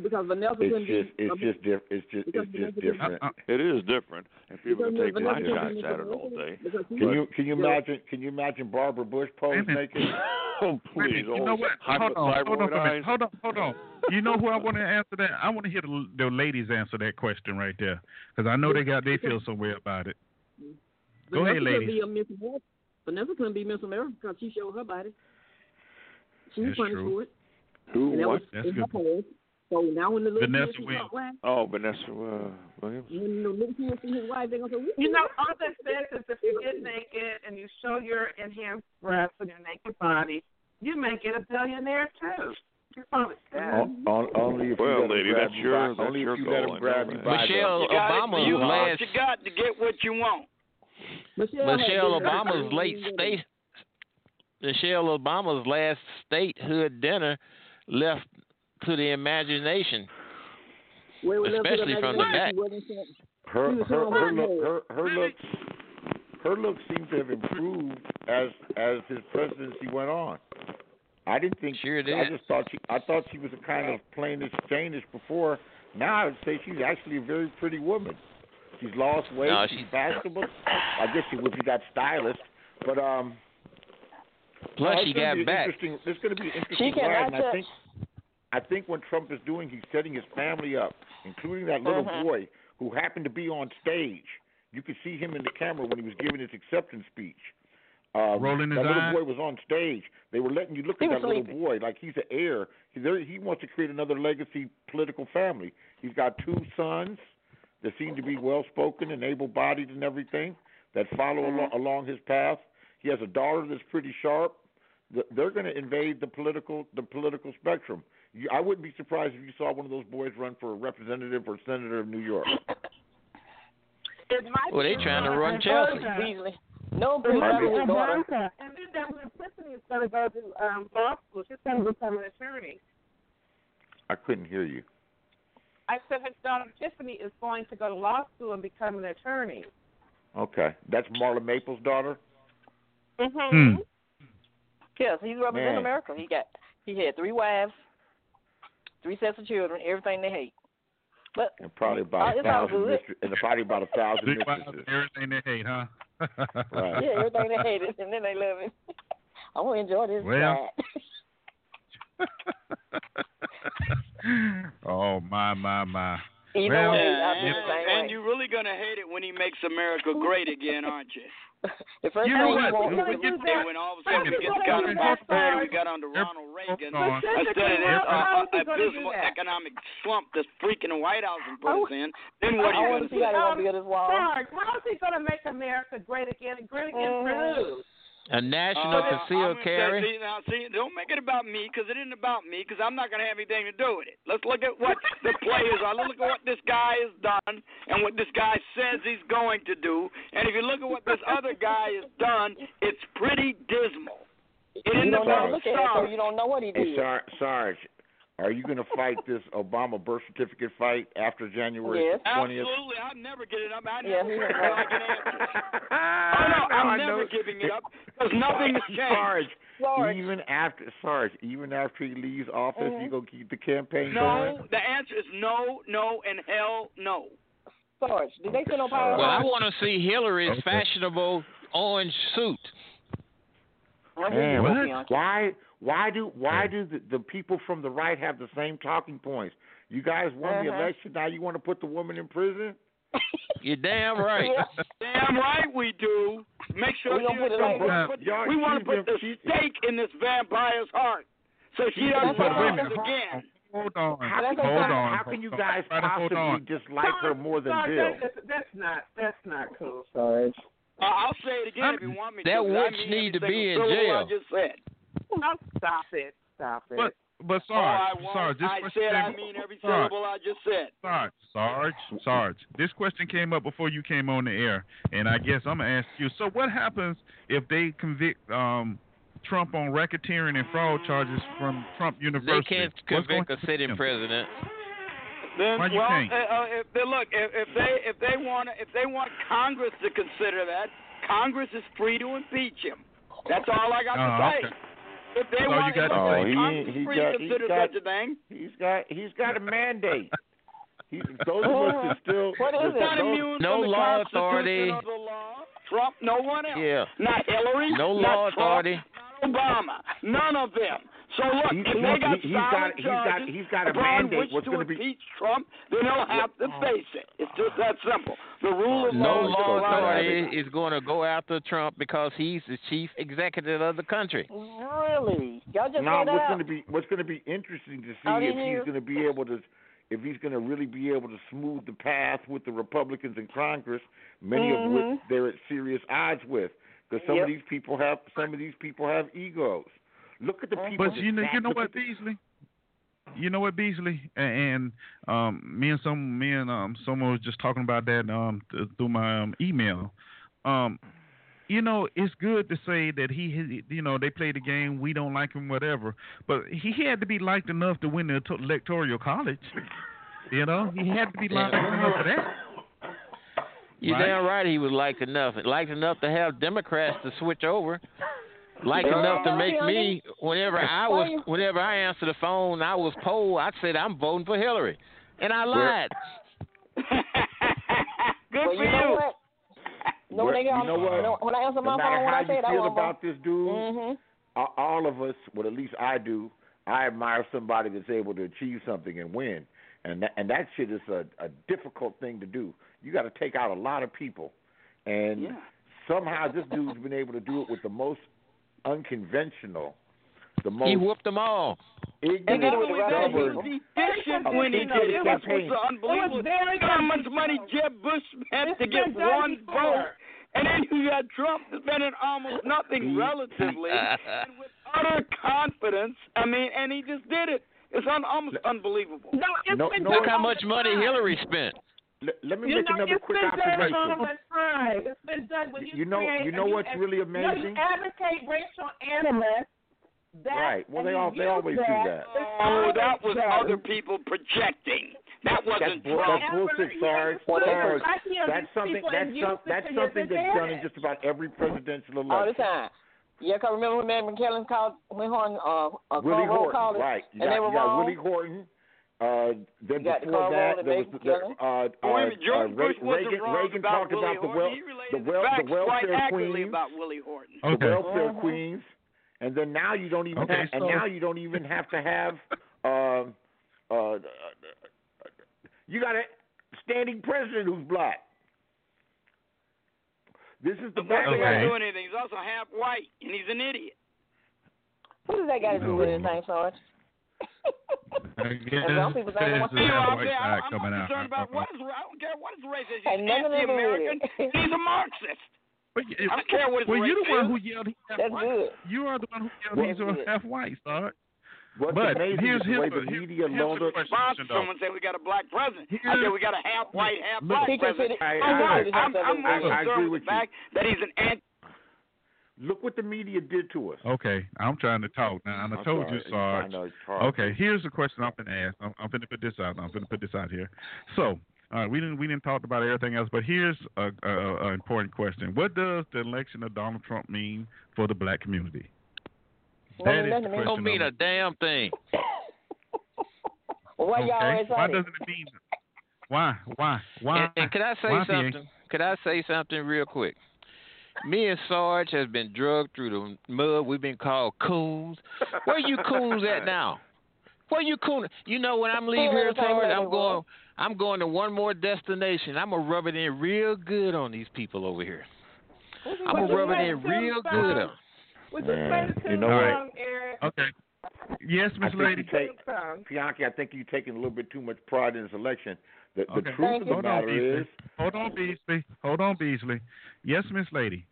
Because Vanessa couldn't It's just be. it's just diff- it's just it's just Vanessa couldn't- different. Uh, uh, It is different, and people can Because take Vanessa pot couldn't shots at it all day. because she- Can you can you Yeah. imagine can you imagine Barbara Bush pose Wait a naked? oh, please! you oh, know what? Hold on, hold on, for a eyes. hold on, hold on. You know who I want to answer that? I want to hear the, the ladies answer that question right there, because I know they got they feel some way about it. Go Vanessa ahead, couldn't ladies. Be a Miss America. Vanessa couldn't be Miss America because she showed her body. She was That's punished true. for it. Who? And that What? was That's in her good. Past. So now when the little Vanessa kids Williams. his wife, Oh, Vanessa uh, Williams. when the little kids see his wife, they're gonna say, You know, all that says is if you get naked and you show your enhanced breasts and your naked body, you may get a billionaire too. You're probably good. On- on- only if Well, let him lady, that's you your- that's only your if you goal, let I him know grab that. you by Michelle You got, Obama's you, last you got to get what you want. Michelle, Michelle Obama's late state Michelle Obama's last statehood dinner left to the imagination. Where we left especially from the back. she wasn't saying- her She her her her look hair. her her looks her looks seem to have improved as as his presidency went on. I didn't think Sure did. I just thought she I thought she was a kind of plainish Janish before. Now I would say she's actually a very pretty woman. She's lost weight. No, she's she- fashionable. I guess she would be that stylist, but um. Plus, no, she gonna got be back. Interesting. It's going to be an She interesting cannot ride, and I think I think what Trump is doing, he's setting his family up, including that little Mhm. boy who happened to be on stage. You could see him in the camera when he was giving his acceptance speech. Uh, Rolling his that little eye? boy was on stage. They were letting you look He at was that little boy like he's an heir. He, there, he wants to create another legacy political family. He's got two sons that seem to be well spoken and able bodied and everything that follow Mm-hmm. alo- along his path. He has a daughter that's pretty sharp. Th- They're going to invade the political the political spectrum. You, I wouldn't be surprised if you saw one of those boys run for a representative or senator of New York. It might Well, they trying to run Ivanka. Chelsea. No, It Bill might daughter. And then Deborah Tiffany is going to go to um, law school. She's going to become an attorney. I couldn't hear you. I said her daughter Tiffany is going to go to law school and become an attorney. Okay, that's Marla Maples' daughter. Mm-hmm. Hmm. Yes, he's representing Man. America. He got he had three wives, three sets of children, everything they hate. But And probably about uh, a thousand good. mistresses, and probably about a thousand Big wives, mistresses. everything they hate, huh? Right. Yeah, everything they hate it, and then they love it. I want to enjoy this Well. oh my my my. Either Well, way, And, I'll and, and you're really gonna hate it when he makes America great again, aren't you? the first You know what? wants When is we get And when all of a sudden we get the kind of prosperity we got under Ronald Reagan, on. instead of this uh, how is he gonna do abysmal economic slump this freaking White House has put us in, then what I are you want gonna to see how do? they're gonna build this wall. Sarge, how is he going to make America great again and great again for Mhm. who? A national Uh, concealed I'm gonna carry. Say, see, now, see, don't make it about me because it isn't about me because I'm not going to have anything to do with it. Let's look at what the players are. Let's look at what this guy has done and what this guy says he's going to do. And if you look at what this other guy has done, it's pretty dismal. Get in you the don't know look at it, so you don't know what he Hey, did. Sarge, Sarge, are you going to fight this Obama birth certificate fight after January Yes. 20th? Absolutely, I'll never get it up. I Yeah, never he yeah, has I get answers. Oh I no, I'm know. never giving it up because nothing has changed. Sarge, Sarge. even after Sarge, even after he leaves office, Mhm. you gonna keep the campaign going? No, the answer is no, no, and hell no. Sarge, did they send no power? Well, I want to see Hillary's Okay. fashionable orange suit. Man, What? why why do why do the, the people from the right have the same talking points? You guys won the Uh-huh. election, now you want to put the woman in prison? You're damn right. Damn right we do. Make sure We gonna put don't like put- Y'all- we want to put the she- stake in this vampire's heart so she doesn't But wait a rise again. Hold on. How, That's can, okay. Hold on. how can you Hold guys on. Hold possibly on. dislike her more than Sarge, Bill? That's, that's not that's not cool. Sarge. Uh, I'll say it again if you want me That to. 'cause I witch mean need to be in jail. I just said. No, stop it. Stop it. But but Oh, I Sarge, won't. Sarge, this I question said I came- mean every Sarge, syllable I just said. Sarge, Sarge, Sarge. This question came up before you came on the air, and I guess I'm gonna ask you. So, what happens if they convict um, Trump on racketeering and fraud charges from Trump University? They can't convict a sitting president. Then, Why you well, can't? uh, if they, look, if, if they if they want if they want Congress to consider that, Congress is free to impeach him. That's all I got Oh, to say. okay. If they So want, you oh, got if to Oh, say- he- Congress is he got- consider got- such a thing. He's got he's got a mandate. He, those of us that still What is that- Not those- immune No from law Constitution authority. or the law. Trump, no one else. Yeah. Not Hillary. No not law Trump, authority. Not Obama. None of them. So look, He- if they got he- he's solid got- he's got- charges he's got a upon mandate which what's to gonna be- impeach Trump, then he'll have to face it. It's just that simple. The rule of No law is law applied. authority is going to go after Trump because he's the chief executive of the country. Really? Y'all just now made that what's going to be what's going to be interesting to see How if he's going to be able to if he's going to really be able to smooth the path with the Republicans in Congress, many of which Mhm. they're at serious odds with, because some Yep. of these people have some of these people have egos. Look at the people. But you know, you know what, the- Beasley? You know what, Beasley? A- And um, me and some me and um, someone was just talking about that um th- through my um, email. Um, you know, it's good to say that he, he- you know, they played the game. We don't like him, whatever. But he had to be liked enough to win the to- electoral college. You know, he had to be liked enough for that. You're Right. damn right he was liked enough. Liked enough to have Democrats to switch over. Liked Yeah. enough to make me whenever I was whenever I answered the phone, I was polled. I said I'm voting for Hillary, and I lied. Good Well, for you know what? No, Where- when, they got, you know what? you when I answer my matter phone, when I say that, I feel about this dude, hmm a- all of us, well, at least I do. I admire somebody that's able to achieve something and win, and that, and that shit is a, a difficult thing to do. You got to take out a lot of people, and Yeah. somehow this dude's been able to do it with the most unconventional, the most He whooped them all. ignorant, And did it with the Not only that, he was efficient when he it did it. was- That's campaign. what's unbelievable. It was very Look how much money Jeb Bush had to get one vote. And then you got Trump spending almost nothing relatively and with utter confidence. I mean, and he just did it. It's un- almost unbelievable. No, it's No- been no- Look how much money. Hillary spent. Let, let me You make know, another it's quick been done all observation. the time. It's been done when you, You know- create, you know what's and- really amazing? You advocate racial animus. That, Right. Well, they all- they use always do that. It's Oh, that was done. other people projecting. That wasn't bull, Trump. that's bullshit, He Sarge. Sarge. That's something. That's some, that's something his that's done in just about every presidential election. all the time. Yeah, cause remember when Mary McKellen called when Horn uh, uh Willie Carl Horton, called it, right? You and got, they were you got wrong. Willie Horton. Uh, then You before Carl that, there was and the, uh, uh, Wait uh, George Bush Reagan, wrong Reagan about talked Willie about the Horton. well, he related the well, facts the welfare queens, about Willie Horton. the Okay. welfare Mhm. queens, and then now you don't even Okay, have, and now you don't even have to have, um, uh, uh, you got a standing president who's black. This is the The Bush backlash. doesn't Okay. do anything. He's also half white, and he's an idiot. What does that got to do with anything, Sarge? I And some people don't there's want a to- You know, white I'm, saying, side I'm, coming I'm out. concerned about what is I don't care what his race is. He's And none of them anti-American. with it. and he's a Marxist. But I don't care what his well, race you're the one who yelled he's half That's white. good. You are the one who yelled Well, he's That's good. half white, Sarge. What's But amazing here's- is the way here's the the- media here's the loaded. question. Sponsor though. someone say we got a black president. I said we got a half white, half Look, black He president. considered- I- So I- what? I- I'm, I'm more I- I concerned agree with with the you. fact that he's an anti. Look what the media did to us. Okay, I'm trying to talk now, and I I'm told sorry. you, Sarge. I know it's hard. Okay, here's the question I'm gonna ask. I'm, I'm gonna put this out. I'm gonna put this out here. So, uh, we didn't we didn't talk about everything else, but here's a, a, a important question: What does the election of Donald Trump mean for the black community? That is the question. Don't mean a damn thing. Well, why y'all okay. Why it? doesn't it mean? Why? Why? Why? And, and could I say why, something? Could I say something real quick? Me and Sarge has been drugged through the mud. We've been called coons. Where you coons at now? Where you coon? You know when I'm leaving here, Sarge, I'm going. I'm going to one more destination. I'm gonna rub it in real good on these people over here. I'm gonna rub it in real good on. Would you play you know what? Okay. Yes, I Miss Lady. you take, Bianchi, I think you're taking a little bit too much pride in this election. The, the Okay. truth of the Hold on, Beasley. is, Hold on, Beasley. Hold on, Beasley. Yes, Miss Lady.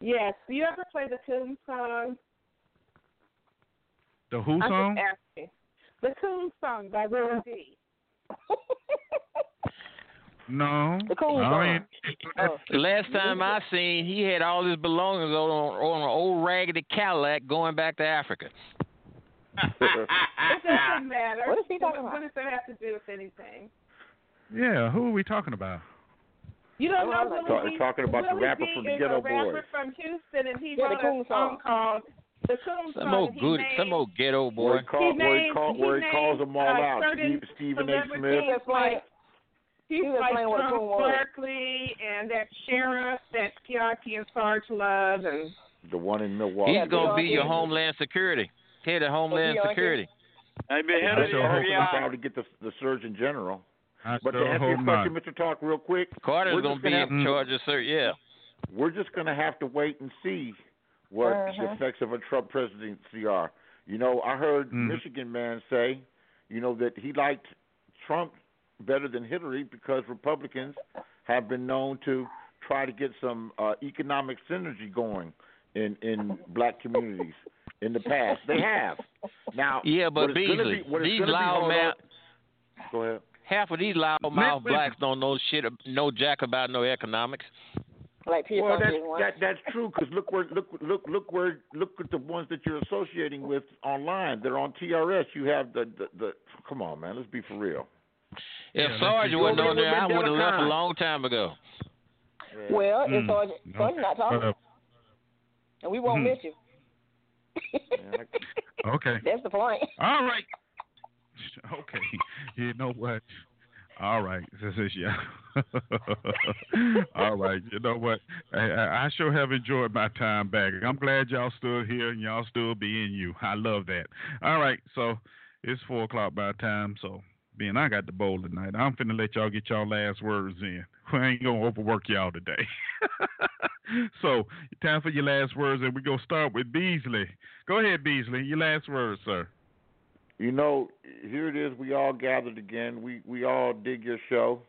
Yes. Do you ever play the tune song? The who I'm song? just asking. The tune song by Will D. No. The cool I ain't- Oh. Last time I seen, he had all his belongings on on an old raggedy Cadillac going back to Africa. It doesn't matter. What is he talking What about? does that have to do with anything? Yeah, who are we talking about? You don't know Well, Willie talk- D? talking about the Willie rapper D from the is Ghetto a rapper Boys. from Houston, and he Yeah, the wrote cool a song song. called the Coon Some song. old and he good, named, some old ghetto where boy. he, call, He where he, named- call, he where he calls named, them all uh, out. certain Steve, Stephen A. Smith. celebrities like he's He was like playing with a Trump coon word. Berkeley and that sheriff that Kiaki and Sarge love and The one in Milwaukee. He's gonna be Bianchi. your Homeland Security, head of Homeland Bianchi. Security. I'd be head I of the sure hope FBI. they'll probably get the, the Surgeon General. I But to sure answer your question. Mr. Talk, real quick, Carter's We're gonna be gonna in charge of sir. Yeah. we're just going to have to wait and see what the Uh-huh. effects of a Trump presidency are. You know, I heard Mm. Michigan man say, you know, that he liked Trump better than Hillary because Republicans have been known to try to get some uh, economic synergy going in in black communities in the past. They have. Now, Yeah, but what Beasley, be, what it's these loud hold man. Go ahead. Half of these loudmouth Wait, wait. blacks don't know shit, no jack about no economics. Like Pierce Well, that's that, that's true because look where look look look where look at the ones that you're associating with online. They're on TRS. You have the the, the come on, man. Let's be for real. If Yeah, Sarge wasn't on there, I would have left a long time ago. Well, Mm. it's Sarge, Sarge not talking, But, uh, and we won't Mhm. miss you. okay. That's the point. All right. Okay. You know what? All right. This is yeah. All right. You know what? I, I I sure have enjoyed my time back. I'm glad y'all still here and y'all still being you. I love that. All right. So it's four o'clock by time. So being I got the bowl tonight, I'm finna let y'all get y'all last words in. We ain't gonna overwork y'all today. so time for your last words, and we gonna start with Beasley. Go ahead, Beasley. Your last words, sir. You know, here it is. We all gathered again. We we all dig your show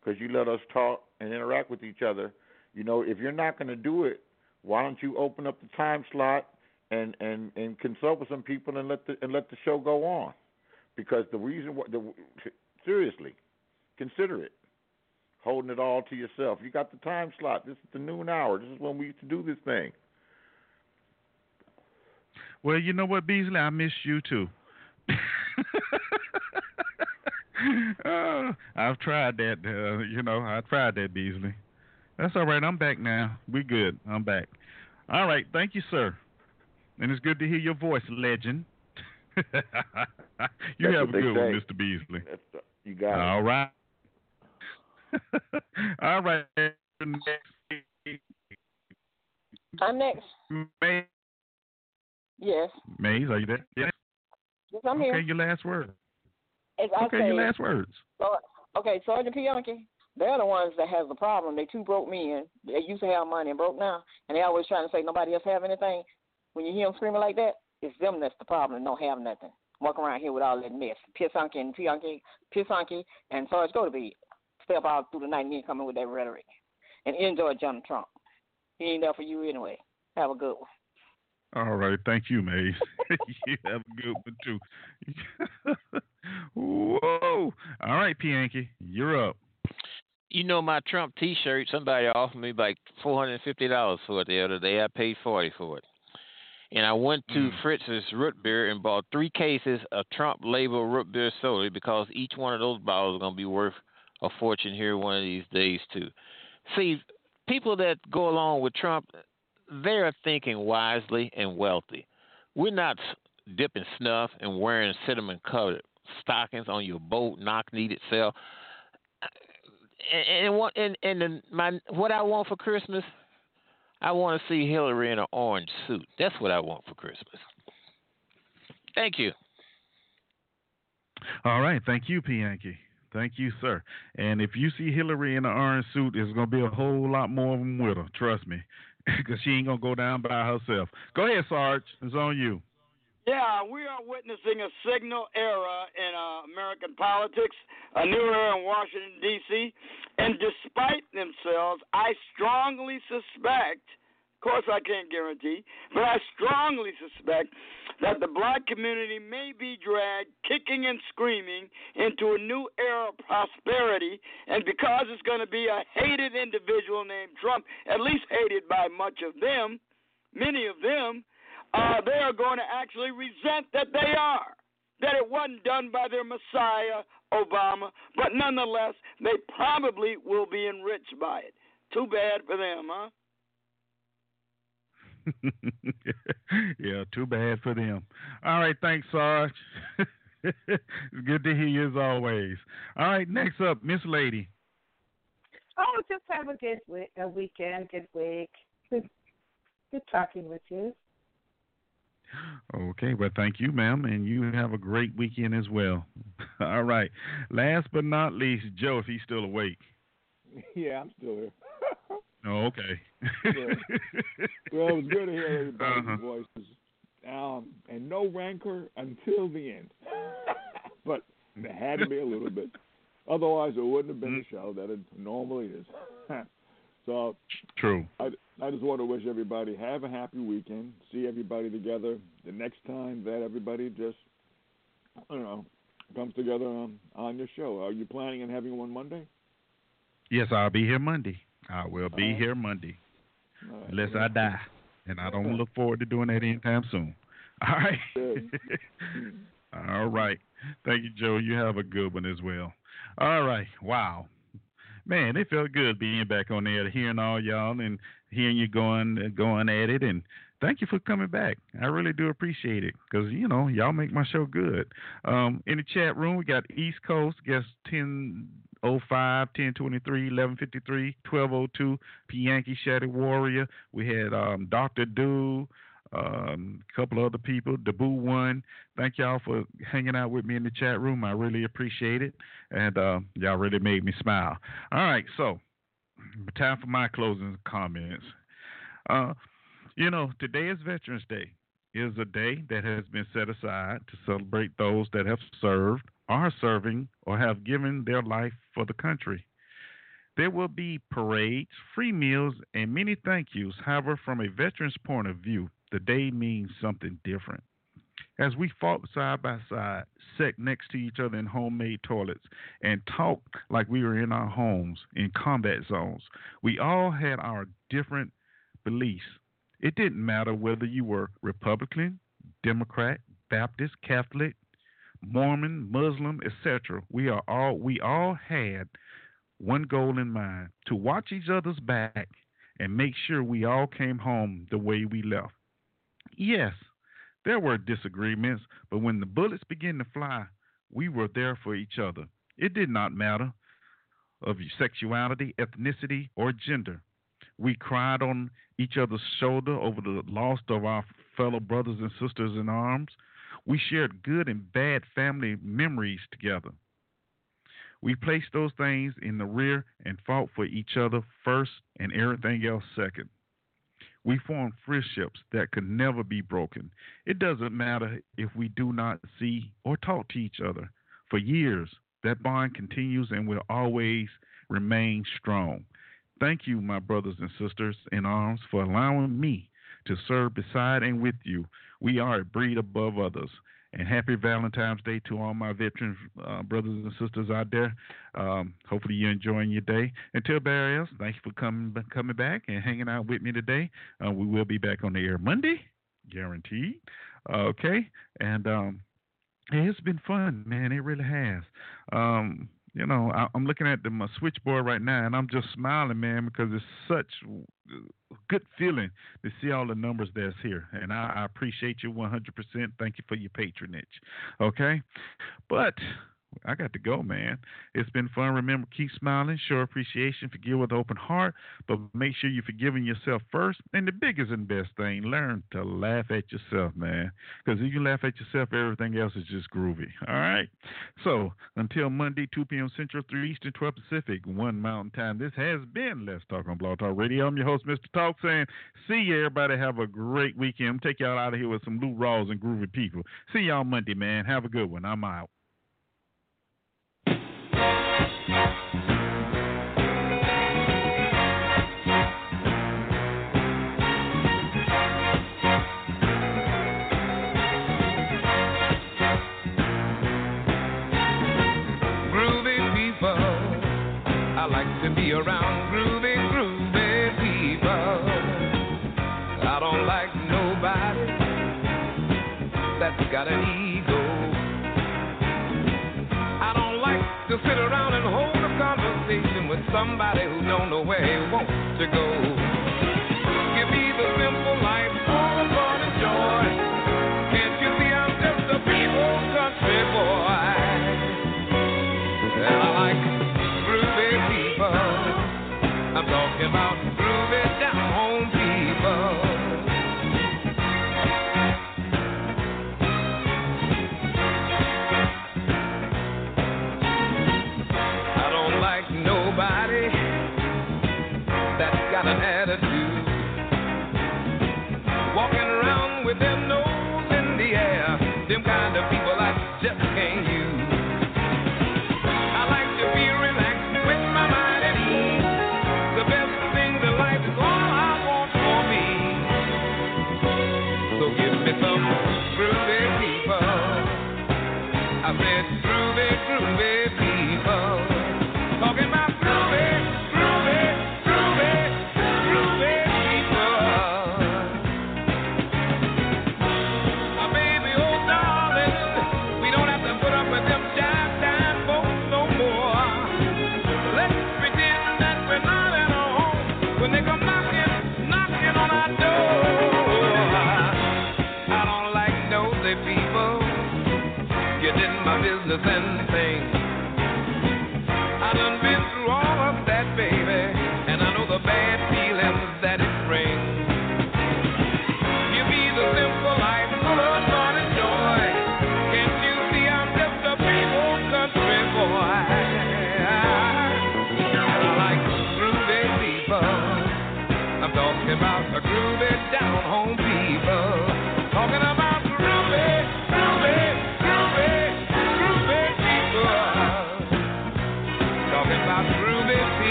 because you let us talk and interact with each other. You know, if you're not going to do it, why don't you open up the time slot and and and consult with some people and let the and let the show go on? Because the reason what the seriously, consider it. Holding it all to yourself. You got the time slot. This is the noon hour. This is when we used to do this thing. Well, you know what, Beasley, I miss you too. uh, I've tried that. Uh, you know, I tried that, Beasley. That's all right. I'm back now. We good. I'm back. All right. Thank you, sir. And it's good to hear your voice, legend. you That's have a they good one. Mr. Beasley. The, you got it. All right. all right. I'm next. May- Yes. Maze, are you there? Yes. Yes, I'm okay, here. your last word. Okay, say, your last words. So, okay, Sergeant Bianchi, they're the ones that has the problem. They too broke me and they used to have money and broke now, and they always trying to say nobody else have anything. When you hear them screaming like that, it's them that's the problem and don't have nothing. Walk around here with all that mess. Pisanki and Pianki, Pisanki and Sarge go to be step out through the night and coming with that rhetoric and enjoy Donald Trump. He ain't there for you anyway. Have a good one. All right, thank you, Maze. you have a good one too. Whoa! All right, Pianki, you're up. you know my Trump T-shirt. Somebody offered me like four hundred and fifty dollars for it the other day. I paid forty for it. And I went to Mm. Fritz's root beer and bought three cases of Trump label root beer soda because each one of those bottles is gonna be worth a fortune here one of these days too. See, people that go along with Trump, they're thinking wisely and wealthy. We're not dipping snuff and wearing cinnamon covered stockings on your boat, knock needed itself. And, and what and and my what I want for Christmas, I want to see Hillary in an orange suit. That's what I want for Christmas. Thank you. All right, thank you, P. Yankee. Thank you, sir. And if you see Hillary in an orange suit, there's gonna be a whole lot more of them with her. Trust me, because she ain't gonna go down by herself. Go ahead, Sarge. It's on you. Yeah, we are witnessing a signal era in uh, American politics, a new era in Washington, D.C. And despite themselves, I strongly suspect, course, I can't guarantee, but I strongly suspect that the black community may be dragged kicking and screaming into a new era of prosperity. And because it's going to be a hated individual named Trump, at least hated by much of them, many of them, uh, they are going to actually resent that they are. That it wasn't done by their Messiah, Obama, but nonetheless, they probably will be enriched by it. Too bad for them, huh? yeah, too bad for them. All right, thanks, Sarge. good to hear you as always. All right, next up, Miss Lady. Oh, just have a good week, a weekend, good week. Good, good talking with you. Okay, well, thank you, ma'am, and you have a great weekend as well. All right, last but not least, Joe, if he's still awake. Yeah, I'm still here. Oh, okay. Well, it was good to hear everybody's Uh-huh. voices, um, and no rancor until the end. but there had to be a little bit, otherwise it wouldn't have been the show that it normally is. so True. I, I just want to wish everybody have a happy weekend. See everybody together the next time that everybody just, I don't know, comes together on, on your show. Are you planning on having one Monday? Yes, I'll be here Monday. I will be right. here Monday, right. unless I die, and I don't look forward to doing that anytime soon. All right. All right. Thank you, Joe. You have a good one as well. All right. Wow. Man, it felt good being back on there, hearing all y'all and hearing you going going at it. And thank you for coming back. I really do appreciate it because you know y'all make my show good. Um, in the chat room, we got East Coast guest 1005, 1023, 1153, 1202, P Yankee Shatty Warrior. We had um, Doctor Dew um, a couple other people, Deboo One. Thank y'all for hanging out with me in the chat room. I really appreciate it, and uh, y'all really made me smile. All right, so time for my closing comments. Uh, you know, today is Veterans Day. Is a day that has been set aside to celebrate those that have served, are serving, or have given their life for the country. There will be parades, free meals, and many thank yous. However, from a veteran's point of view, the day means something different. As we fought side by side, sat next to each other in homemade toilets, and talked like we were in our homes in combat zones, we all had our different beliefs. It didn't matter whether you were Republican, Democrat, Baptist, Catholic, Mormon, Muslim, etc. We are all we all had one goal in mind to watch each other's back and make sure we all came home the way we left. Yes, there were disagreements, but when the bullets began to fly, we were there for each other. It did not matter of sexuality, ethnicity, or gender. We cried on each other's shoulder over the loss of our fellow brothers and sisters in arms. We shared good and bad family memories together. We placed those things in the rear and fought for each other first and everything else second. We formed friendships that could never be broken. It doesn't matter if we do not see or talk to each other. For years, that bond continues and will always remain strong. Thank you, my brothers and sisters in arms, for allowing me to serve beside and with you. We are a breed above others. And happy Valentine's Day to all my veteran uh, brothers and sisters out there. Um, hopefully you're enjoying your day. Until Barry else, thank you for coming coming back and hanging out with me today. Uh, we will be back on the air Monday, guaranteed. okay, and um, it's been fun, man. It really has. Um, you know, I, am looking at the, my switchboard right now, and I'm just smiling, man, because it's such a good feeling to see all the numbers that's here. And I, I appreciate you 100%. Thank you for your patronage. Okay, but I got to go, man. It's been fun. Remember, keep smiling, show appreciation, forgive with open heart, but make sure you're forgiving yourself first. And the biggest and best thing, learn to laugh at yourself, man. Because if you laugh at yourself, everything else is just groovy. All right? So until Monday, 2 p.m. Central, 3 Eastern, 12 Pacific, 1 Mountain Time, this has been Let's Talk on Blog Talk Radio. I'm your host, Mr. Talk, saying, see you, everybody. Have a great weekend. Take y'all out of here with some Lou Rawls and groovy people. See y'all Monday, man. Have a good one. I'm out. Around groovy, groovy people. I don't like nobody that's got an ego. I don't like to sit around and hold a conversation with somebody who don't know where he wants to go.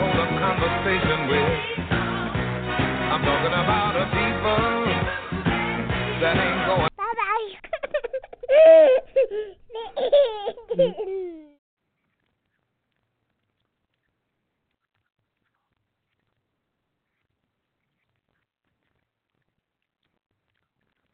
hold a conversation with. I'm talking about a people that ain't going